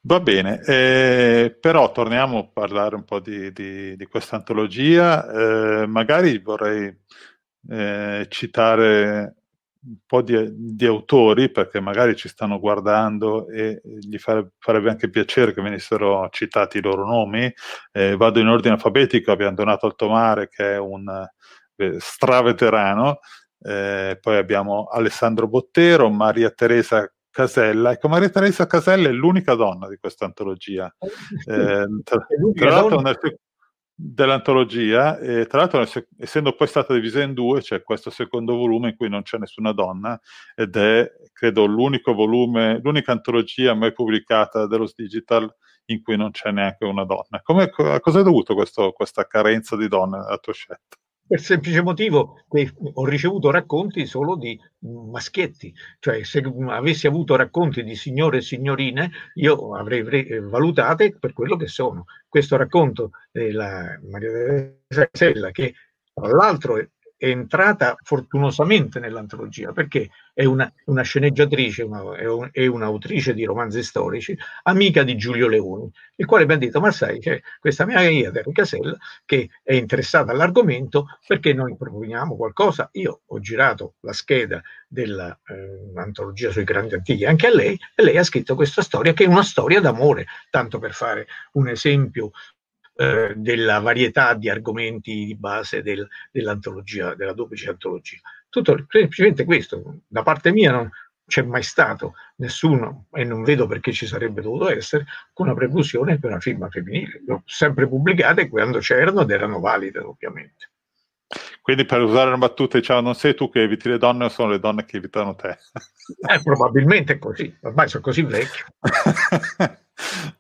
Va bene, eh, però torniamo a parlare un po' di, di, di questa antologia. Eh, magari vorrei eh, citare un po' di, di, autori perché magari ci stanno guardando e gli fare, farebbe anche piacere che venissero citati i loro nomi. Eh, vado in ordine alfabetico, abbiamo Donato Altomare che è un eh, straveterano, eh, poi abbiamo Alessandro Bottero, Maria Teresa Casella. Ecco, Maria Teresa Casella è l'unica donna di questa antologia. Eh, tra, tra l'altro nel, dell'antologia e tra l'altro essendo poi stata divisa in due c'è questo secondo volume in cui non c'è nessuna donna ed è credo l'unico volume l'unica antologia mai pubblicata dello digital in cui non c'è neanche una donna Come, a cosa è dovuto questo, questa carenza di donne nella tua scelta? Per semplice motivo che ho ricevuto racconti solo di maschietti, cioè se avessi avuto racconti di signore e signorine io avrei valutate per quello che sono. Questo racconto della Maria Teresa Sella, che tra l'altro è entrata fortunosamente nell'antologia perché è una, una sceneggiatrice, una, è, un, è, un'autrice di romanzi storici, amica di Giulio Leoni, il quale mi ha detto: Ma sai, c'è questa mia amica Terry Casella che è interessata all'argomento perché noi proponiamo qualcosa. Io ho girato la scheda dell'antologia eh, sui grandi antichi anche a lei e lei ha scritto questa storia che è una storia d'amore, tanto per fare un esempio eh, della varietà di argomenti di base del, dell'antologia, della duplice antologia. Tutto semplicemente questo, da parte mia non c'è mai stato nessuno, e non vedo perché ci sarebbe dovuto essere, una preclusione per una firma femminile. L'ho sempre pubblicate quando c'erano ed erano valide, ovviamente. Quindi per usare una battuta diciamo non sei tu che eviti le donne o sono le donne che evitano te? Eh, probabilmente è così, ormai sono così vecchio.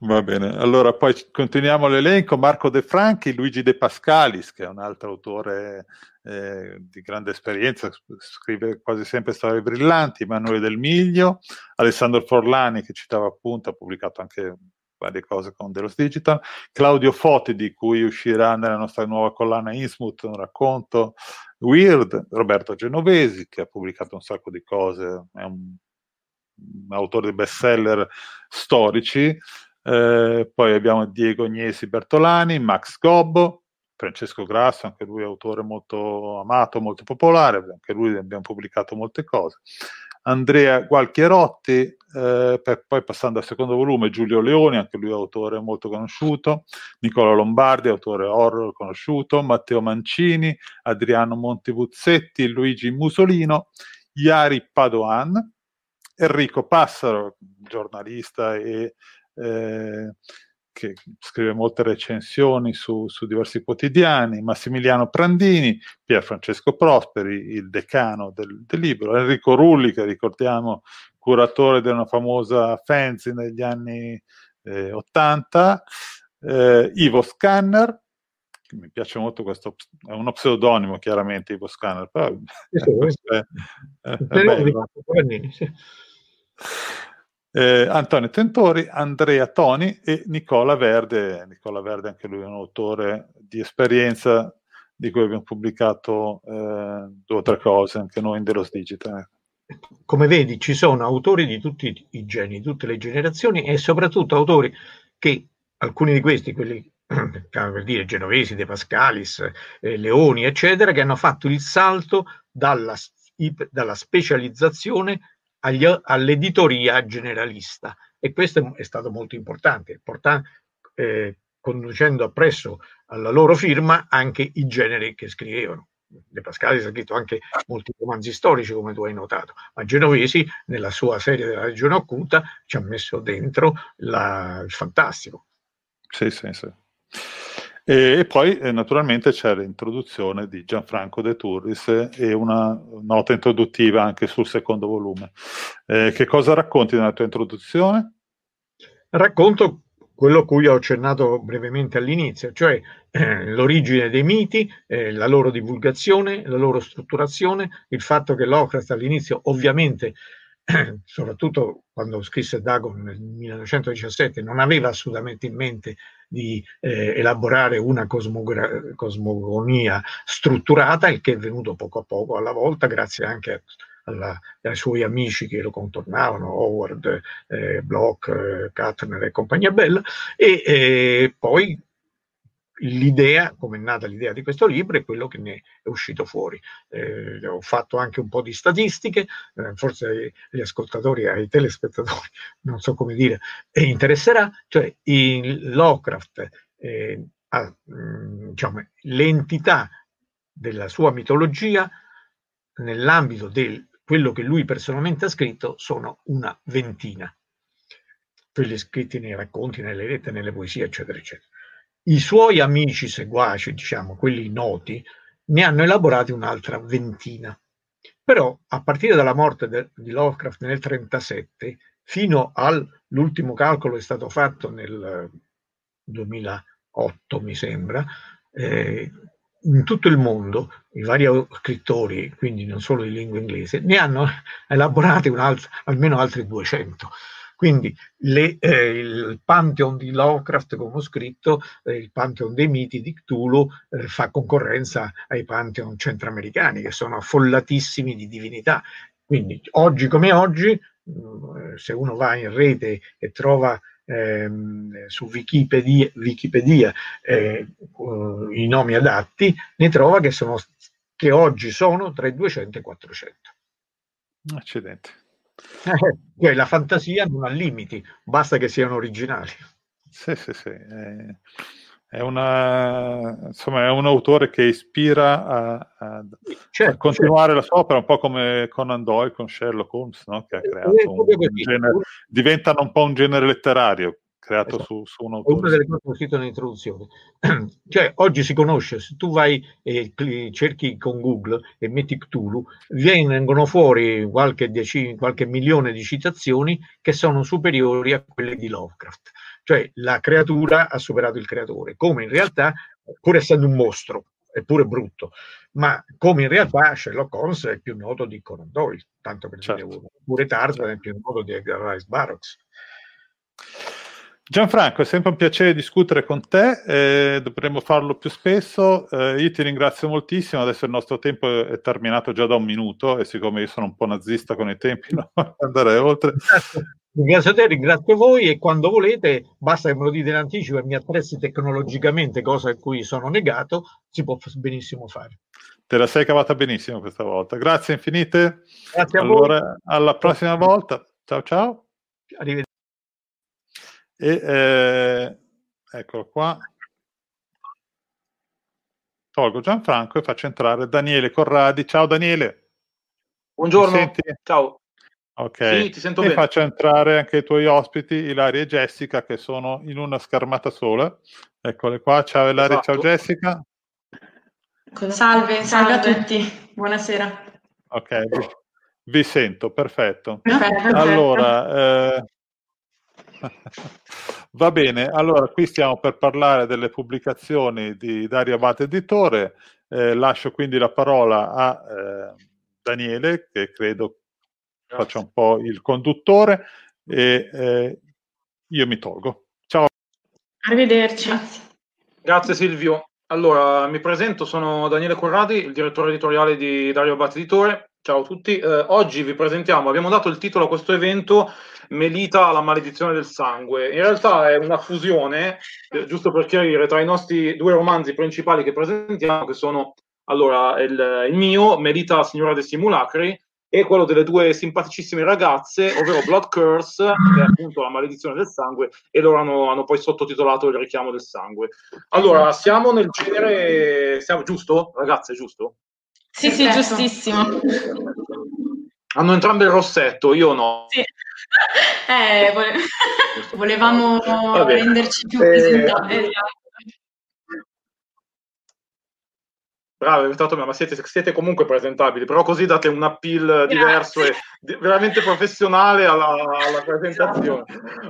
Va bene, allora poi continuiamo l'elenco. Marco De Franchi, Luigi De Pascalis, che è un altro autore eh, di grande esperienza, scrive quasi sempre storie brillanti, Emanuele Del Miglio, Alessandro Forlani, che citava appunto, ha pubblicato anche varie cose con Delos Digital, Claudio Foti, di cui uscirà nella nostra nuova collana Innsmouth un racconto, Weird, Roberto Genovesi, che ha pubblicato un sacco di cose, è un, autore di bestseller storici, eh, poi abbiamo Diego Agnesi Bertolani, Max Gobbo, Francesco Grasso, anche lui autore molto amato, molto popolare, anche lui abbiamo pubblicato molte cose. Andrea Gualchierotti, eh, poi passando al secondo volume, Giulio Leoni, anche lui autore molto conosciuto, Nicola Lombardi, autore horror conosciuto, Matteo Mancini, Adriano Montevuzzetti, Luigi Musolino, Iari Padoan, Enrico Passaro, giornalista e eh, che scrive molte recensioni su, su, diversi quotidiani, Massimiliano Prandini, Pier Francesco Prosperi, il decano del, del, libro, Enrico Rulli, che ricordiamo curatore di una famosa fanzine negli anni eh, 80, eh, Ivo Scanner, mi piace molto questo, è uno pseudonimo chiaramente Ivo Scanner, però è, è, è bello eh, Antonio Tentori, Andrea Toni e Nicola Verde. Nicola Verde, anche lui è un autore di esperienza di cui abbiamo pubblicato eh, due o tre cose anche noi in Delos Digital. Come vedi, ci sono autori di tutti i geni, tutte le generazioni e soprattutto autori che alcuni di questi, quelli per dire genovesi, De Pascalis, eh, Leoni, eccetera, che hanno fatto il salto dalla, dalla specializzazione all'editoria generalista e questo è stato molto importante, portando, eh, conducendo appresso alla loro firma anche i generi che scrivevano. De Pascali ha scritto anche molti romanzi storici, come tu hai notato, ma Genovesi, nella sua serie della regione occulta, ci ha messo dentro la, il fantastico. Sì, sì, sì. E, e poi eh, naturalmente c'è l'introduzione di Gianfranco De Turris e una nota introduttiva anche sul secondo volume. Eh, che cosa racconti nella tua introduzione? Racconto quello a cui ho accennato brevemente all'inizio, cioè eh, l'origine dei miti, eh, la loro divulgazione, la loro strutturazione, il fatto che Lovecraft all'inizio ovviamente soprattutto quando scrisse Dagon nel 1917, non aveva assolutamente in mente di eh, elaborare una cosmogra- cosmogonia strutturata, il che è venuto poco a poco alla volta, grazie anche alla, ai suoi amici che lo contornavano, Howard, eh, Bloch, eh, e compagnia bella, e eh, poi l'idea, come è nata l'idea di questo libro, è quello che ne è uscito fuori. Eh, ho fatto anche un po' di statistiche, eh, forse agli ascoltatori, ai telespettatori, non so come dire, e interesserà, cioè il Lovecraft, eh, ha, mm, diciamo, l'entità della sua mitologia nell'ambito di quello che lui personalmente ha scritto sono una ventina quelli scritti nei racconti, nelle lettere, nelle poesie, eccetera, eccetera. I suoi amici seguaci, diciamo, quelli noti, ne hanno elaborati un'altra ventina. Però a partire dalla morte de, di Lovecraft nel 1937 fino all'ultimo calcolo è stato fatto nel 2008, mi sembra, eh, in tutto il mondo i vari scrittori, quindi non solo di lingua inglese, ne hanno elaborati almeno altri 200. Quindi le, eh, il Pantheon di Lovecraft, come ho scritto, eh, il Pantheon dei miti di Cthulhu eh, fa concorrenza ai Pantheon centroamericani che sono affollatissimi di divinità. Quindi oggi come oggi, mm, se uno va in rete e trova ehm, su Wikipedia, Wikipedia eh, i nomi adatti, ne trova che, sono, che oggi sono tra i 200 e i 400. Accidenti. Eh, la fantasia non ha limiti, basta che siano originali. Sì, sì, sì. È, una, insomma, è un autore che ispira a, a, certo, a continuare certo. la sua opera, un po' come Conan Doyle con Sherlock Holmes, no? che ha creato un, un genere, diventano un po' un genere letterario creato esatto. su, su un autore. Una delle cose che ho scritto nell'introduzione. cioè, oggi si conosce, se tu vai e cerchi con Google e metti Cthulhu, vengono fuori qualche, decine, qualche milione di citazioni che sono superiori a quelle di Lovecraft. Cioè, la creatura ha superato il creatore, come in realtà, pur essendo un mostro, eppure brutto, ma come in realtà Sherlock Holmes è più noto di Conan Doyle, tanto per certo. dire uno, pure Tarzan è più noto di Edgar Rice Burroughs. Gianfranco, è sempre un piacere discutere con te, eh, dovremmo farlo più spesso. Eh, io ti ringrazio moltissimo, adesso il nostro tempo è terminato già da un minuto e siccome io sono un po' nazista con i tempi, non andrei oltre. Ringrazio te, ringrazio voi e quando volete, basta che me lo dite in anticipo e mi attrezzi tecnologicamente, cosa a cui sono negato, si può benissimo fare. Te la sei cavata benissimo questa volta. Grazie infinite. Grazie a allora, voi. alla prossima volta. Ciao ciao. Arrivederci. E eh, eccolo qua. Tolgo Gianfranco e faccio entrare Daniele Corradi. Ciao Daniele. Buongiorno. Ciao. Ok. Sì, ti sento e bene. faccio entrare anche i tuoi ospiti, Ilaria e Jessica, che sono in una schermata sola. Eccole qua. Ciao Ilaria, Esatto. ciao Jessica. Salve, salve a tutti, buonasera. Ok, vi, sento, perfetto. Perfetto, perfetto. Allora, eh, va bene, allora qui stiamo per parlare delle pubblicazioni di Dario Abate Editore. Eh, lascio quindi la parola a eh, Daniele, che credo faccia un po' il conduttore, e eh, io mi tolgo. Ciao. Arrivederci. Grazie Silvio. Allora, mi presento, sono Daniele Corradi, il direttore editoriale di Dario Abate Editore. Ciao a tutti. Eh, oggi vi presentiamo, abbiamo dato il titolo a questo evento Melita, la maledizione del sangue. In realtà è una fusione, eh, giusto per chiarire, tra i nostri due romanzi principali che presentiamo, che sono allora il, il mio, Melita, signora dei simulacri, e quello delle due simpaticissime ragazze, ovvero Blood Curse, che è appunto la maledizione del sangue, e loro hanno, hanno poi sottotitolato il richiamo del sangue. Allora, siamo nel genere, siamo, giusto? Ragazze, giusto? Sì, sì, giustissimo. Hanno entrambe il rossetto, io no. Sì. Eh, vole- volevamo renderci più Eh, presentabili. Bravo, diventato mio, ma siete, siete comunque presentabili, però così date un appeal diverso e di- veramente professionale alla, alla presentazione.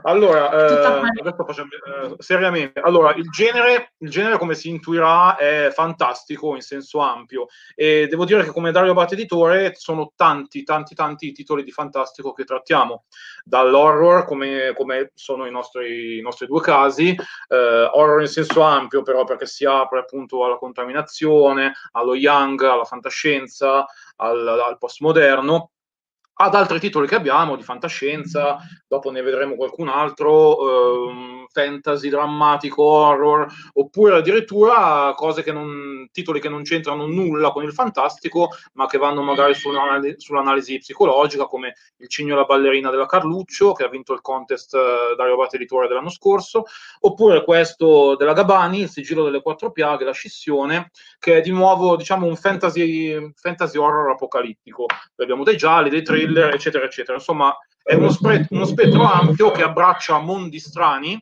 Allora, eh, facciamo eh, seriamente. Allora, il genere, il genere, come si intuirà, è fantastico in senso ampio e devo dire che come Dario Abate Editore sono tanti, tanti, tanti i titoli di fantastico che trattiamo, dall'horror, come, come sono i nostri, i nostri due casi, eh, horror in senso ampio però perché si apre appunto alla contaminazione, allo young, alla fantascienza, al, al postmoderno, ad altri titoli che abbiamo di fantascienza, dopo ne vedremo qualcun altro, ehm, fantasy, drammatico, horror, oppure addirittura cose che non, titoli che non c'entrano nulla con il fantastico, ma che vanno magari sull'anali- sull'analisi psicologica, come Il cigno e la ballerina della Carluccio, che ha vinto il contest eh, Dario Abate Editore dell'anno scorso, oppure questo della Gabani, Il sigillo delle quattro piaghe, La scissione, che è di nuovo diciamo un fantasy, fantasy horror apocalittico. Abbiamo dei gialli, dei thriller, eccetera, eccetera. Insomma, è uno, spre- uno spettro ampio che abbraccia mondi strani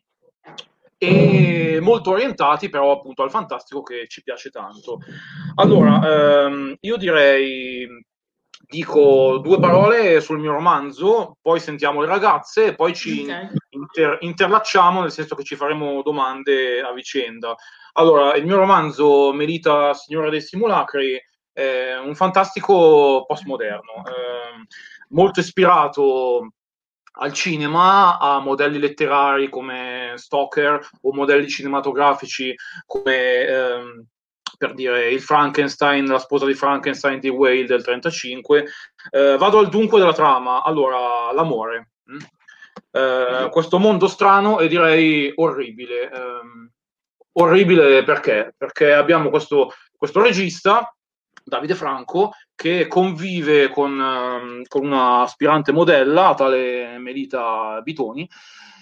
e molto orientati però appunto al fantastico che ci piace tanto. Allora, ehm, io direi, dico due parole sul mio romanzo, poi sentiamo le ragazze e poi ci inter- interlacciamo, nel senso che ci faremo domande a vicenda. Allora, il mio romanzo Melita, Signora dei Simulacri, è un fantastico postmoderno, ehm, molto ispirato al cinema, a modelli letterari come Stoker o modelli cinematografici come ehm, per dire il Frankenstein, la sposa di Frankenstein di Whale del 35. Eh, vado al dunque della trama. Allora, l'amore. mm? Eh, questo mondo strano e direi orribile. Ehm, orribile perché? Perché abbiamo questo, questo regista, Davide Franco, che convive con, ehm, con una aspirante modella, tale Melita Bitoni,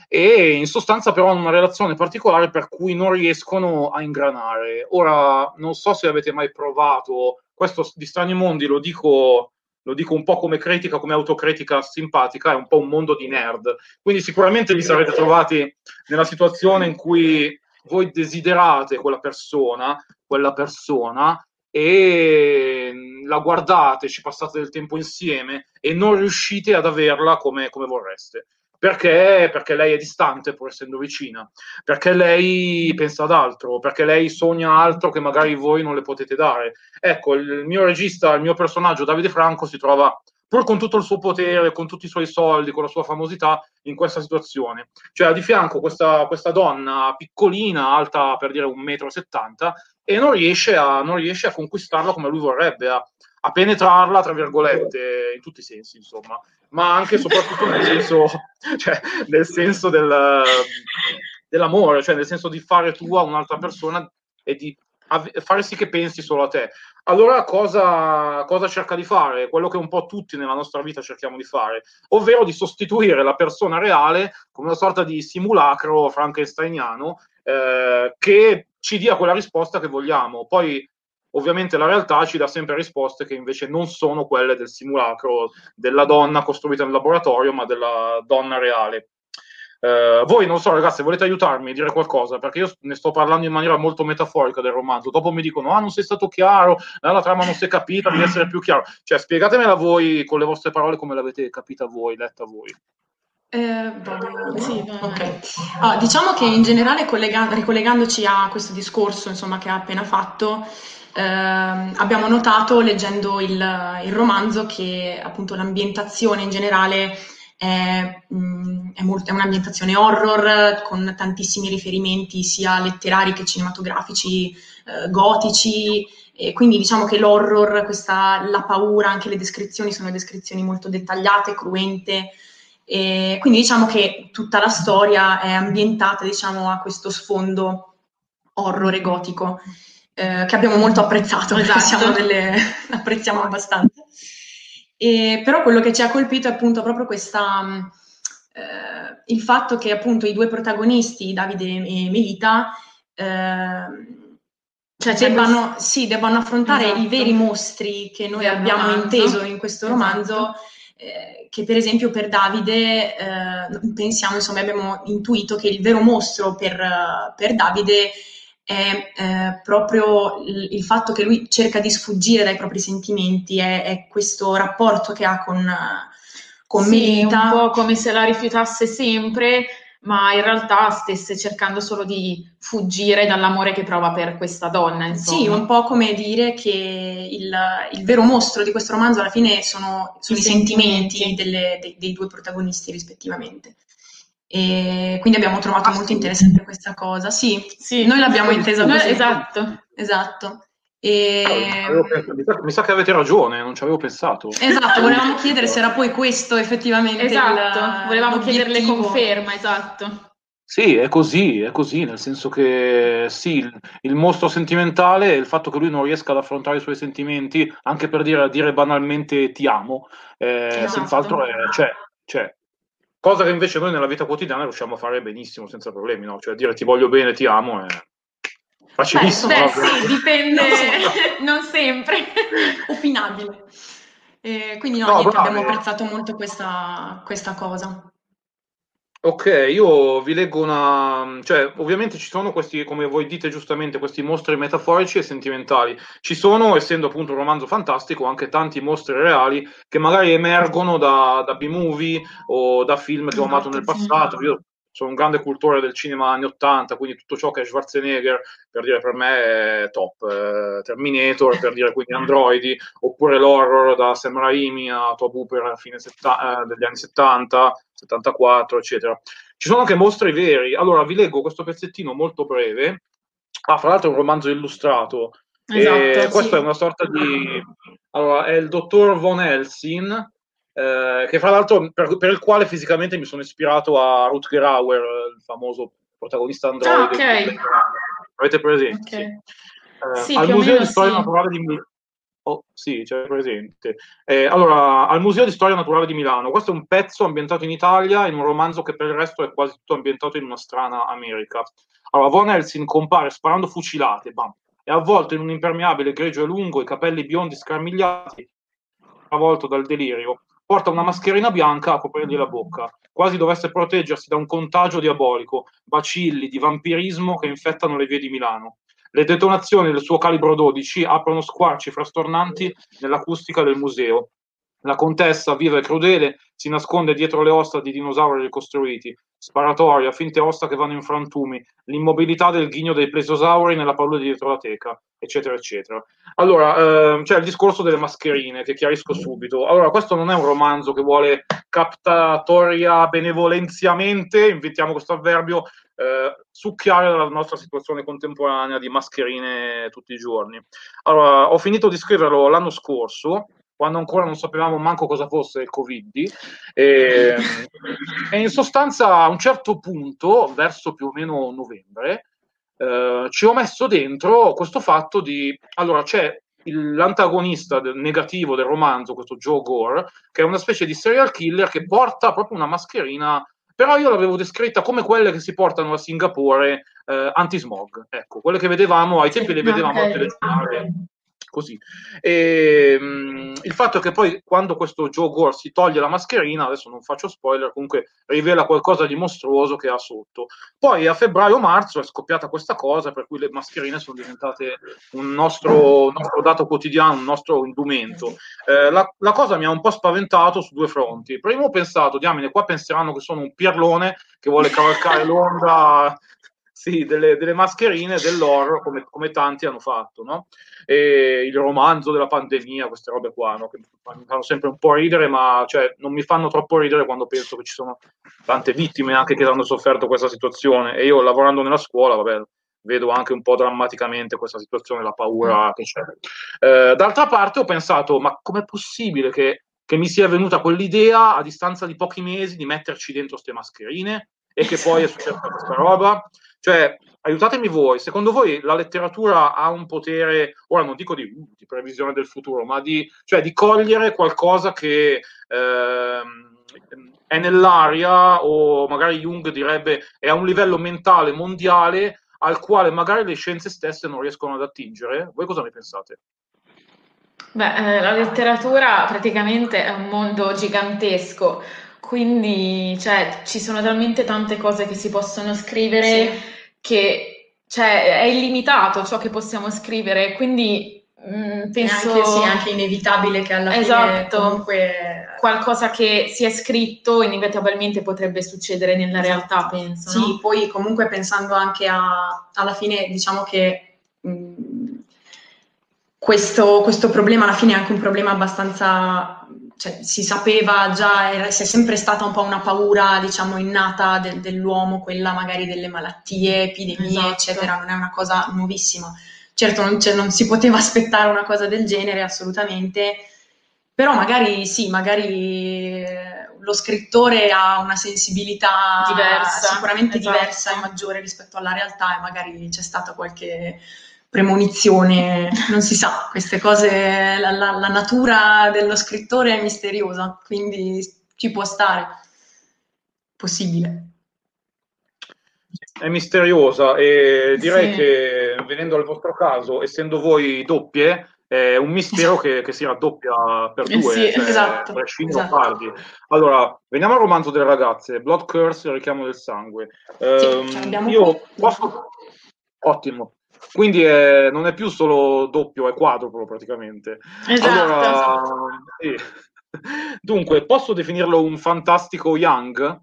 e in sostanza però hanno una relazione particolare per cui non riescono a ingranare. Ora, non so se avete mai provato, questo di Strani Mondi lo dico, lo dico un po' come critica, come autocritica simpatica, è un po' un mondo di nerd, quindi sicuramente vi sarete trovati nella situazione in cui voi desiderate quella persona, quella persona, e la guardate, ci passate del tempo insieme e non riuscite ad averla come, come vorreste. Perché? Perché lei è distante pur essendo vicina, perché lei pensa ad altro, perché lei sogna altro che magari voi non le potete dare. Ecco, il mio regista, il mio personaggio Davide Franco si trova pur con tutto il suo potere, con tutti i suoi soldi, con la sua famosità, in questa situazione. Cioè di fianco questa, questa donna piccolina, alta per dire un metro e non riesce a, non riesce a conquistarla come lui vorrebbe, a, a penetrarla, tra virgolette, in tutti i sensi, insomma, ma anche e soprattutto nel senso, cioè, nel senso del, dell'amore, cioè nel senso di fare tu a un'altra persona e di fare sì che pensi solo a te. Allora cosa, cosa cerca di fare? Quello che un po' tutti nella nostra vita cerchiamo di fare, ovvero di sostituire la persona reale con una sorta di simulacro frankensteiniano eh, che ci dia quella risposta che vogliamo. Poi ovviamente la realtà ci dà sempre risposte che invece non sono quelle del simulacro della donna costruita nel laboratorio, ma della donna reale. Eh, voi non so, ragazzi, volete aiutarmi a dire qualcosa? Perché io ne sto parlando in maniera molto metaforica del romanzo. Dopo mi dicono: Ah, non sei stato chiaro, la trama non si è capita, devi essere più chiaro. Cioè, spiegatemela voi con le vostre parole come l'avete capita voi, letta voi. Eh, vado- sì, ok. Ah, diciamo che in generale, collega- ricollegandoci a questo discorso insomma, che ha appena fatto, ehm, abbiamo notato leggendo il, il romanzo che appunto l'ambientazione in generale è, mh, è, molto- è un'ambientazione horror con tantissimi riferimenti sia letterari che cinematografici, eh, gotici. E quindi diciamo che l'horror, questa, la paura, anche le descrizioni sono descrizioni molto dettagliate, cruente. E quindi diciamo che tutta la storia è ambientata diciamo, a questo sfondo horror e gotico eh, che abbiamo molto apprezzato, Esatto. delle... apprezziamo abbastanza. E, però quello che ci ha colpito è appunto proprio questa, mh, eh, il fatto che appunto i due protagonisti, Davide e Melita, ehm, Cioè, debbano, sì, debbano affrontare Esatto. i veri mostri che noi abbiamo romanzo. inteso in questo Esatto. romanzo, eh, che per esempio per Davide eh, pensiamo, insomma, abbiamo intuito che il vero mostro per, eh, per Davide è eh, proprio il, il fatto che lui cerca di sfuggire dai propri sentimenti, è, è questo rapporto che ha con, eh, con Sì, Melita. un po' come se la rifiutasse sempre, ma in realtà stesse cercando solo di fuggire dall'amore che prova per questa donna, insomma. Sì, un po' come dire che il, il vero mostro di questo romanzo alla fine sono, sono I i sentimenti, sentimenti. delle- dei, dei due protagonisti rispettivamente. E quindi abbiamo trovato molto interessante questa cosa. Sì, Sì, noi l'abbiamo intesa così. esatto. Esatto. E... Pensato- mi, sa, mi sa che avete ragione, non ci avevo pensato. Esatto, volevamo chiedere se era poi questo effettivamente Esatto, il- volevamo chiederle conferma, esatto. Sì, è così, è così, nel senso che sì, il, il mostro sentimentale, il fatto che lui non riesca ad affrontare i suoi sentimenti, anche per dire, dire banalmente ti amo, eh, Esatto. senz'altro è, c'è, c'è. Cosa che invece noi nella vita quotidiana riusciamo a fare benissimo, senza problemi, no? Cioè dire ti voglio bene, ti amo, è facilissimo. Beh, no? sì, dipende, Non non sempre. Opinabile. Eh, quindi no, No, niente, abbiamo apprezzato molto questa, questa cosa. Ok, io vi leggo una... cioè ovviamente ci sono questi, come voi dite giustamente, questi mostri metaforici e sentimentali. Ci sono, essendo appunto un romanzo fantastico, anche tanti mostri reali che magari emergono da, da B-movie o da film che ho amato nel Esatto, passato. Io sono un grande cultore del cinema anni 80, quindi tutto ciò che è Schwarzenegger, per dire per me è top. Eh, Terminator, per dire quindi androidi, oppure l'horror da Sam Raimi a Tobu per fine setta- eh, degli anni 70, 74, eccetera. Ci sono anche mostri veri. Allora, vi leggo questo pezzettino molto breve. Ah, fra l'altro è un romanzo illustrato. Esatto, e questo sì. è una sorta di... Allora, è il dottor Von Helsing, eh, che fra l'altro per, per il quale fisicamente mi sono ispirato a Rutger Hauer, il famoso protagonista androide. Ah, ok. Avete presente? Ok. Eh, Sì, al Museo di Storia sì. Naturale di Milano. Oh, sì, c'è presente. Eh, allora, al Museo di Storia Naturale di Milano, questo è un pezzo ambientato in Italia in un romanzo che per il resto è quasi tutto ambientato in una strana America. Allora, Von Helsing compare sparando fucilate, bam, è avvolto in un impermeabile grigio e lungo, i capelli biondi scarmigliati, travolto dal delirio. Porta una mascherina bianca a coprirgli la bocca, quasi dovesse proteggersi da un contagio diabolico, bacilli di vampirismo che infettano le vie di Milano. Le detonazioni del suo calibro 12 aprono squarci frastornanti nell'acustica del museo. La contessa, viva e crudele, si nasconde dietro le ossa di dinosauri ricostruiti. Sparatoria, finte ossa che vanno in frantumi, l'immobilità del ghigno dei plesiosauri nella di dietro la teca, eccetera, eccetera. Allora, ehm, c'è il discorso delle mascherine, che chiarisco subito. Allora, questo non è un romanzo che vuole captatoria benevolenziamente, inventiamo questo avverbio, eh, succhiare la nostra situazione contemporanea di mascherine tutti i giorni. Allora, ho finito di scriverlo l'anno scorso, quando ancora non sapevamo manco cosa fosse il Covid. E, e in sostanza a un certo punto, verso più o meno novembre, eh, ci ho messo dentro questo fatto di... Allora, c'è il, l'antagonista del, negativo del romanzo, questo Joe Gore, che è una specie di serial killer che porta proprio una mascherina però io l'avevo descritta come quelle che si portano a Singapore eh, anti-smog, ecco, quelle che vedevamo, ai tempi le vedevamo al telegiornale così. E, mh, mm, il fatto è che poi quando questo Joe Gore si toglie la mascherina, adesso non faccio spoiler, comunque rivela qualcosa di mostruoso che ha sotto. Poi a febbraio-marzo è scoppiata questa cosa, per cui le mascherine sono diventate un nostro, nostro dato quotidiano, un nostro indumento. Eh, la, la, cosa mi ha un po' spaventato su due fronti. Primo ho pensato, diamine, qua penseranno che sono un pierlone che vuole cavalcare l'onda sì, delle, delle, mascherine dell'horror come, come, tanti hanno fatto, no? E il romanzo della pandemia, queste robe qua, no? che mi fanno sempre un po' ridere, ma cioè, non mi fanno troppo ridere quando penso che ci sono tante vittime anche che hanno sofferto questa situazione. E io lavorando nella scuola, vabbè, vedo anche un po' drammaticamente questa situazione, la paura che c'è. Eh, d'altra parte ho pensato, ma com'è possibile che, che mi sia venuta quell'idea a distanza di pochi mesi di metterci dentro queste mascherine e che poi è successa questa roba? Cioè, aiutatemi voi, secondo voi la letteratura ha un potere, ora non dico di, di previsione del futuro, ma di, cioè, di cogliere qualcosa che eh, è nell'aria o magari Jung direbbe è a un livello mentale mondiale al quale magari le scienze stesse non riescono ad attingere? Voi cosa ne pensate? Beh, eh, la letteratura praticamente è un mondo gigantesco quindi, cioè, ci sono talmente tante cose che si possono scrivere sì. che cioè, è illimitato ciò che possiamo scrivere, quindi mh, mm, penso... Anche, sì, anche inevitabile che alla esatto, fine comunque... Qualcosa che si è scritto inevitabilmente potrebbe succedere nella esatto. realtà, penso. Sì, no? poi comunque pensando anche a, alla fine, diciamo che... Mh, mm, questo, questo problema alla fine è anche un problema abbastanza cioè, si sapeva già, era, si è sempre stata un po' una paura, diciamo, innata de, dell'uomo, quella magari delle malattie, epidemie, esatto. eccetera, non è una cosa nuovissima. Certo, non, non, si poteva aspettare una cosa del genere, assolutamente, però magari sì, magari eh, lo scrittore ha una sensibilità diversa, sicuramente esatto. diversa e maggiore rispetto alla realtà e magari c'è stata qualche premonizione, non si sa, queste cose, la, la, la, natura dello scrittore è misteriosa, quindi ci può stare, possibile. È misteriosa e direi sì. che venendo al vostro caso, essendo voi doppie, è un mistero che, che si raddoppia per due, sì, cioè, esatto, esatto. Allora, veniamo al romanzo delle ragazze, Blood Curse, il richiamo del sangue. Sì, um, io posso... Ottimo. Quindi è, non è più solo doppio, è quadruplo praticamente. Esatto. Allora, sì. Dunque, posso definirlo un fantastico young?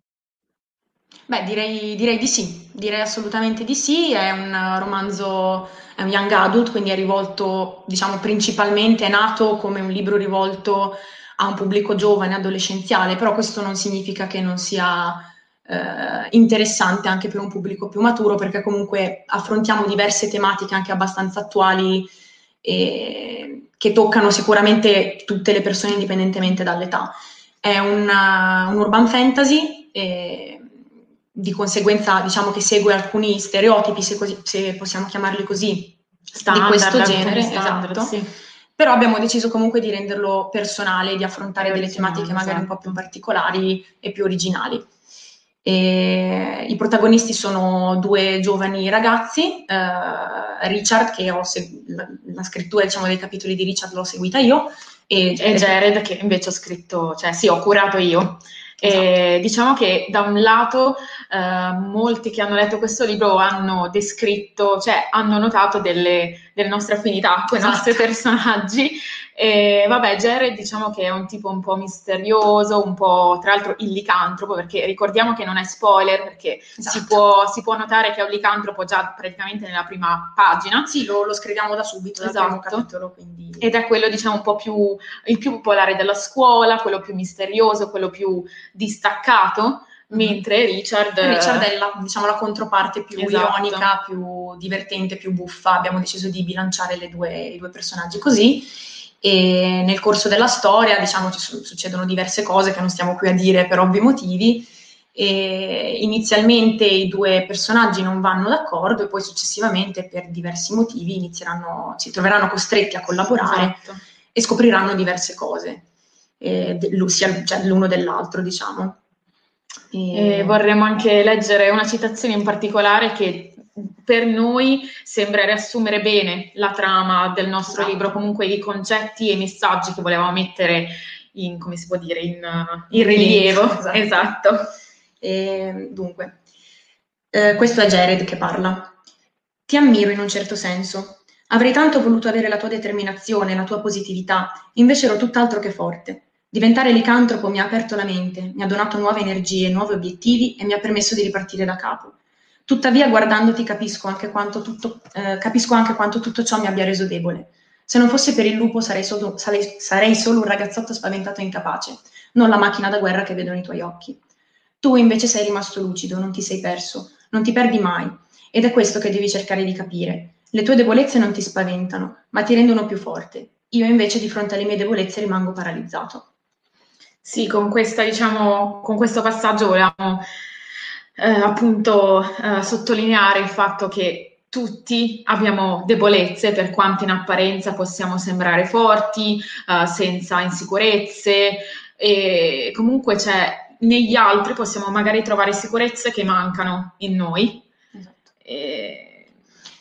Beh, direi, direi, di sì, direi assolutamente di sì. È un romanzo, è un young adult, quindi è rivolto, diciamo, principalmente, è nato come un libro rivolto a un pubblico giovane, adolescenziale, però questo non significa che non sia eh, interessante anche per un pubblico più maturo perché comunque affrontiamo diverse tematiche anche abbastanza attuali e che toccano sicuramente tutte le persone indipendentemente dall'età. È una, un urban fantasy e di conseguenza diciamo che segue alcuni stereotipi, se, così, se possiamo chiamarli così, standard, di questo genere. Standard, esatto. sì. Però abbiamo deciso comunque di renderlo personale, di affrontare delle tematiche magari un po' più particolari e più originali. E I protagonisti sono due giovani ragazzi, eh, Richard, che ho segu- la, la, scrittura diciamo, dei capitoli di Richard l'ho seguita io, e, e Jared, che invece ho scritto, cioè sì, ho curato io. Esatto. diciamo che da un lato eh, molti che hanno letto questo libro hanno descritto, cioè hanno notato delle, delle nostre affinità con i esatto. nostri personaggi E vabbè, Jared diciamo che è un tipo un po' misterioso, un po' tra l'altro il licantropo, perché ricordiamo che non è spoiler, perché Esatto. si, può, si può notare che è un licantropo già praticamente nella prima pagina. Sì, lo, lo scriviamo da subito, Esatto. capitolo, quindi... Ed è quello, diciamo, un po' più il più popolare della scuola, quello più misterioso, quello più distaccato, mentre Richard, Richard è la, diciamo, la controparte più Esatto. ironica, più divertente, più buffa. Abbiamo deciso di bilanciare le due- i due personaggi così. E nel corso della storia, diciamo, ci su- succedono diverse cose che non stiamo qui a dire per ovvi motivi. E inizialmente i due personaggi non vanno d'accordo e poi successivamente per diversi motivi inizieranno, si troveranno costretti a collaborare Esatto. e scopriranno diverse cose, eh, sia cioè, l'uno dell'altro, diciamo. E vorremmo anche leggere una citazione in particolare che per noi sembra riassumere bene la trama del nostro Esatto. libro, comunque i concetti e i messaggi che volevamo mettere in, come si può dire, in, in rilievo. Esatto. Esatto. E, dunque, eh, questo è Jared che parla. Ti ammiro in un certo senso. Avrei tanto voluto avere la tua determinazione, la tua positività, invece ero tutt'altro che forte. Diventare licantropo mi ha aperto la mente, mi ha donato nuove energie, nuovi obiettivi e mi ha permesso di ripartire da capo. Tuttavia, guardandoti, capisco anche quanto tutto, eh, capisco anche quanto tutto ciò mi abbia reso debole. Se non fosse per il lupo, sarei solo, sarei- sarei solo un ragazzotto spaventato e incapace, non la macchina da guerra che vedo nei tuoi occhi. Tu invece sei rimasto lucido, non ti sei perso, non ti perdi mai. Ed è questo che devi cercare di capire. Le tue debolezze non ti spaventano, ma ti rendono più forte. Io invece di fronte alle mie debolezze rimango paralizzato. Sì, con questa, diciamo, con questo passaggio volevamo eh, appunto eh, sottolineare il fatto che tutti abbiamo debolezze, per quanto in apparenza possiamo sembrare forti, eh, senza insicurezze, e comunque c'è negli altri possiamo magari trovare sicurezze che mancano in noi. E-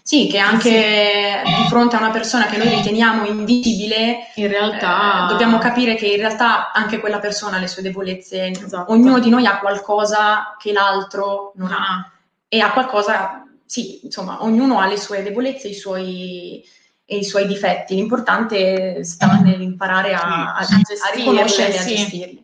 Sì, che anche di fronte a una persona che noi riteniamo invisibile, in realtà eh, dobbiamo capire che in realtà anche quella persona ha le sue debolezze. Esatto. Ognuno di noi ha qualcosa che l'altro non ha e ha qualcosa, sì, insomma, ognuno ha le sue debolezze i suoi, e i suoi difetti. L'importante sta nell'imparare a, a, a gestirli, riconoscerli e a sì. gestirli.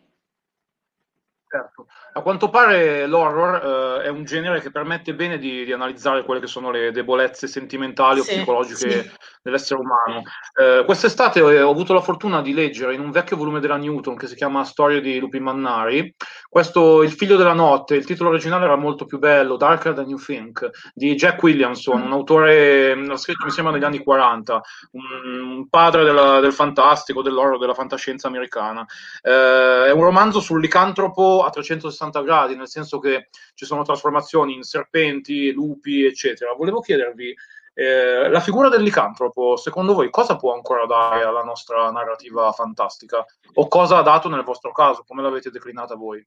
A quanto pare l'horror eh, è un genere che permette bene di, di analizzare quelle che sono le debolezze sentimentali o Sì, psicologiche sì. Dell'essere umano. Eh, quest'estate eh, ho avuto la fortuna di leggere in un vecchio volume della Newton che si chiama Storie di lupi mannari, questo Il figlio della notte, il titolo originale era molto più bello, Darker Than You Think, di Jack Williamson, un autore, l'ha scritto mi sembra negli anni 40, un, un padre della- del fantastico, dell'horror, della fantascienza americana. Eh, è un romanzo sul licantropo a 360 gradi, nel senso che ci sono trasformazioni in serpenti, lupi, eccetera. Volevo chiedervi, eh, la figura del licantropo, secondo voi, cosa può ancora dare alla nostra narrativa fantastica? O cosa ha dato nel vostro caso? Come l'avete declinata voi?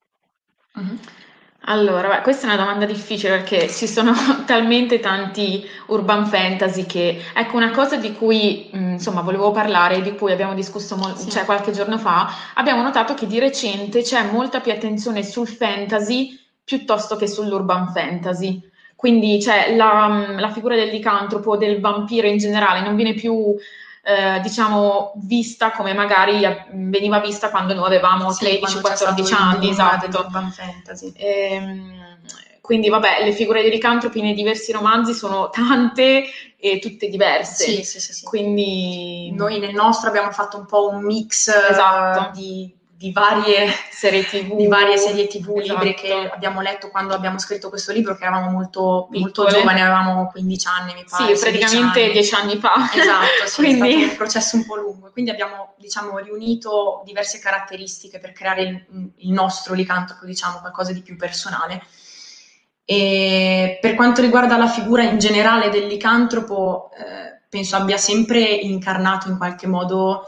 Allora, beh, questa è una domanda difficile perché ci sono talmente tanti urban fantasy che, ecco, una cosa di cui, mh, insomma, volevo parlare, di cui abbiamo discusso mol- cioè, qualche giorno fa, abbiamo notato che di recente c'è molta più attenzione sul fantasy piuttosto che sull'urban fantasy. Quindi, cioè, la, mh, la figura del licantropo, del vampiro in generale, non viene più, eh, diciamo, vista come magari veniva vista quando noi avevamo Sì, quando c'è stato 13-14 il anni, esatto. fantasy. Ehm, quindi vabbè, le figure di licantropi nei diversi romanzi sono tante e tutte diverse. Sì, sì, sì, sì. Quindi Noi nel nostro abbiamo fatto un po' un mix eh, Esatto. di, di varie serie TV, di varie serie TV, libri Esatto. che abbiamo letto quando abbiamo scritto questo libro, che eravamo molto, molto giovani, avevamo 15 anni, mi pare. Sì, 16 praticamente anni. dieci anni fa. Esatto, sì, Quindi- è stato un processo un po' lungo. Quindi abbiamo, diciamo, riunito diverse caratteristiche per creare il, il nostro licantropo, diciamo, qualcosa di più personale. E per quanto riguarda la figura in generale del licantropo, eh, penso abbia sempre incarnato in qualche modo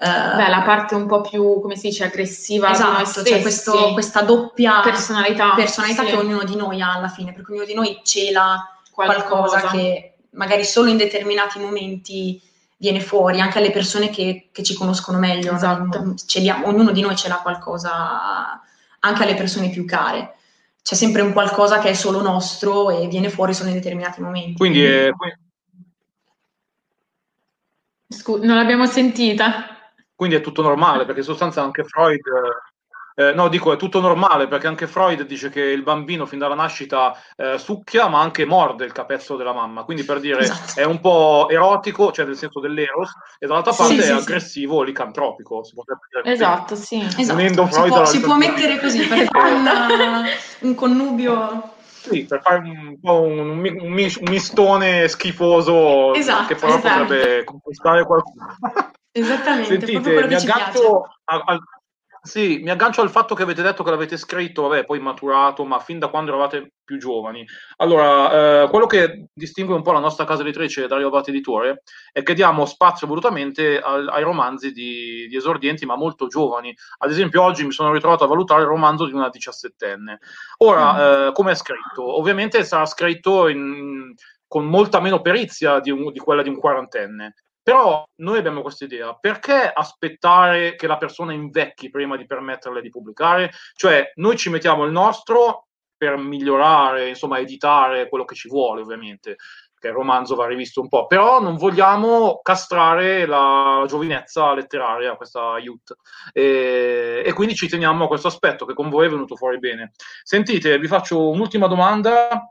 Beh, la parte un po' più, come si dice, aggressiva Esatto, stessi. c'è questo- questa doppia personalità, personalità sì. che ognuno di noi ha alla fine, perché ognuno di noi cela Qualcosa. qualcosa, che magari solo in determinati momenti viene fuori, anche alle persone che, che ci conoscono meglio. Esatto. Celiamo- ognuno di noi ce l'ha qualcosa, anche alle persone più care. C'è sempre un qualcosa che è solo nostro e viene fuori solo in determinati momenti. Quindi, è- quindi- Scu- non l'abbiamo sentita. Quindi è tutto normale, perché in sostanza anche Freud... Eh, no, dico è tutto normale perché anche Freud dice che il bambino fin dalla nascita eh, succhia ma anche morde il capezzolo della mamma, quindi per dire Esatto. è un po' erotico, cioè nel senso dell'eros, e dall'altra Sì, parte sì, è sì. aggressivo, licantropico. Si potrebbe dire. Esatto, sì. Esatto, si può, si può mettere così per fare una- un connubio. Sì, per fare un po' un, un un mistone schifoso Esatto, che però esatto. potrebbe conquistare qualcuno. Esattamente, Sentite, mi aggancio a- al, sì, mi aggancio al fatto che avete detto che l'avete scritto, vabbè, poi maturato, ma fin da quando eravate più giovani. Allora, eh, quello che distingue un po' la nostra casa editrice Dario Abate Editore è che diamo spazio volutamente al- ai romanzi di, di esordienti, ma molto giovani. Ad esempio, oggi mi sono ritrovato a valutare il romanzo di una diciassettenne. Ora, eh, come è scritto? Ovviamente sarà scritto in- con molta meno perizia di, un- di quella di un quarantenne. Però noi abbiamo questa idea, perché aspettare che la persona invecchi prima di permetterle di pubblicare? Cioè, noi ci mettiamo il nostro per migliorare, insomma, editare quello che ci vuole, ovviamente, che il romanzo va rivisto un po', però non vogliamo castrare la giovinezza letteraria, questa youth, e, e quindi ci teniamo a questo aspetto che con voi è venuto fuori bene. Sentite, vi faccio un'ultima domanda,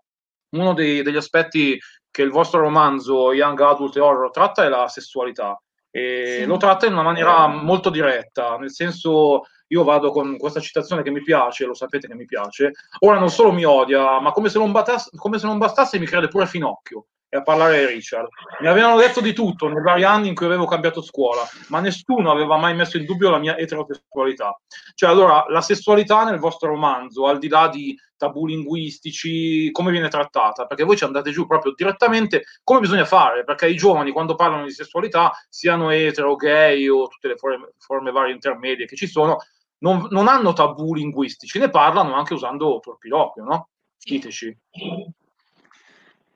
uno dei- degli aspetti che il vostro romanzo Young Adult e Horror tratta è la sessualità. E Sì. lo tratta in una maniera molto diretta, nel senso io vado con questa citazione che mi piace, lo sapete che mi piace, ora non solo mi odia, ma come se non, batas- come se non bastasse mi crede pure Finocchio e a parlare di Richard. Mi avevano detto di tutto nei vari anni in cui avevo cambiato scuola, ma nessuno aveva mai messo in dubbio la mia eterosessualità. Cioè, allora, la sessualità nel vostro romanzo, al di là di tabù linguistici, come viene trattata? Perché voi ci andate giù proprio direttamente come bisogna fare, perché i giovani quando parlano di sessualità, siano etero, gay o tutte le forme, forme varie intermedie che ci sono, non, non hanno tabù linguistici, ne parlano anche usando torpiloquio, no? Diteci.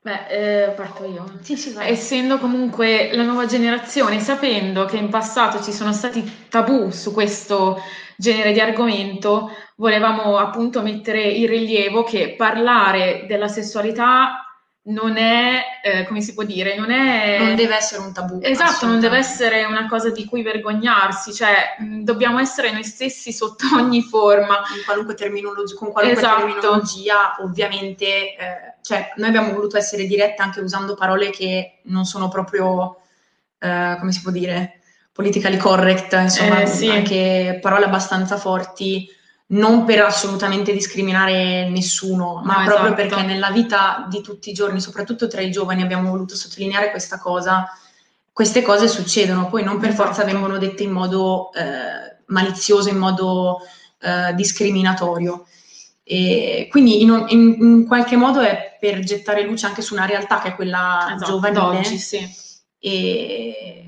Beh, eh, parto io. Sì, sì. Essendo comunque la nuova generazione, sapendo che in passato ci sono stati tabù su questo genere di argomento, volevamo appunto mettere in rilievo che parlare della sessualità non è, eh, come si può dire, non è... Non deve essere un tabù. Esatto, non deve essere una cosa di cui vergognarsi, cioè mh, dobbiamo essere noi stessi sotto ogni forma. In qualunque terminologia, con qualunque Esatto. terminologia, ovviamente, eh, cioè, noi abbiamo voluto essere dirette anche usando parole che non sono proprio, eh, come si può dire, politically correct, insomma, Eh, sì. anche parole abbastanza forti, non per assolutamente discriminare nessuno, ma No, proprio esatto. perché nella vita di tutti i giorni, soprattutto tra i giovani, abbiamo voluto sottolineare questa cosa. Queste cose succedono, poi non per forza vengono dette in modo eh, malizioso, in modo eh, discriminatorio. E quindi in, in- in qualche modo è per gettare luce anche su una realtà che è quella Esatto, giovanile d'oggi, sì. e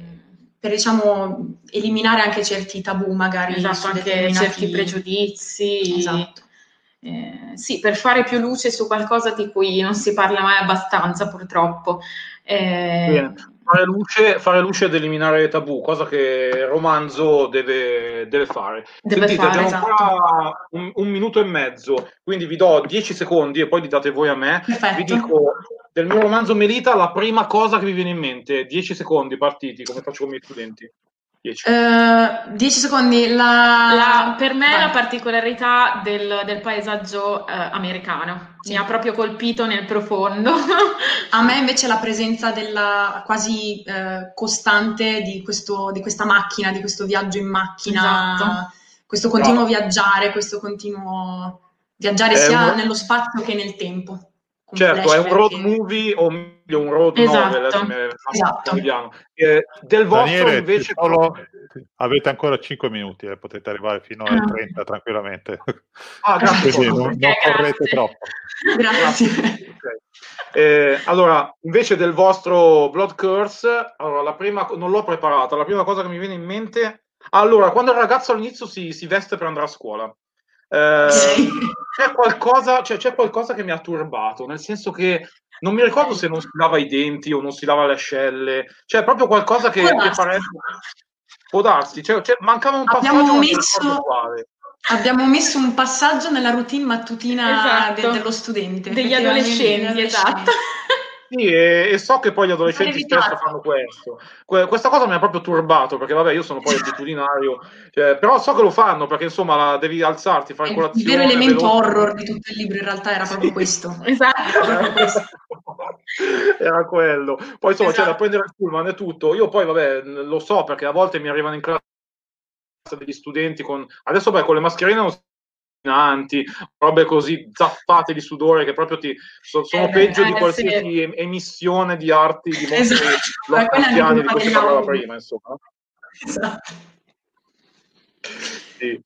per diciamo eliminare anche certi tabù magari Esatto, anche determinati- certi pregiudizi. Esatto. Eh, sì, per fare più luce su qualcosa di cui non si parla mai abbastanza, purtroppo. Eh, Bene. Fare luce, fare luce ed eliminare tabù, cosa che il romanzo deve, deve fare. Deve Sentite, fare, abbiamo esatto. ancora un, un minuto e mezzo, quindi vi do 10 secondi e poi li date voi a me. Perfetto. Vi dico del mio romanzo Melita la prima cosa che vi viene in mente. 10 secondi partiti, come faccio con i miei studenti. 10. Eh, 10 secondi. La... La- per me Vai. la particolarità del, del paesaggio eh, americano mi ha proprio colpito nel profondo. A me invece la presenza della quasi eh, costante di, questo, di questa macchina, di questo viaggio in macchina, Esatto. questo continuo Bravo. viaggiare, questo continuo viaggiare È sia un- nello spazio che nel tempo. con Certo, è un road movie o un road Esatto. novel, Esatto. italiano. Eh, del vostro Daniele, invece solo- avete ancora 5 minuti, eh, potete arrivare fino ai Ah. 30 tranquillamente. Ah, grazie. Quindi non, non Ok, correte grazie. troppo. Grazie. Ok. Eh, allora, invece del vostro Blood Curse, allora, la prima, non l'ho preparata, la prima cosa che mi viene in mente, allora, quando il ragazzo all'inizio si, si veste per andare a scuola, eh, Sì. c'è, qualcosa, cioè, c'è qualcosa che mi ha turbato, nel senso che non mi ricordo se non si lava i denti o non si lava le ascelle, cioè proprio qualcosa che, Può che darsi. farebbe... Può darsi, cioè, cioè, mancava un passaggio, Abbiamo messo-. Abbiamo messo un passaggio nella routine mattutina Esatto. de- dello studente. Degli adolescenti, degli esatto. Sì, e, e, so che poi gli adolescenti spesso fanno questo. Que- questa cosa mi ha proprio turbato, perché vabbè, io sono poi abitudinario, cioè, però so che lo fanno, perché insomma la, devi alzarti, fare colazione. Il vero elemento veloce. horror di tutto il libro in realtà era proprio questo. esatto. era quello. Poi insomma esatto. c'è da prendere il pullman e tutto. Io poi vabbè, lo so perché a volte mi arrivano in classe degli studenti con... Adesso beh, con le mascherine non robe così zappate di sudore che proprio ti so, sono eh, peggio eh, di qualsiasi sì. emissione di arti di mostri esatto. di cui si parlava prima, insomma. Esatto. Sì.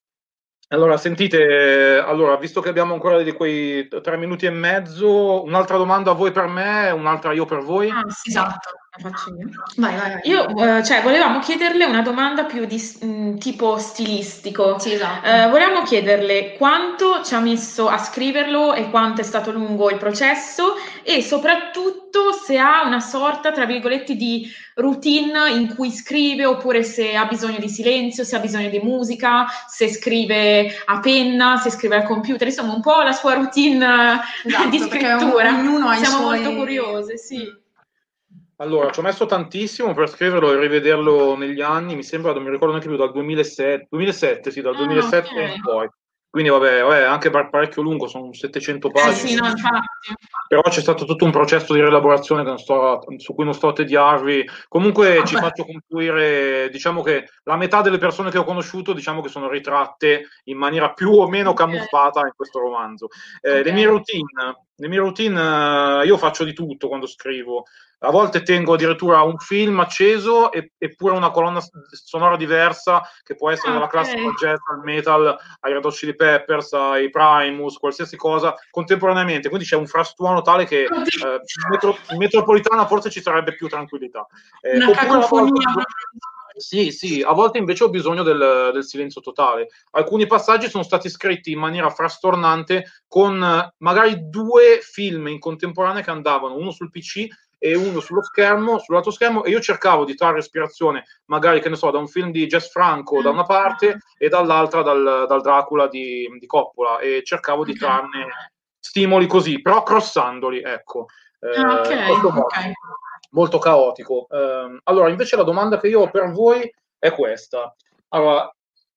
Allora, sentite, allora, visto che abbiamo ancora di quei tre minuti e mezzo, un'altra domanda a voi per me, un'altra io per voi. Ah, sì, esatto, faccio io. Vai, vai, vai. Io, eh, cioè, volevamo chiederle una domanda più di mh, mm, tipo stilistico. Sì, esatto. Eh, volevamo chiederle quanto ci ha messo a scriverlo e quanto è stato lungo il processo e soprattutto se ha una sorta, tra virgolette, di routine in cui scrive oppure se ha bisogno di silenzio, se ha bisogno di musica, se scrive a penna, se scrive al computer, insomma un po' la sua routine esatto, di scrittura. Ognuno ha Siamo suoi... molto curiose, sì. Allora, ci ho messo tantissimo per scriverlo e rivederlo negli anni, mi sembra, non mi ricordo neanche più, dal 2007, 2007 sì, dal 2007 ah, okay. in poi. Quindi vabbè, vabbè, anche parecchio lungo, sono 700 pagine. Eh sì, no, Però c'è stato tutto un processo di rielaborazione sto, su cui non sto a tediarvi. Comunque Vabbè. ci faccio concludere, diciamo che la metà delle persone che ho conosciuto, diciamo che sono ritratte in maniera più o meno camuffata in questo romanzo. Eh, okay. Le mie routine, le mie routine, eh, io faccio di tutto quando scrivo a volte tengo addirittura un film acceso e, eppure una colonna sonora diversa che può essere dalla okay. classica jazz al metal ai Red Hot Chili Peppers ai Primus qualsiasi cosa contemporaneamente quindi c'è un frastuono tale che eh, in, metro, in, metropolitana forse ci sarebbe più tranquillità eh, una cacofonia sì, sì, a volte invece ho bisogno del, del, silenzio totale. Alcuni passaggi sono stati scritti in maniera frastornante con eh, magari due film in contemporanea che andavano, uno sul PC e uno sullo schermo, sull'altro schermo, e io cercavo di trarre ispirazione, magari che ne so, da un film di Jess Franco da una parte e dall'altra dal, dal Dracula di, di, Coppola, e cercavo di trarne stimoli così, però crossandoli, ecco. Eh, ah, okay, molto, okay. molto, caotico. Eh, allora, invece la domanda che io ho per voi è questa. Allora,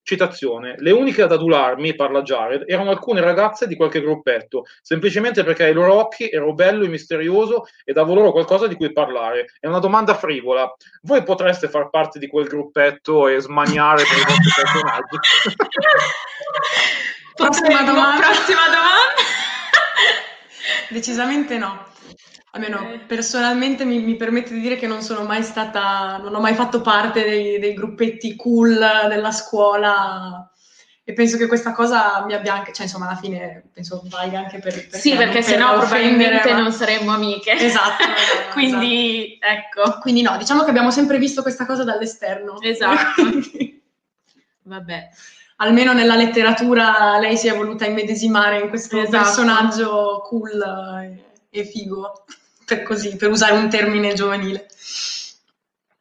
Citazione: Le uniche ad adularmi, parla Jared, erano alcune ragazze di qualche gruppetto, semplicemente perché ai loro occhi ero bello e misterioso e davo loro qualcosa di cui parlare. È una domanda frivola. Voi potreste far parte di quel gruppetto e smaniare per i vostri personaggi? prossima domanda. Prossima domanda. Decisamente no almeno personalmente mi, mi, permette di dire che non sono mai stata, non ho mai fatto parte dei, dei gruppetti cool della scuola e penso che questa cosa mi abbia anche, cioè insomma alla fine penso valga anche per... per sì, perché per sennò probabilmente ma... non saremmo amiche. Esatto. Quindi esatto. ecco. Quindi no, diciamo che abbiamo sempre visto questa cosa dall'esterno. Esatto. Vabbè. Almeno nella letteratura lei si è voluta immedesimare in questo esatto. personaggio cool e figo per, così, per usare un termine giovanile.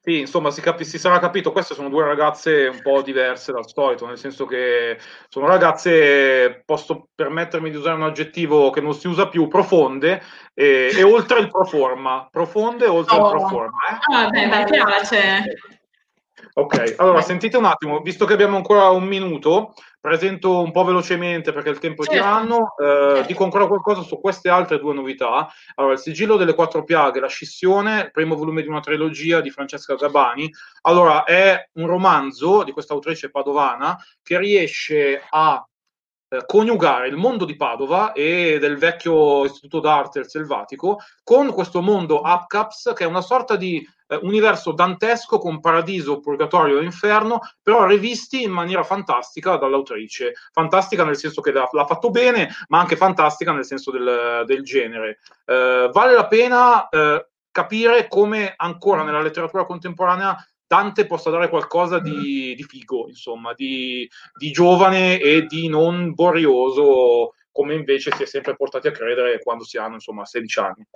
Sì, insomma, si, capi- si, sarà capito, queste sono due ragazze un po' diverse dal solito, nel senso che sono ragazze, posso permettermi di usare un aggettivo che non si usa più, profonde e, e oltre il proforma, profonde oltre oh. il proforma. Eh? Ah, beh, mi piace. Ok, allora sentite un attimo, visto che abbiamo ancora un minuto, presento un po' velocemente perché il tempo è certo. tiranno, eh, certo. dico ancora qualcosa su queste altre due novità. Allora, il sigillo delle quattro piaghe, la scissione, il primo volume di una trilogia di Francesca Gabani. Allora, è un romanzo di questa autrice padovana che riesce a coniugare il mondo di Padova e del vecchio istituto d'arte selvatico con questo mondo Upcaps che è una sorta di eh, universo dantesco con paradiso, purgatorio e inferno, però rivisti in maniera fantastica dall'autrice. Fantastica nel senso che l'ha, l'ha fatto bene, ma anche fantastica nel senso del, del genere. Eh, vale la pena eh, capire come ancora nella letteratura contemporanea Dante possa dare qualcosa di, di figo, insomma, di, di, giovane e di non borrioso, come invece si è sempre portati a credere quando si hanno, insomma, 16 anni.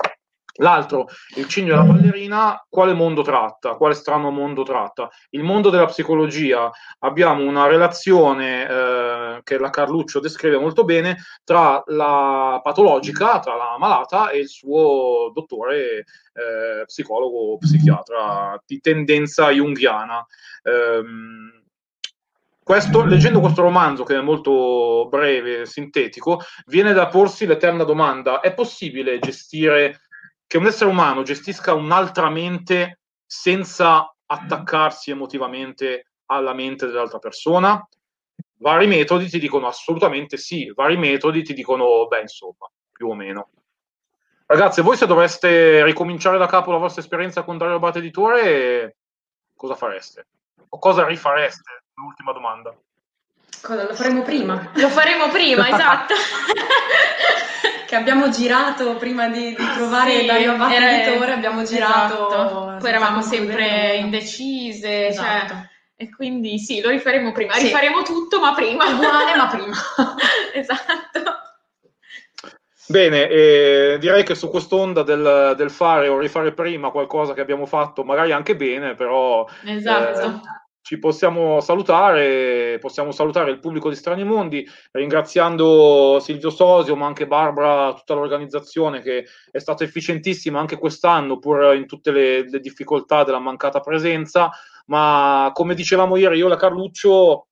L'altro, il cigno e la ballerina, quale mondo tratta? Quale strano mondo tratta? Il mondo della psicologia. Abbiamo una relazione eh, che la Carluccio descrive molto bene tra la patologica, tra la malata e il suo dottore eh, psicologo psichiatra di tendenza junghiana. Ehm, questo, leggendo questo romanzo, che è molto breve, sintetico, viene da porsi l'eterna domanda: è possibile gestire che un essere umano gestisca un'altra mente senza attaccarsi emotivamente alla mente dell'altra persona? Vari metodi ti dicono assolutamente sì, vari metodi ti dicono, beh, insomma, più o meno. Ragazzi, voi se doveste ricominciare da capo la vostra esperienza con Dario Abate Editore, cosa fareste? O cosa rifareste? L'ultima domanda. Cosa lo faremo prima? Lo faremo prima, esatto. che abbiamo girato prima di, di trovare Sì, Dario Abate era- Editore, abbiamo girato. esatto. Poi eravamo sempre indecise, Esatto. cioè, e quindi sì, lo rifaremo prima. Sì. Rifaremo tutto, ma prima. Uguale, ma prima. esatto. Bene, eh, direi che su quest'onda del, del fare o rifare prima qualcosa che abbiamo fatto, magari anche bene, però Esatto. eh, ci possiamo salutare, possiamo salutare il pubblico di Strani Mondi, ringraziando Silvio Sosio, ma anche Barbara, tutta l'organizzazione che è stata efficientissima anche quest'anno, pur in tutte le, le difficoltà della mancata presenza. Ma come dicevamo ieri, io e la Carluccio,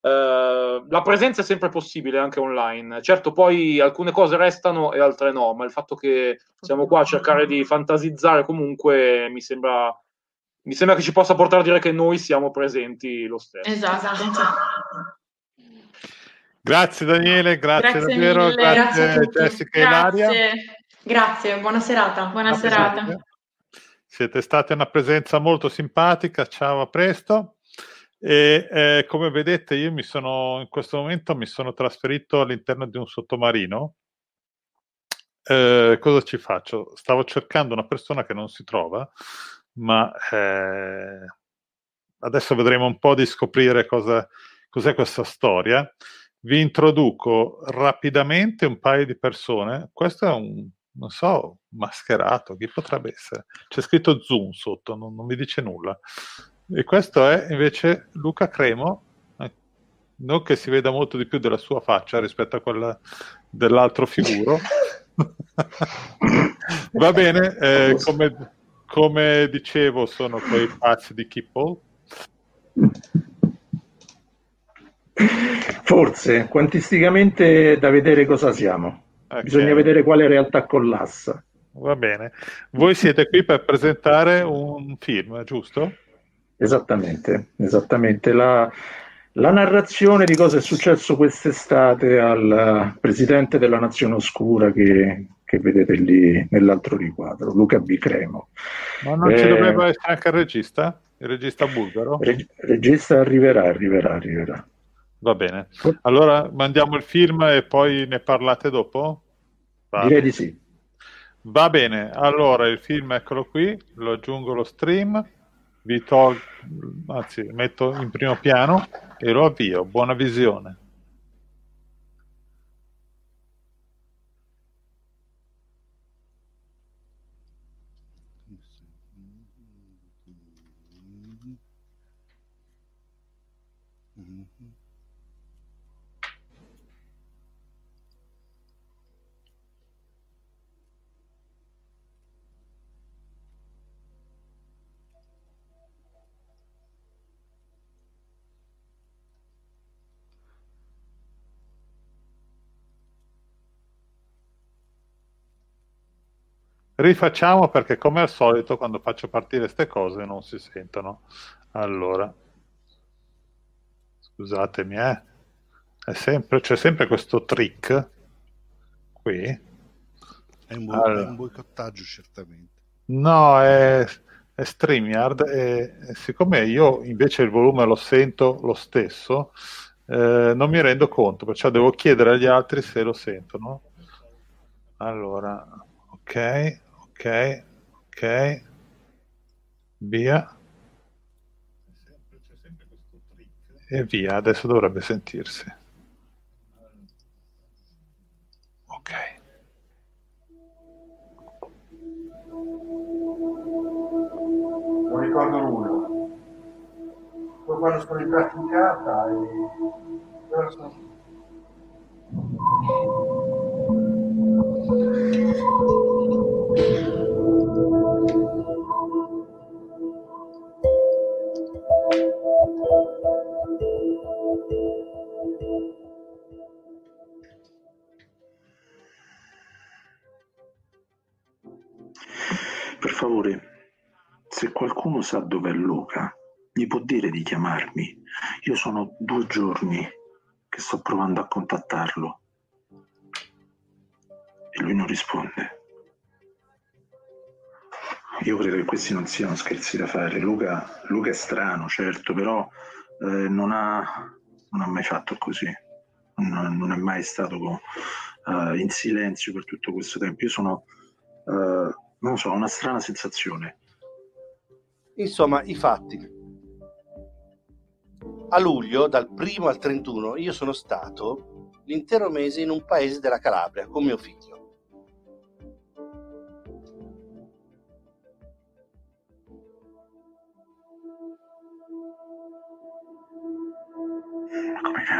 eh, la presenza è sempre possibile anche online. Certo, poi alcune cose restano e altre no, ma il fatto che siamo qua a cercare di fantasizzare comunque mi sembra, mi sembra che ci possa portare a dire che noi siamo presenti lo stesso. Esatto. Grazie Daniele, grazie, Grazie davvero, mille, grazie, grazie. Jessica e Ilaria. Grazie, buona serata. Buona serata. Siete state una presenza molto simpatica, ciao, a presto. E eh, come vedete, io mi sono in questo momento mi sono trasferito all'interno di un sottomarino. Eh, cosa ci faccio? Stavo cercando una persona che non si trova, ma eh, adesso vedremo un po' di scoprire cosa, cos'è questa storia. Vi introduco rapidamente un paio di persone. Questo è un, non so, mascherato, chi potrebbe essere? C'è scritto Zoom sotto, non, non mi dice nulla. E questo è invece Luca Cremo, eh, non che si veda molto di più della sua faccia rispetto a quella dell'altro figuro. Va bene, eh, come, come dicevo, sono quei pazzi di Kippel. Forse, quantisticamente da vedere cosa siamo. Ok. Bisogna vedere quale realtà collassa. Va bene. Voi siete qui per presentare un film, giusto? Esattamente, esattamente. La, la narrazione di cosa è successo quest'estate al eh, presidente della Nazione Oscura che, che vedete lì nell'altro riquadro, Luca B. Cremo. Ma non ci Eh, doveva essere anche il regista? Il regista bulgaro? Reg- regista arriverà, arriverà, arriverà. Va bene. Allora mandiamo il film e poi ne parlate dopo? Va Direi di sì. Va bene, allora il film eccolo qui, lo aggiungo lo stream, vi tolgo, anzi metto in primo piano e lo avvio. Buona visione. Rifacciamo perché come al solito quando faccio partire queste cose non si sentono. Allora, scusatemi, eh. È sempre, c'è sempre questo trick qui. È un, bo- Allora. è un boicottaggio, certamente. No, è, è StreamYard e, e siccome io invece il volume lo sento lo stesso, eh, non mi rendo conto, perciò devo chiedere agli altri se lo sentono. Allora, ok, ok, ok, via. E via, adesso dovrebbe sentirsi. Ok. ricordo nulla. Poi quando sono in casa e sono Per favore, se qualcuno sa dov'è Luca, gli può dire di chiamarmi. Io sono due giorni che sto provando a contattarlo e lui non risponde. Io credo che questi non siano scherzi da fare. Luca, Luca è strano, certo, però eh, non, ha, non, ha, mai fatto così. Non, non è mai stato uh, in silenzio per tutto questo tempo. Io sono, uh, non so, ho una strana sensazione. Insomma, i fatti a luglio, dal primo al 31, io sono stato l'intero mese in un paese della Calabria con mio figlio.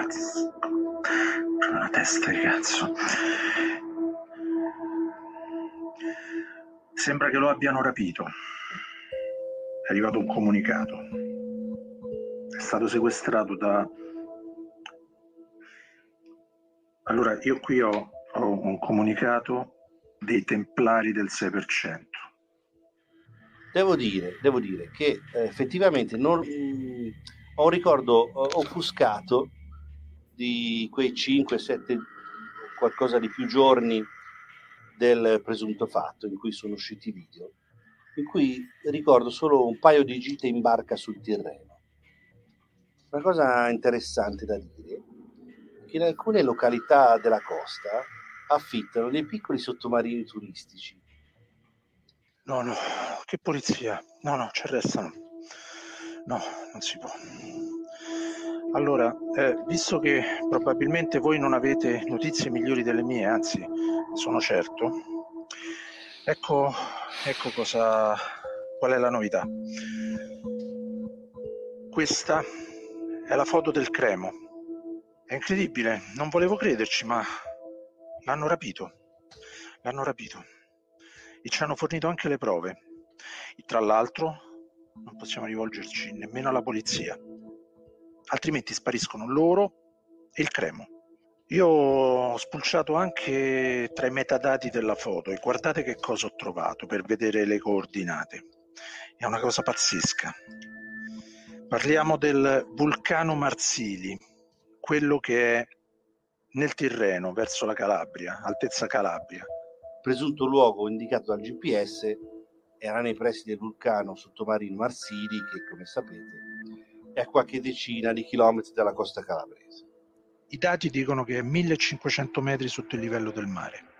Cazzo? C'è una testa di cazzo. Sembra che lo abbiano rapito. È arrivato un comunicato è stato sequestrato da... Allora, io qui ho, ho un comunicato dei templari del 6%. Devo dire, devo dire che eh, effettivamente non, mh, ho un ricordo offuscato di quei 5-7 qualcosa di più giorni del presunto fatto in cui sono usciti i video, in cui ricordo solo un paio di gite in barca sul Tirreno una cosa interessante da dire è che in alcune località della costa affittano dei piccoli sottomarini turistici. No, no, che polizia? No, no, ci arrestano. No, non si può. Allora, eh, visto che probabilmente voi non avete notizie migliori delle mie, anzi, sono certo, ecco, ecco cosa, qual è la novità. Questa è la foto del Cremo. È incredibile, non volevo crederci, ma l'hanno rapito. L'hanno rapito. E ci hanno fornito anche le prove. E tra l'altro non possiamo rivolgerci nemmeno alla polizia. Altrimenti spariscono loro e il Cremo. Io ho spulciato anche tra i metadati della foto e guardate che cosa ho trovato per vedere le coordinate. È una cosa pazzesca. Parliamo del vulcano Marsili, quello che è nel Tirreno, verso la Calabria, altezza Calabria. Presunto luogo indicato dal GPS era nei pressi del vulcano sottomarino Marsili, che come sapete è a qualche decina di chilometri dalla costa calabrese. I dati dicono che è 1500 metri sotto il livello del mare.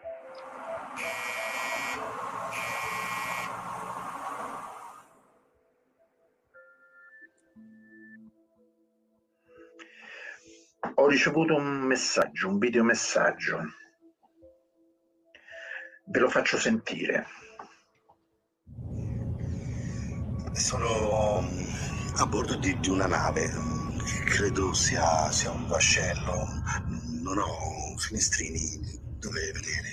ho ricevuto un messaggio, un videomessaggio. Ve lo faccio sentire. Sono a bordo di, di una nave, credo sia, sia, un vascello. Non ho finestrini dove vedere,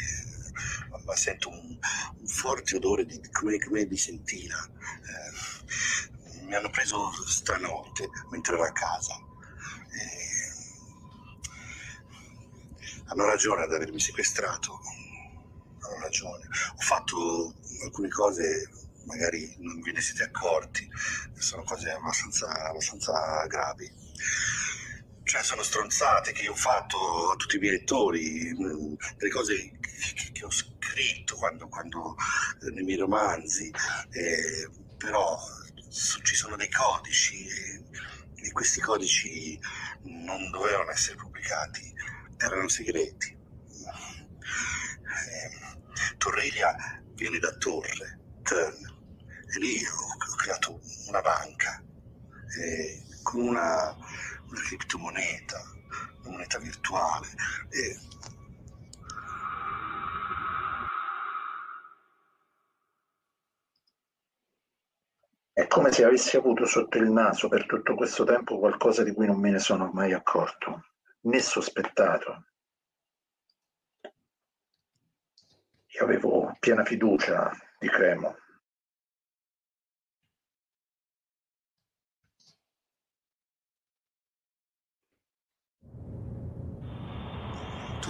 ma sento un, un forte odore di, come, come di sentina. Eh, mi hanno preso stranotte mentre ero a casa. hanno ragione ad avermi sequestrato, hanno ragione. Ho fatto alcune cose, magari non ve ne siete accorti, sono cose abbastanza, abbastanza gravi. Cioè, sono stronzate che io ho fatto a tutti i miei lettori, delle cose che, che ho scritto quando, quando, eh, nei miei romanzi, eh, però ci sono dei codici e, e questi codici non dovevano essere pubblicati erano segreti. Eh, Torreglia viene da Torre, Turn, e lì ho, ho creato una banca eh, con una, una criptomoneta, una moneta virtuale. E, È come se avessi avuto sotto il naso per tutto questo tempo qualcosa di cui non me ne sono mai accorto, né sospettato. Io avevo piena fiducia di Cremo.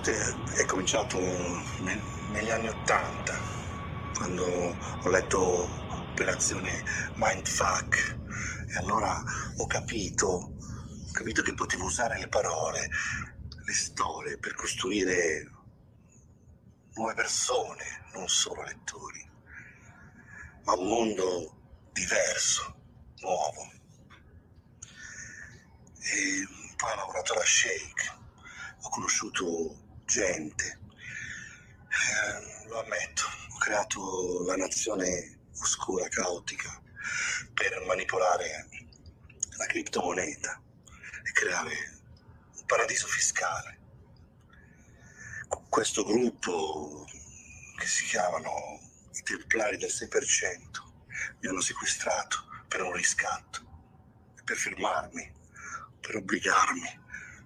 È, cominciato negli anni Ottanta, quando ho letto Operazione Mindfuck e allora ho capito, ho capito che potevo usare le parole, le storie per costruire nuove persone, non solo lettori, ma un mondo diverso, nuovo. E poi ho lavorato alla Shake, ho conosciuto gente, eh, lo ammetto, ho creato la nazione oscura, caotica, per manipolare la criptomoneta e creare un paradiso fiscale. Questo gruppo che si chiamano i Templari del 6% mi hanno sequestrato per un riscatto per fermarmi, per obbligarmi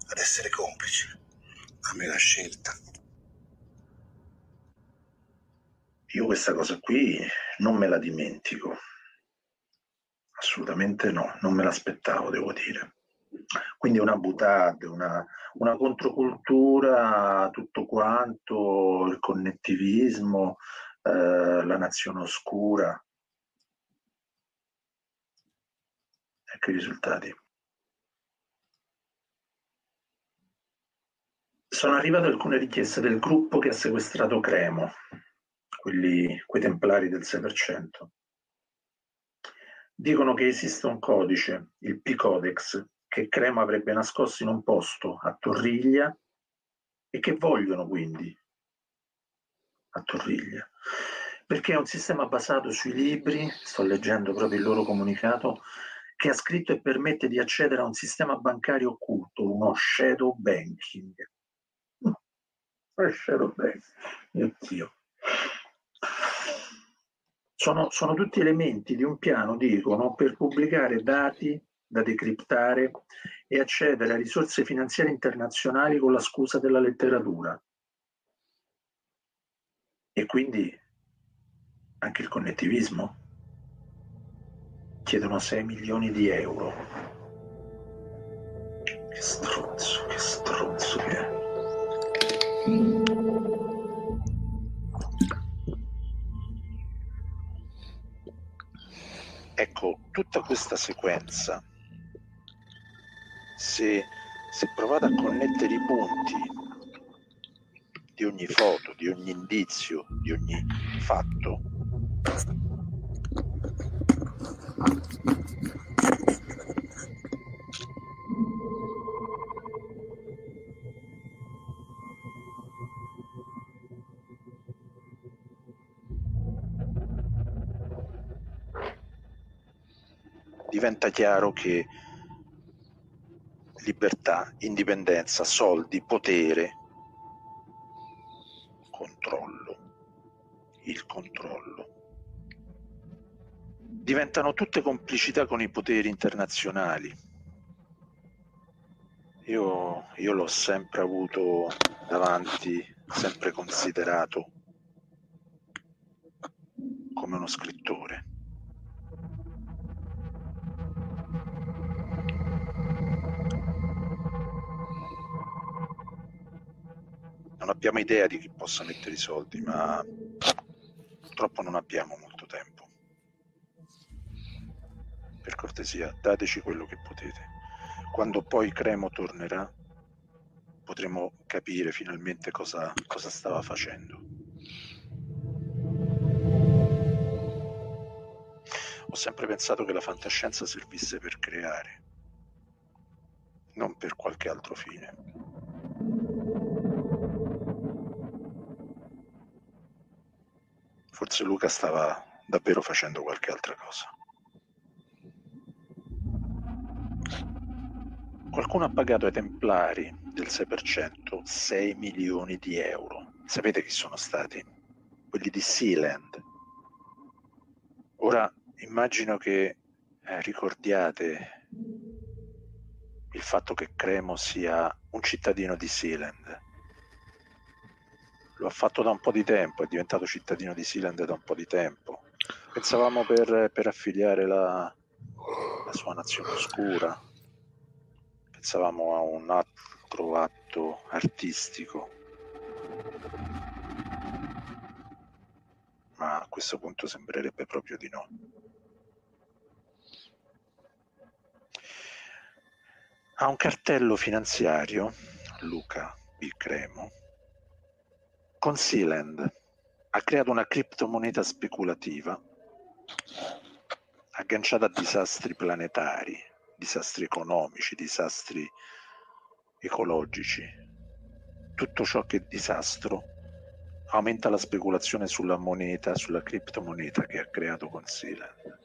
ad essere complice. A me la scelta. Io questa cosa qui non me la dimentico. Assolutamente no, non me l'aspettavo, devo dire. Quindi una butade, una, una controcultura, tutto quanto, il connettivismo, eh, la nazione oscura. Ecco i risultati. Sono arrivate alcune richieste del gruppo che ha sequestrato Cremo, quelli, quei templari del 6%. Dicono che esiste un codice, il P-Codex, che Cremo avrebbe nascosto in un posto a Torriglia e che vogliono quindi a Torriglia. Perché è un sistema basato sui libri, sto leggendo proprio il loro comunicato, che ha scritto e permette di accedere a un sistema bancario occulto, uno shadow banking. Shadow banking, mio Dio. Sono, sono tutti elementi di un piano, dicono, per pubblicare dati da decriptare e accedere a risorse finanziarie internazionali con la scusa della letteratura. E quindi anche il connettivismo? Chiedono 6 milioni di euro. Che stronzo, che stronzo che è. Ecco, tutta questa sequenza, se, se provate a connettere i punti di ogni foto, di ogni indizio, di ogni fatto, diventa chiaro che libertà, indipendenza, soldi, potere, controllo, il controllo, diventano tutte complicità con i poteri internazionali. Io, io l'ho sempre avuto davanti, sempre considerato come uno scrittore. Non abbiamo idea di chi possa mettere i soldi, ma purtroppo non abbiamo molto tempo. Per cortesia, dateci quello che potete. Quando poi Cremo tornerà, potremo capire finalmente cosa, cosa stava facendo. Ho sempre pensato che la fantascienza servisse per creare, non per qualche altro fine. Forse Luca stava davvero facendo qualche altra cosa. Qualcuno ha pagato ai templari del 6% 6 milioni di euro. Sapete chi sono stati? Quelli di Sealand. Ora immagino che eh, ricordiate il fatto che Cremo sia un cittadino di Sealand. Lo ha fatto da un po' di tempo, è diventato cittadino di Sealand da un po' di tempo. Pensavamo per, per affiliare la, la sua nazione oscura, pensavamo a un altro atto artistico, ma a questo punto sembrerebbe proprio di no. Ha un cartello finanziario, Luca Bicremo, con Sealand. Ha creato una criptomoneta speculativa agganciata a disastri planetari, disastri economici, disastri ecologici. Tutto ciò che è disastro aumenta la speculazione sulla moneta, sulla criptomoneta che ha creato con Sealand.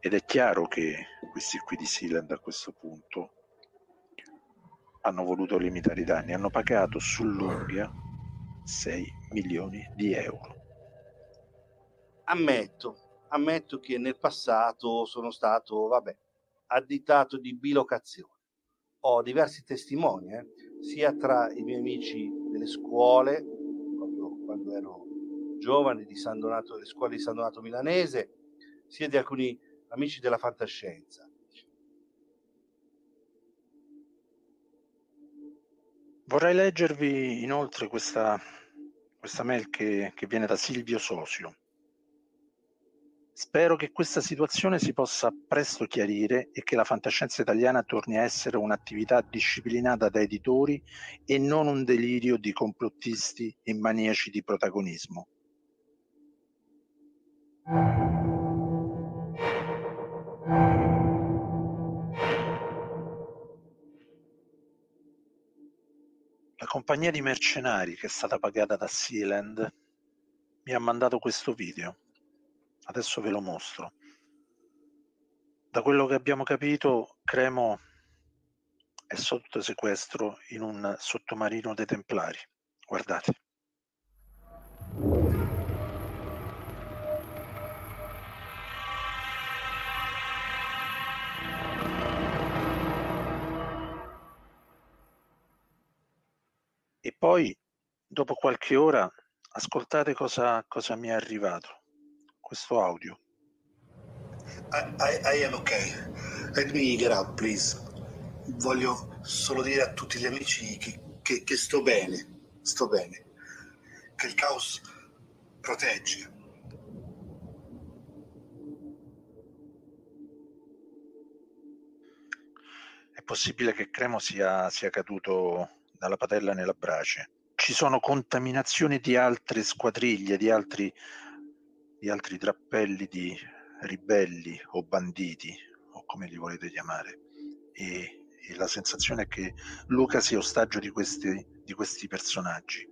Ed è chiaro che questi qui di Sealand a questo punto hanno voluto limitare i danni, hanno pagato sull'unghia 6 milioni di euro. Ammetto, ammetto che nel passato sono stato, vabbè, additato di bilocazione. Ho diversi testimoni, eh, sia tra i miei amici delle scuole, quando, quando ero giovane, di San Donato, delle scuole di San Donato Milanese, sia di alcuni amici della fantascienza. Vorrei leggervi inoltre questa, questa mail che, che viene da Silvio Sosio. Spero che questa situazione si possa presto chiarire e che la fantascienza italiana torni a essere un'attività disciplinata da editori e non un delirio di complottisti e maniaci di protagonismo. Compagnia di mercenari che è stata pagata da Sealand mi ha mandato questo video. Adesso ve lo mostro. Da quello che abbiamo capito, Cremo è sotto sequestro in un sottomarino dei Templari. Guardate. Poi, dopo qualche ora, ascoltate cosa, cosa mi è arrivato. Questo audio. I, I, I am okay. Let me get out, please. Voglio solo dire a tutti gli amici che, che, che sto bene, sto bene. Che il caos protegge. È possibile che Cremo sia, sia caduto dalla padella nella brace. Ci sono contaminazioni di altre squadriglie, di altri, di altri drappelli di ribelli o banditi, o come li volete chiamare. E, e la sensazione è che Luca sia ostaggio di questi, di questi personaggi.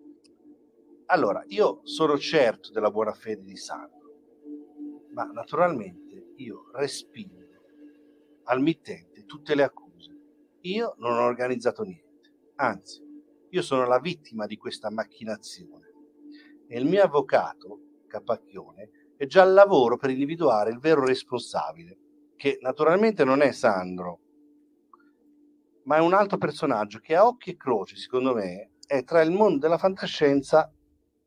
Allora, io sono certo della buona fede di Sandro, ma naturalmente io respingo al mittente tutte le accuse. Io non ho organizzato niente, anzi, io sono la vittima di questa macchinazione e il mio avvocato, Capacchione, è già al lavoro per individuare il vero responsabile, che naturalmente non è Sandro, ma è un altro personaggio che a occhi e croce, secondo me, è tra il mondo della fantascienza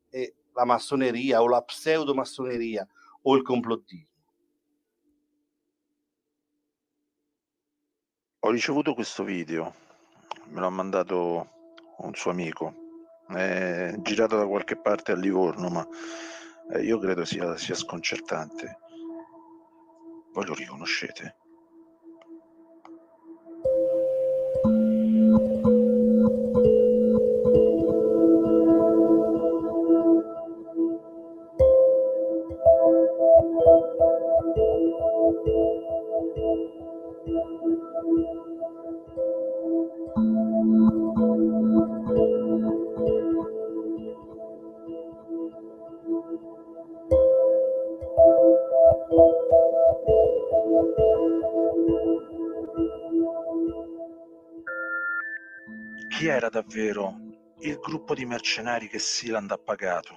e la massoneria o la pseudomassoneria o il complottismo. Ho ricevuto questo video, me l'ha mandato un suo amico, è girato da qualche parte a Livorno, ma eh, io credo sia, sia sconcertante. Voi lo riconoscete? Era davvero il gruppo di mercenari che Sealand ha pagato?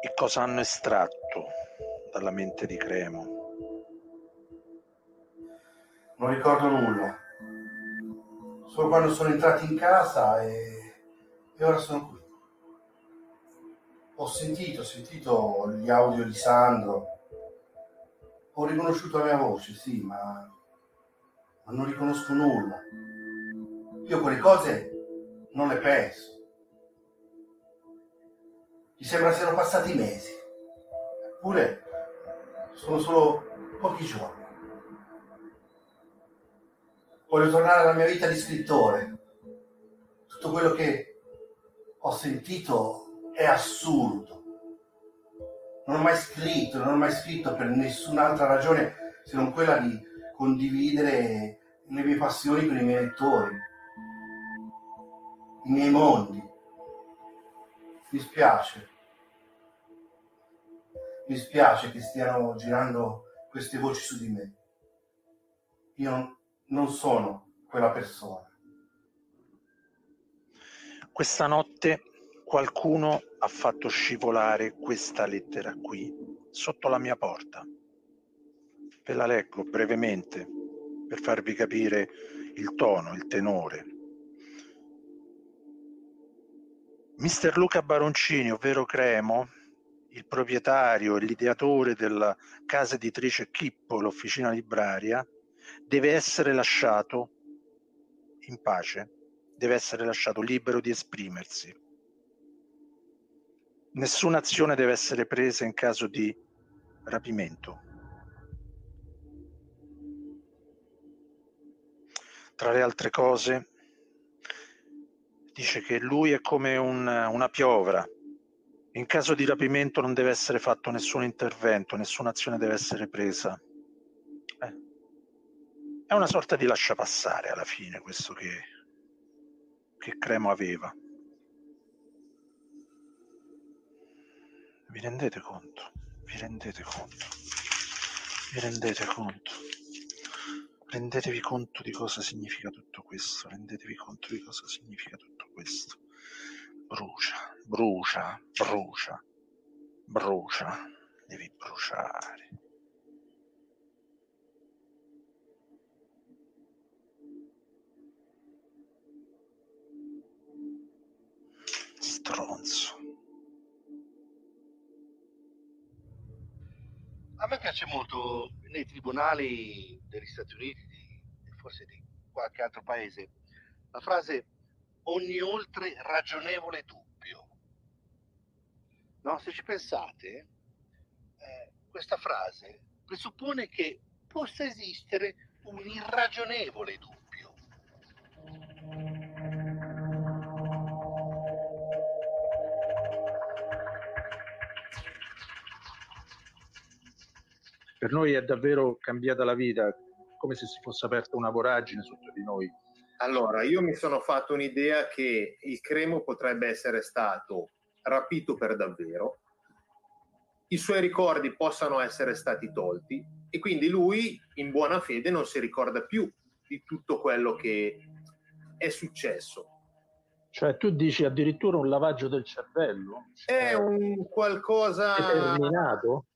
E cosa hanno estratto dalla mente di Cremo. Non ricordo nulla. Solo quando sono entrati in casa e, e ora sono qui. Ho sentito, ho sentito gli audio di Sandro. Ho riconosciuto la mia voce, sì, ma, ma non riconosco nulla. Io quelle cose non le penso. Mi sembra siano passati mesi. Eppure sono solo pochi giorni. Voglio tornare alla mia vita di scrittore. Tutto quello che ho sentito è assurdo. Non ho mai scritto, non ho mai scritto per nessun'altra ragione se non quella di condividere le mie passioni con i miei lettori, i miei mondi. Mi spiace. Mi spiace che stiano girando queste voci su di me. Io non sono quella persona. Questa notte qualcuno ha fatto scivolare questa lettera qui, sotto la mia porta. Ve la leggo brevemente per farvi capire il tono, il tenore. Mister Luca Baroncini, ovvero Cremo, il proprietario e l'ideatore della casa editrice Chippo, l'officina libraria, deve essere lasciato in pace, deve essere lasciato libero di esprimersi. Nessuna azione deve essere presa in caso di rapimento. Tra le altre cose, dice che lui è come un, una piovra. In caso di rapimento non deve essere fatto nessun intervento, nessuna azione deve essere presa. Eh. È una sorta di lascia passare alla fine questo che, che Cremo aveva. Vi rendete conto? Vi rendete conto? Vi rendete conto? Rendetevi conto di cosa significa tutto questo, rendetevi conto di cosa significa tutto questo. Brucia, brucia, brucia, brucia, devi bruciare. Stronzo. A me piace molto nei tribunali degli Stati Uniti, di, forse di qualche altro paese, la frase ogni oltre ragionevole dubbio. No, se ci pensate, eh, questa frase presuppone che possa esistere un irragionevole dubbio. Per noi è davvero cambiata la vita, come se si fosse aperta una voragine sotto di noi. Allora, io mi sono fatto un'idea che il Cremo potrebbe essere stato rapito per davvero, i suoi ricordi possano essere stati tolti e quindi lui in buona fede non si ricorda più di tutto quello che è successo. Cioè tu dici addirittura un lavaggio del cervello? È un qualcosa Determinato?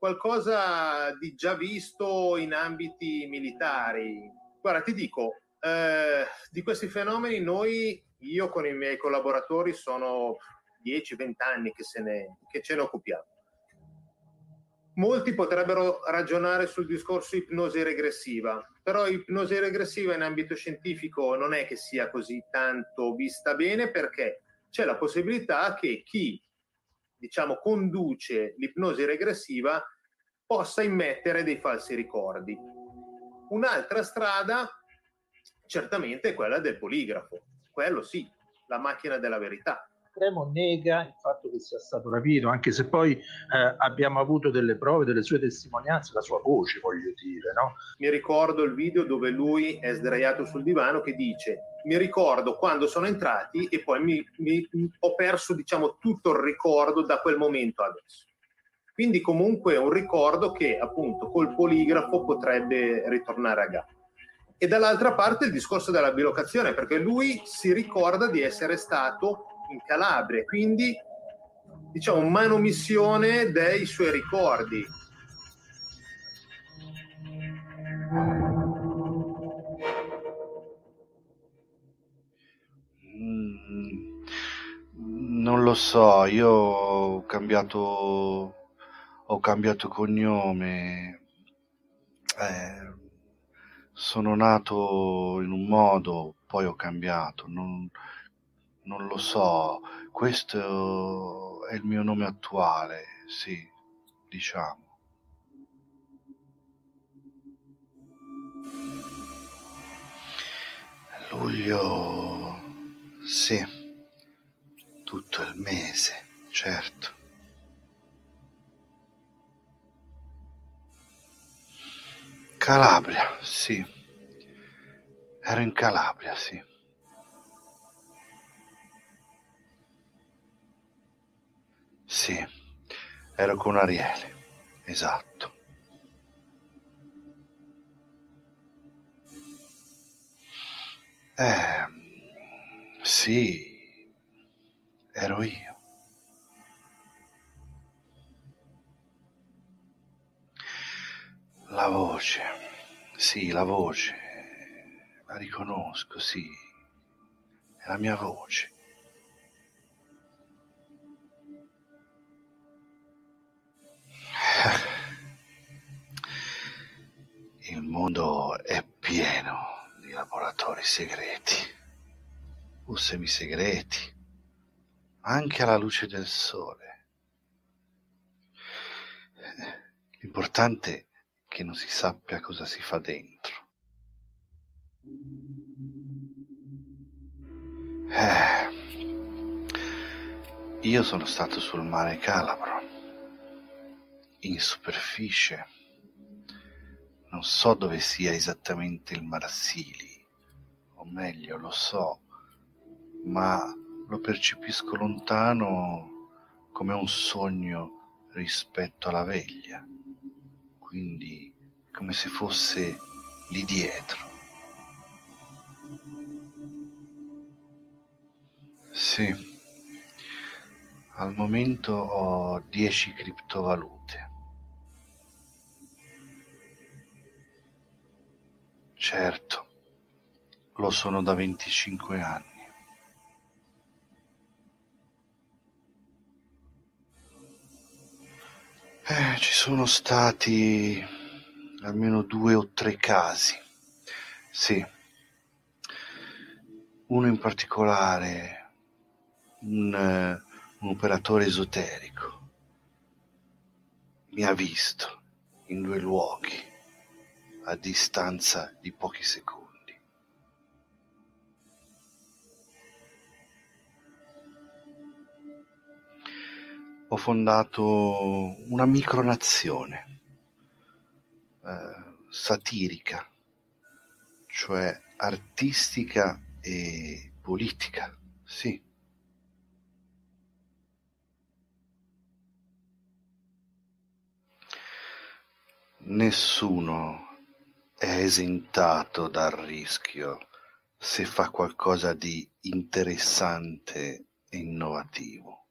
Qualcosa di già visto in ambiti militari. Guarda, ti dico, eh, di questi fenomeni noi, io con i miei collaboratori, sono 10-20 anni che, se ne, che ce ne occupiamo. Molti potrebbero ragionare sul discorso ipnosi regressiva, però ipnosi regressiva in ambito scientifico non è che sia così tanto vista bene perché c'è la possibilità che chi diciamo, conduce l'ipnosi regressiva possa immettere dei falsi ricordi. Un'altra strada certamente è quella del poligrafo, quello sì, la macchina della verità. Cremo nega il fatto che sia stato rapito, anche se poi eh, abbiamo avuto delle prove, delle sue testimonianze, la sua voce, voglio dire, no? Mi ricordo il video dove lui è sdraiato sul divano che dice mi ricordo quando sono entrati e poi mi, mi, ho perso diciamo tutto il ricordo da quel momento adesso. Quindi comunque è un ricordo che appunto col poligrafo potrebbe ritornare a galla. E dall'altra parte il discorso della bilocazione, perché lui si ricorda di essere stato in Calabria, quindi diciamo manomissione dei suoi ricordi. Mm, non lo so, io ho cambiato, ho cambiato cognome, eh, sono nato in un modo, poi ho cambiato. Non, non lo so. Questo è il mio nome attuale, sì, diciamo. Luglio, sì, tutto il mese, certo. Calabria, sì. Ero in Calabria, sì. Sì, ero con Ariele, esatto. Eh, sì, ero io. La voce, sì, la voce, la riconosco, sì, è la mia voce. Il mondo è pieno di laboratori segreti, o semisegreti, anche alla luce del sole. L'importante è che non si sappia cosa si fa dentro. Eh, io sono stato sul mare Calabro, in superficie. Non so dove sia esattamente il Marsili, o meglio lo so, ma lo percepisco lontano come un sogno rispetto alla veglia, quindi come se fosse lì dietro. Sì, al momento ho 10 criptovalute. Certo, lo sono da 25 anni. Eh, ci sono stati almeno due o tre casi. Sì. Uno in particolare, un, un operatore esoterico, mi ha visto in due luoghi a distanza di pochi secondi. Ho fondato una micronazione eh, satirica, cioè artistica e politica, sì. Nessuno è esentato dal rischio se fa qualcosa di interessante e innovativo.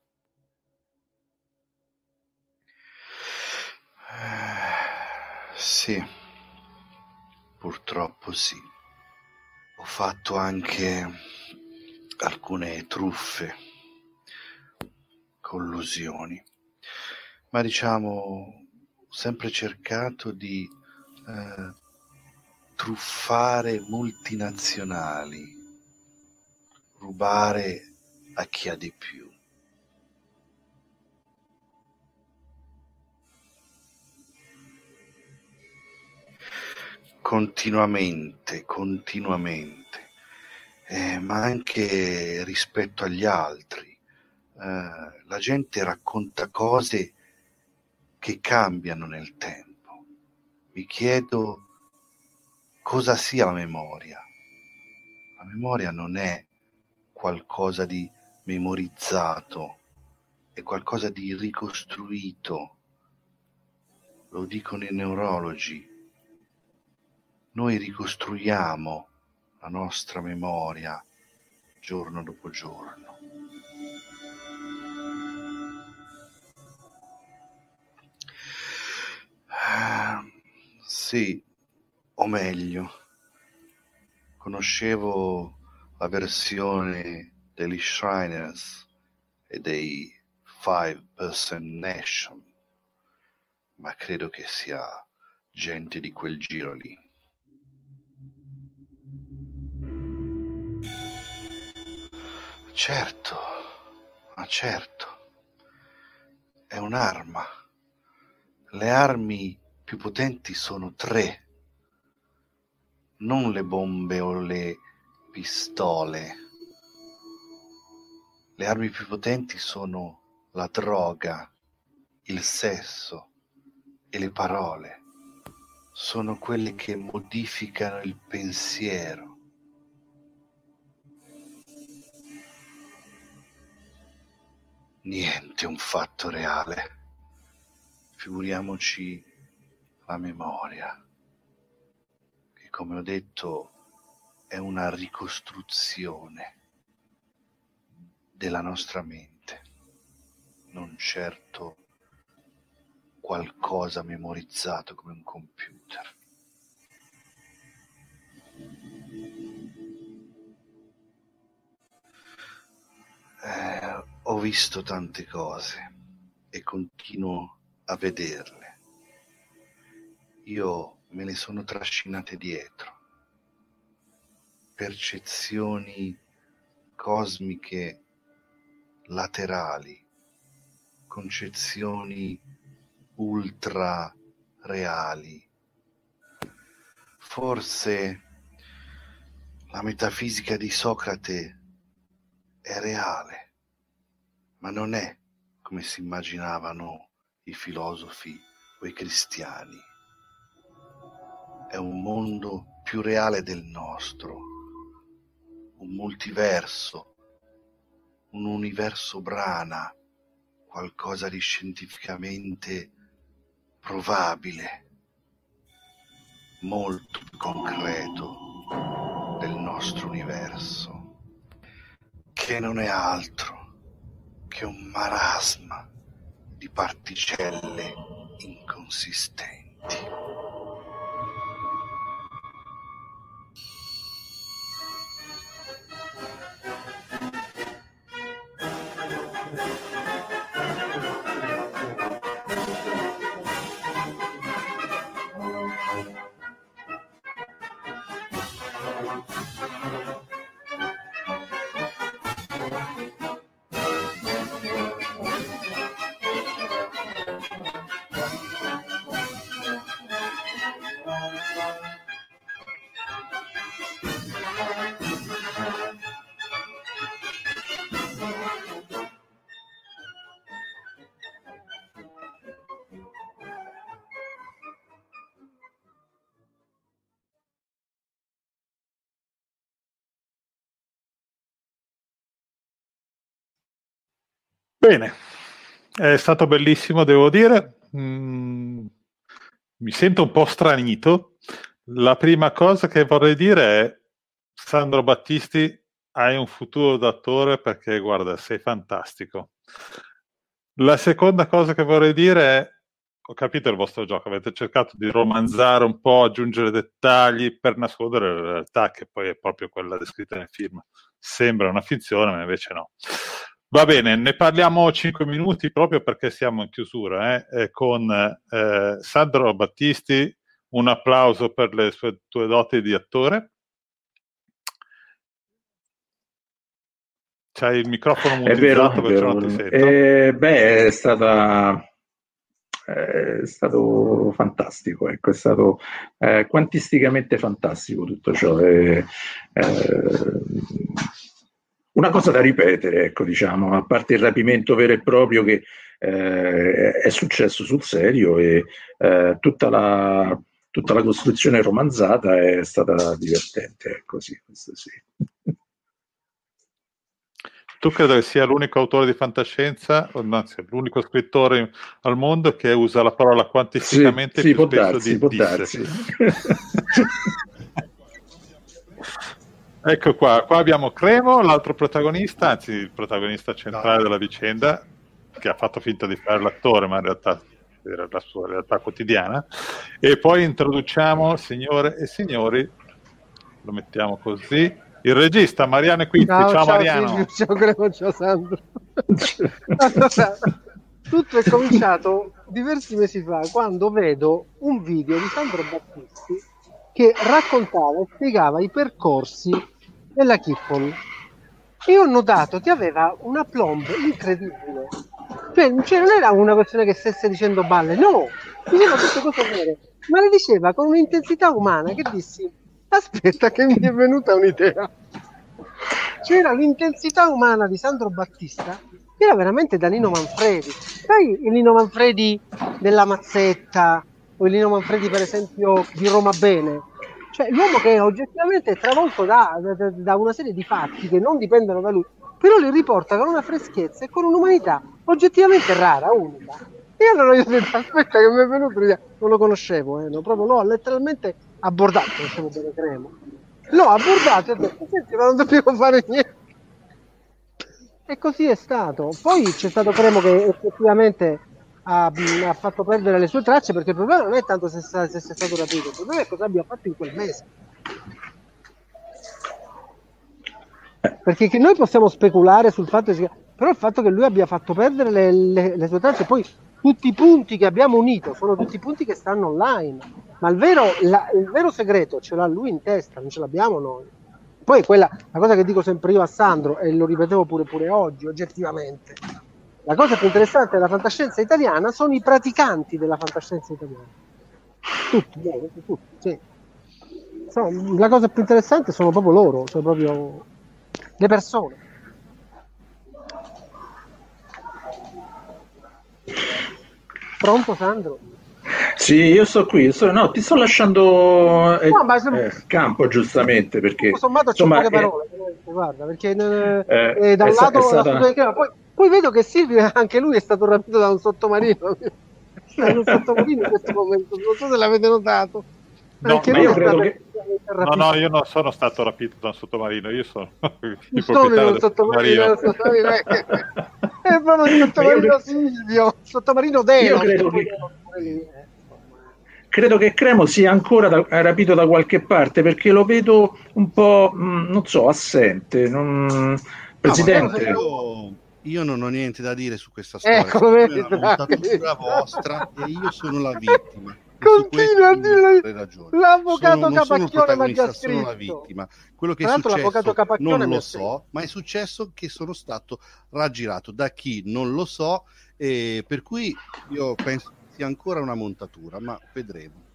Eh, Sì, purtroppo sì. Ho fatto anche alcune truffe, collusioni, ma diciamo ho sempre cercato di eh, truffare multinazionali, rubare a chi ha di più. Continuamente, continuamente, eh, ma anche rispetto agli altri. Eh, la gente racconta cose che cambiano nel tempo. Mi chiedo cosa sia la memoria. La memoria non è qualcosa di memorizzato, è qualcosa di ricostruito. Lo dicono i neurologi. Noi ricostruiamo la nostra memoria giorno dopo giorno. Ah, Sì, o meglio, conoscevo la versione degli Shriners e dei Five Person Nation, ma credo che sia gente di quel giro lì. Certo, ma certo, è un'arma. Le armi più potenti sono tre, non le bombe o le pistole. Le armi più potenti sono la droga, il sesso e le parole. Sono quelle che modificano il pensiero. Niente è un fatto reale. Figuriamoci la memoria, che come ho detto è una ricostruzione della nostra mente, non certo qualcosa memorizzato come un computer. Eh, ho visto tante cose e continuo a vederle. Io me le sono trascinate dietro. Percezioni cosmiche laterali, concezioni ultra reali. Forse la metafisica di Socrate è reale, ma non è come si immaginavano i filosofi o i cristiani. È un mondo più reale del nostro, un multiverso, un universo brana, qualcosa di scientificamente provabile, molto più concreto del nostro universo che non è altro che un marasma di particelle inconsistenti. Bene, è stato bellissimo, devo dire. Mm, mi sento un po' stranito. La prima cosa che vorrei dire è, Sandro Battisti, hai un futuro d'attore perché, guarda, sei fantastico. La seconda cosa che vorrei dire è, ho capito il vostro gioco, avete cercato di romanzare un po', aggiungere dettagli per nascondere la realtà che poi è proprio quella descritta nel film. Sembra una finzione, ma invece no. Va bene, ne parliamo 5 minuti proprio perché siamo in chiusura eh, con eh, Sandro Battisti. Un applauso per le sue tue doti di attore. C'hai il microfono mutizzato perciò non ti sento. Eh, beh, è stata è stato fantastico, ecco, è stato eh, quantisticamente fantastico tutto ciò. È, eh, una cosa da ripetere, ecco, diciamo, a parte il rapimento vero e proprio che eh, è successo sul serio e eh, tutta, la, tutta, la, costruzione romanzata è stata divertente, ecco, sì, sì. Tu credo che sia l'unico autore di fantascienza, o anzi, l'unico scrittore al mondo che usa la parola quantisticamente sì, più sì, spesso darsi, di può. Ecco qua, qua abbiamo Cremo, l'altro protagonista, anzi il protagonista centrale della vicenda, che ha fatto finta di fare l'attore, ma in realtà era la sua realtà quotidiana. E poi introduciamo, signore e signori, lo mettiamo così, il regista Mariano Quinti. Ciao, ciao, ciao Mariano. Silvio, ciao Greco, ciao Sandro. allora, tutto è cominciato diversi mesi fa quando vedo un video di Sandro Battisti che raccontava e spiegava i percorsi della Kiffon e ho notato che aveva una plomb incredibile. Cioè, cioè, non era una questione che stesse dicendo balle no, diceva tutte cose vere ma le diceva con un'intensità umana che dissi aspetta che mi è venuta un'idea. C'era l'intensità umana di Sandro Battista era veramente da Nino Manfredi. Sai il Nino Manfredi della Mazzetta o il Nino Manfredi per esempio di Roma Bene cioè l'uomo che è oggettivamente travolto da, da, da, una serie di fatti che non dipendono da lui, però li riporta con una freschezza e con un'umanità oggettivamente rara, unica. E allora io ho detto, aspetta che mi è venuto non lo conoscevo, eh, no, proprio l'ho letteralmente abordato, lasciamo bene cremo. L'ho abordato e ho detto, senti, ma non dobbiamo fare niente. E così è stato. Poi c'è stato Cremo che effettivamente ha, ha, fatto perdere le sue tracce perché il problema non è tanto se, se, è stato rapito, il problema è cosa abbia fatto in quel mese. Perché noi possiamo speculare sul fatto che però il fatto che lui abbia fatto perdere le, le, le sue tracce, poi tutti i punti che abbiamo unito sono tutti i punti che stanno online, ma il vero, la, il vero segreto ce l'ha lui in testa, non ce l'abbiamo noi. Poi quella, la cosa che dico sempre io a Sandro, e lo ripetevo pure, pure oggi, oggettivamente, la cosa più interessante della fantascienza italiana sono i praticanti della fantascienza italiana. Tutti, tutti, sì. Sono, la cosa più interessante sono proprio loro, sono proprio le persone. Pronto Sandro? Sì, io sto qui, sto, no, ti sto lasciando eh, no, eh, campo giustamente perché... Sommato c'è poche parole, eh, guarda, perché eh, da un lato... Stata... Poi, poi vedo che Silvio, anche lui è stato rapito da un sottomarino. da un sottomarino in questo momento, non so se l'avete notato. No, anche io credo che... No, no, io non sono stato rapito da un sottomarino, io sono il proprietario del sottomarino. sottomarino è proprio il sottomarino Silvio, sottomarino Deo. Io credo che... Credo che Cremo sia ancora da, rapito da qualche parte perché lo vedo un po', mh, mm, non so, assente. Non... Presidente. No, io non ho niente da dire su questa storia. Ecco, è una montatura vostra e io sono la vittima. Continua a dire l'avvocato sono, Capacchione mi ha già scritto. Sono la vittima. Quello che è successo non lo so, ma è successo che sono stato raggirato da chi non lo so, e per cui io penso sia ancora una montatura, ma vedremo.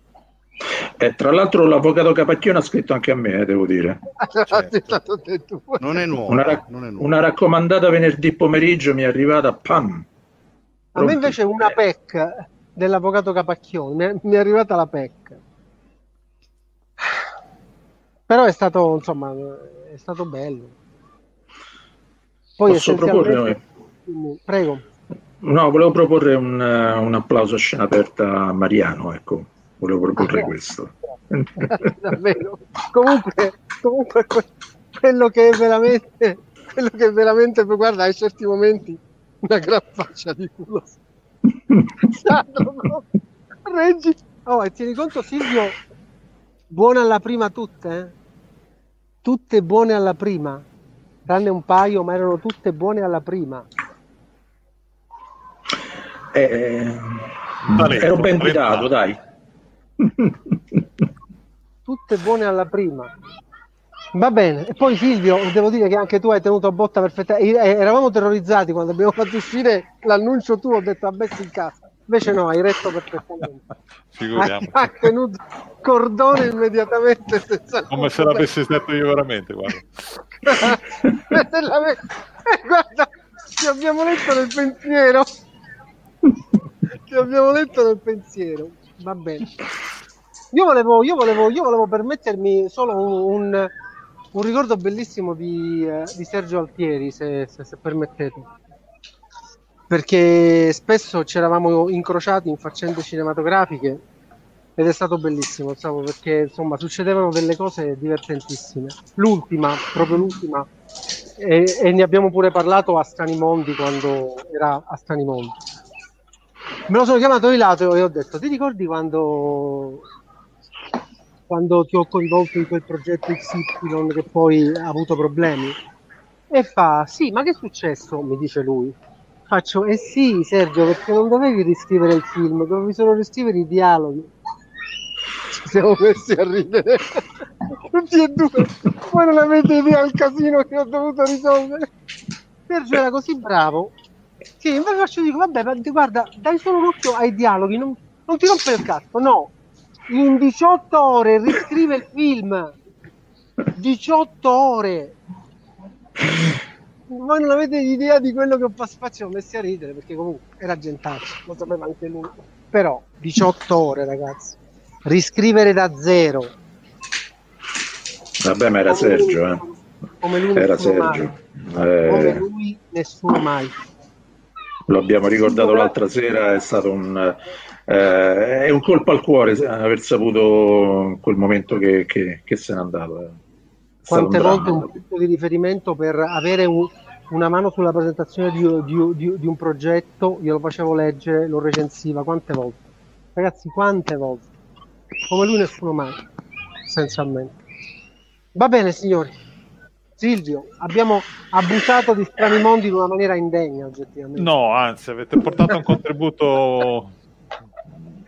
Eh, tra l'altro l'avvocato Capacchione ha scritto anche a me, eh, devo dire. Certo. non, è nuovo, una, ra- non è nuovo. Una raccomandata venerdì pomeriggio mi è arrivata, pam! A me invece una PEC dell'avvocato Capacchione, mi è, mi è arrivata la PEC. Però è stato, insomma, è stato bello. Poi Posso proporre? Prego. No, volevo proporre un, un applauso a scena aperta a Mariano, ecco volevo proporre ah, questo. Davvero. Comunque, comunque quello che è veramente, quello che è veramente, guarda, hai certi momenti una gran faccia di culo. Reggi. Oh, e tieni conto Silvio, buone alla prima tutte, eh? Tutte buone alla prima, tranne un paio, ma erano tutte buone alla prima. Eh, eh ero ben guidato, dai. Tutte buone alla prima. Va bene, e poi Silvio, devo dire che anche tu hai tenuto a botta perfettamente. Eh, eravamo terrorizzati quando abbiamo fatto uscire l'annuncio tuo, ho detto a Bessi in casa. Invece no, hai retto perfettamente. Figuriamo. Hai tenuto cordone immediatamente. Come se l'avessi stato io veramente, guarda. eh, guarda, ti abbiamo letto nel pensiero. Ti abbiamo letto nel pensiero va bene. Io volevo, io volevo, io volevo permettermi solo un, un, un ricordo bellissimo di, eh, di Sergio Altieri, se, se, se, permettete. Perché spesso ci eravamo incrociati in faccende cinematografiche ed è stato bellissimo, insomma, perché insomma succedevano delle cose divertentissime. L'ultima, proprio l'ultima, e, e ne abbiamo pure parlato a Strani Mondi quando era a Strani Mondi me lo sono chiamato di lato e ho detto ti ricordi quando quando ti ho coinvolto in quel progetto XY che poi ha avuto problemi? E fa sì ma che è successo? Mi dice lui. Faccio eh sì Sergio perché non dovevi riscrivere il film dovevi solo riscrivere i dialoghi. Ci siamo messi a ridere. Tutti e due. Voi non avete idea del casino che ho dovuto risolvere. Sergio era così bravo che invece faccio dico vabbè ma guarda dai solo un occhio ai dialoghi non, non ti rompere il cazzo no. In 18 ore riscrive il film. 18 ore. Voi non avete idea di quello che ho fatto ci ho messi a ridere perché comunque era gentaccio lo sapeva anche lui. Però 18 ore ragazzi. Riscrivere da zero. Vabbè, ma era Sergio, eh. come lui Era Sergio. mai Eh, come lui nessuno mai lo abbiamo ricordato l'altra sera, è stato un, eh, è un colpo al cuore aver saputo quel momento che, che- che se n'è andato. eh. Quante volte un punto di riferimento per avere un- una mano sulla presentazione di, di- di- di un progetto, glielo facevo leggere, lo recensiva, quante volte? Ragazzi, quante volte? Come lui nessuno mai, essenzialmente. Va bene, signori. Silvio, abbiamo abusato di strani mondi in una maniera indegna, oggettivamente. No, anzi, avete portato un contributo,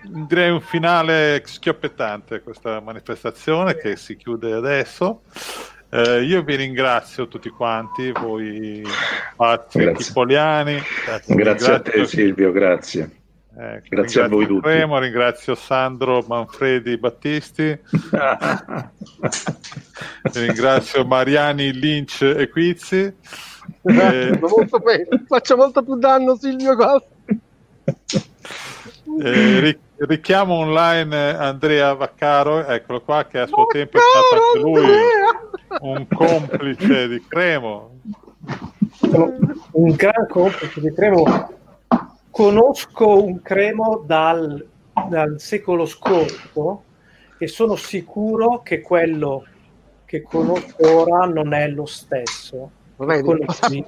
direi un finale schioppettante a questa manifestazione che si chiude adesso. Eh, io vi ringrazio tutti quanti, voi Pazzi e Grazie. Chipoliani. Grazie a te Silvio, grazie. Eh, Grazie a voi tutti. Cremo, ringrazio Sandro Manfredi Battisti, ringrazio Mariani Lynch e Quizzi. Eh, Molto bene. Faccio molto più danno, Silvio. qua. Eh, ri- richiamo online Andrea Vaccaro, eccolo qua, che a suo tempo è stato anche lui un complice di Cremo. Un gran complice di Cremo. Conosco un Cremo dal, dal secolo scorso e sono sicuro che quello che conosco ora non è lo stesso. Conosci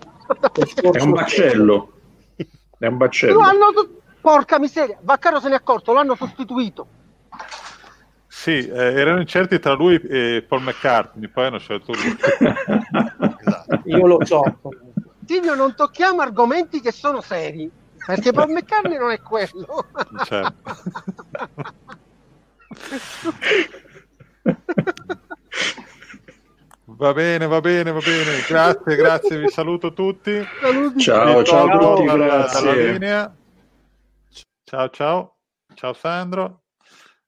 lo È un baccello. È un Lo baccello. hanno so- Porca miseria, Vaccaro se ne è accorto, lo hanno sostituito. Sì, eh, erano incerti tra lui e Paul McCartney, poi hanno scelto lui. Io lo so. Silvio, non tocchiamo argomenti che sono seri, perché Paul McCartney non è quello. Certo. Va bene, va bene, va bene. Grazie, grazie, vi saluto tutti. Ciao, Vi ciao a tutti, dalla- grazie. dalla linea. Ciao, ciao. Ciao Sandro.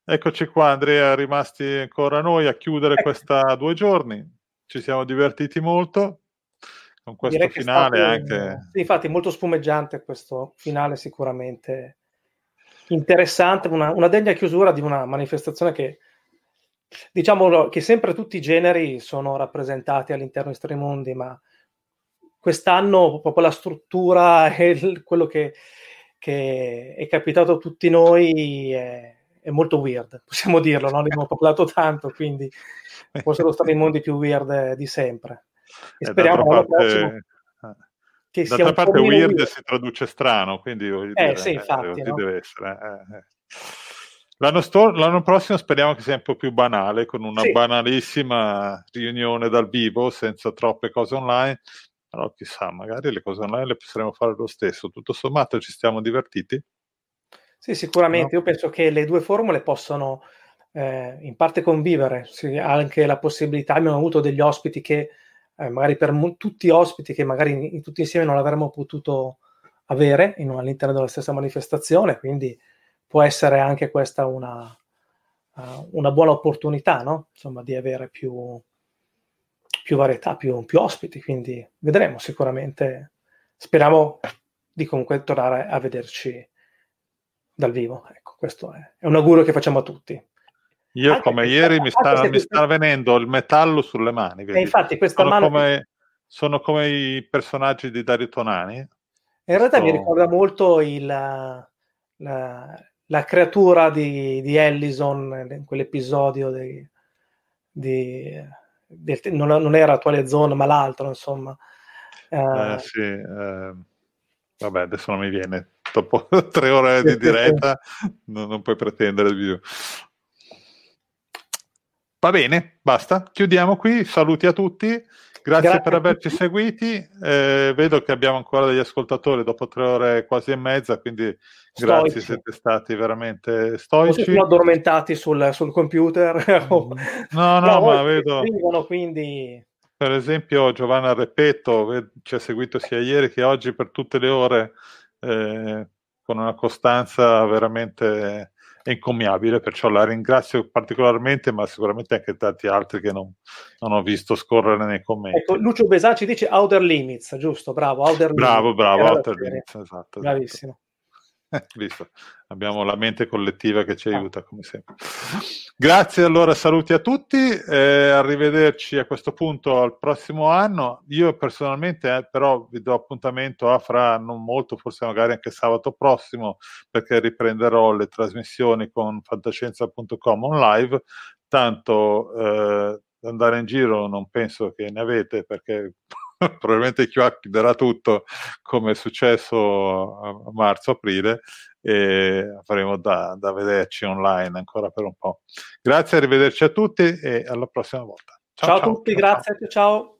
Eccoci qua, Andrea, rimasti ancora noi a chiudere questa due giorni. Ci siamo divertiti molto con questo finale stato- anche. Sì, infatti molto spumeggiante questo finale sicuramente interessante, una, una degna chiusura di una manifestazione che diciamo che sempre tutti i generi sono rappresentati all'interno di Stremondi, ma quest'anno proprio la struttura e il- quello che, che è capitato a tutti noi è, è molto weird, possiamo dirlo, non ne abbiamo parlato tanto, quindi forse lo Stremondi più weird di sempre. E Eh, speriamo l'anno parte- prossimo che sia D'altra parte weird weird. si traduce strano, quindi voglio Eh, dire, sì, infatti, così no? deve essere. eh, eh. L'anno, sto- l'anno prossimo speriamo che sia un po' più banale, con una Sì. banalissima riunione dal vivo, senza troppe cose online. Però chissà, magari le cose online le potremo fare lo stesso. Tutto sommato ci stiamo divertiti. Sì, sicuramente. Io penso che le due formule possono eh, in parte convivere. Sì, anche la possibilità, abbiamo avuto degli ospiti che eh, magari per mo- tutti ospiti che magari in- in- tutti insieme non avremmo potuto avere in- all'interno della stessa manifestazione, quindi può essere anche questa una, uh, una buona opportunità, no? Insomma, di avere più, più varietà, più, più ospiti, quindi vedremo sicuramente. Speriamo di comunque tornare a vederci dal vivo. Ecco, questo è, è un augurio che facciamo a tutti. Io, Anche come ieri, mi sta, mi sta venendo il metallo sulle mani. vedi? E infatti questa sono, mano come, sono come i personaggi di Dario Tonani. in realtà mi Sto- ricorda molto il, la, la creatura di, di Ellison in quell'episodio di, di- del- non, non era Attuale Zone, ma l'altro, insomma. Eh, Eh, sì, eh, vabbè, adesso non mi viene. dopo tre ore di diretta non, non puoi pretendere di più. Va bene, basta, chiudiamo qui, saluti a tutti, grazie, grazie per averci seguiti, eh, vedo che abbiamo ancora degli ascoltatori dopo tre ore quasi e mezza, quindi stoici. grazie, siete stati veramente stoici. Siamo addormentati sul, sul computer. no, no, no ma vedo... Scrivono, quindi... Per esempio Giovanna Repetto ci ha seguito sia ieri che oggi per tutte le ore eh, con una costanza veramente encomiabile, perciò la ringrazio particolarmente, ma sicuramente anche tanti altri che non, non ho visto scorrere nei commenti. Ecco, Lucio Besacci dice Outer Limits, giusto? Bravo, Outer bravo, Limits. Bravo, Outer Limits, esatto. Bravissimo. Visto. Abbiamo la mente collettiva che ci aiuta come sempre. Grazie allora, saluti a tutti, eh, arrivederci a questo punto al prossimo anno. Io personalmente eh, però vi do appuntamento a fra non molto, forse magari anche sabato prossimo, perché riprenderò le trasmissioni con fantascienza.com on live, tanto eh, andare in giro non penso che ne avete perché probabilmente chiuderà tutto come è successo a marzo-aprile e avremo da, da, vederci online ancora per un po'. Grazie, arrivederci a tutti e alla prossima volta. Ciao, ciao a ciao, tutti, ciao, grazie, ciao.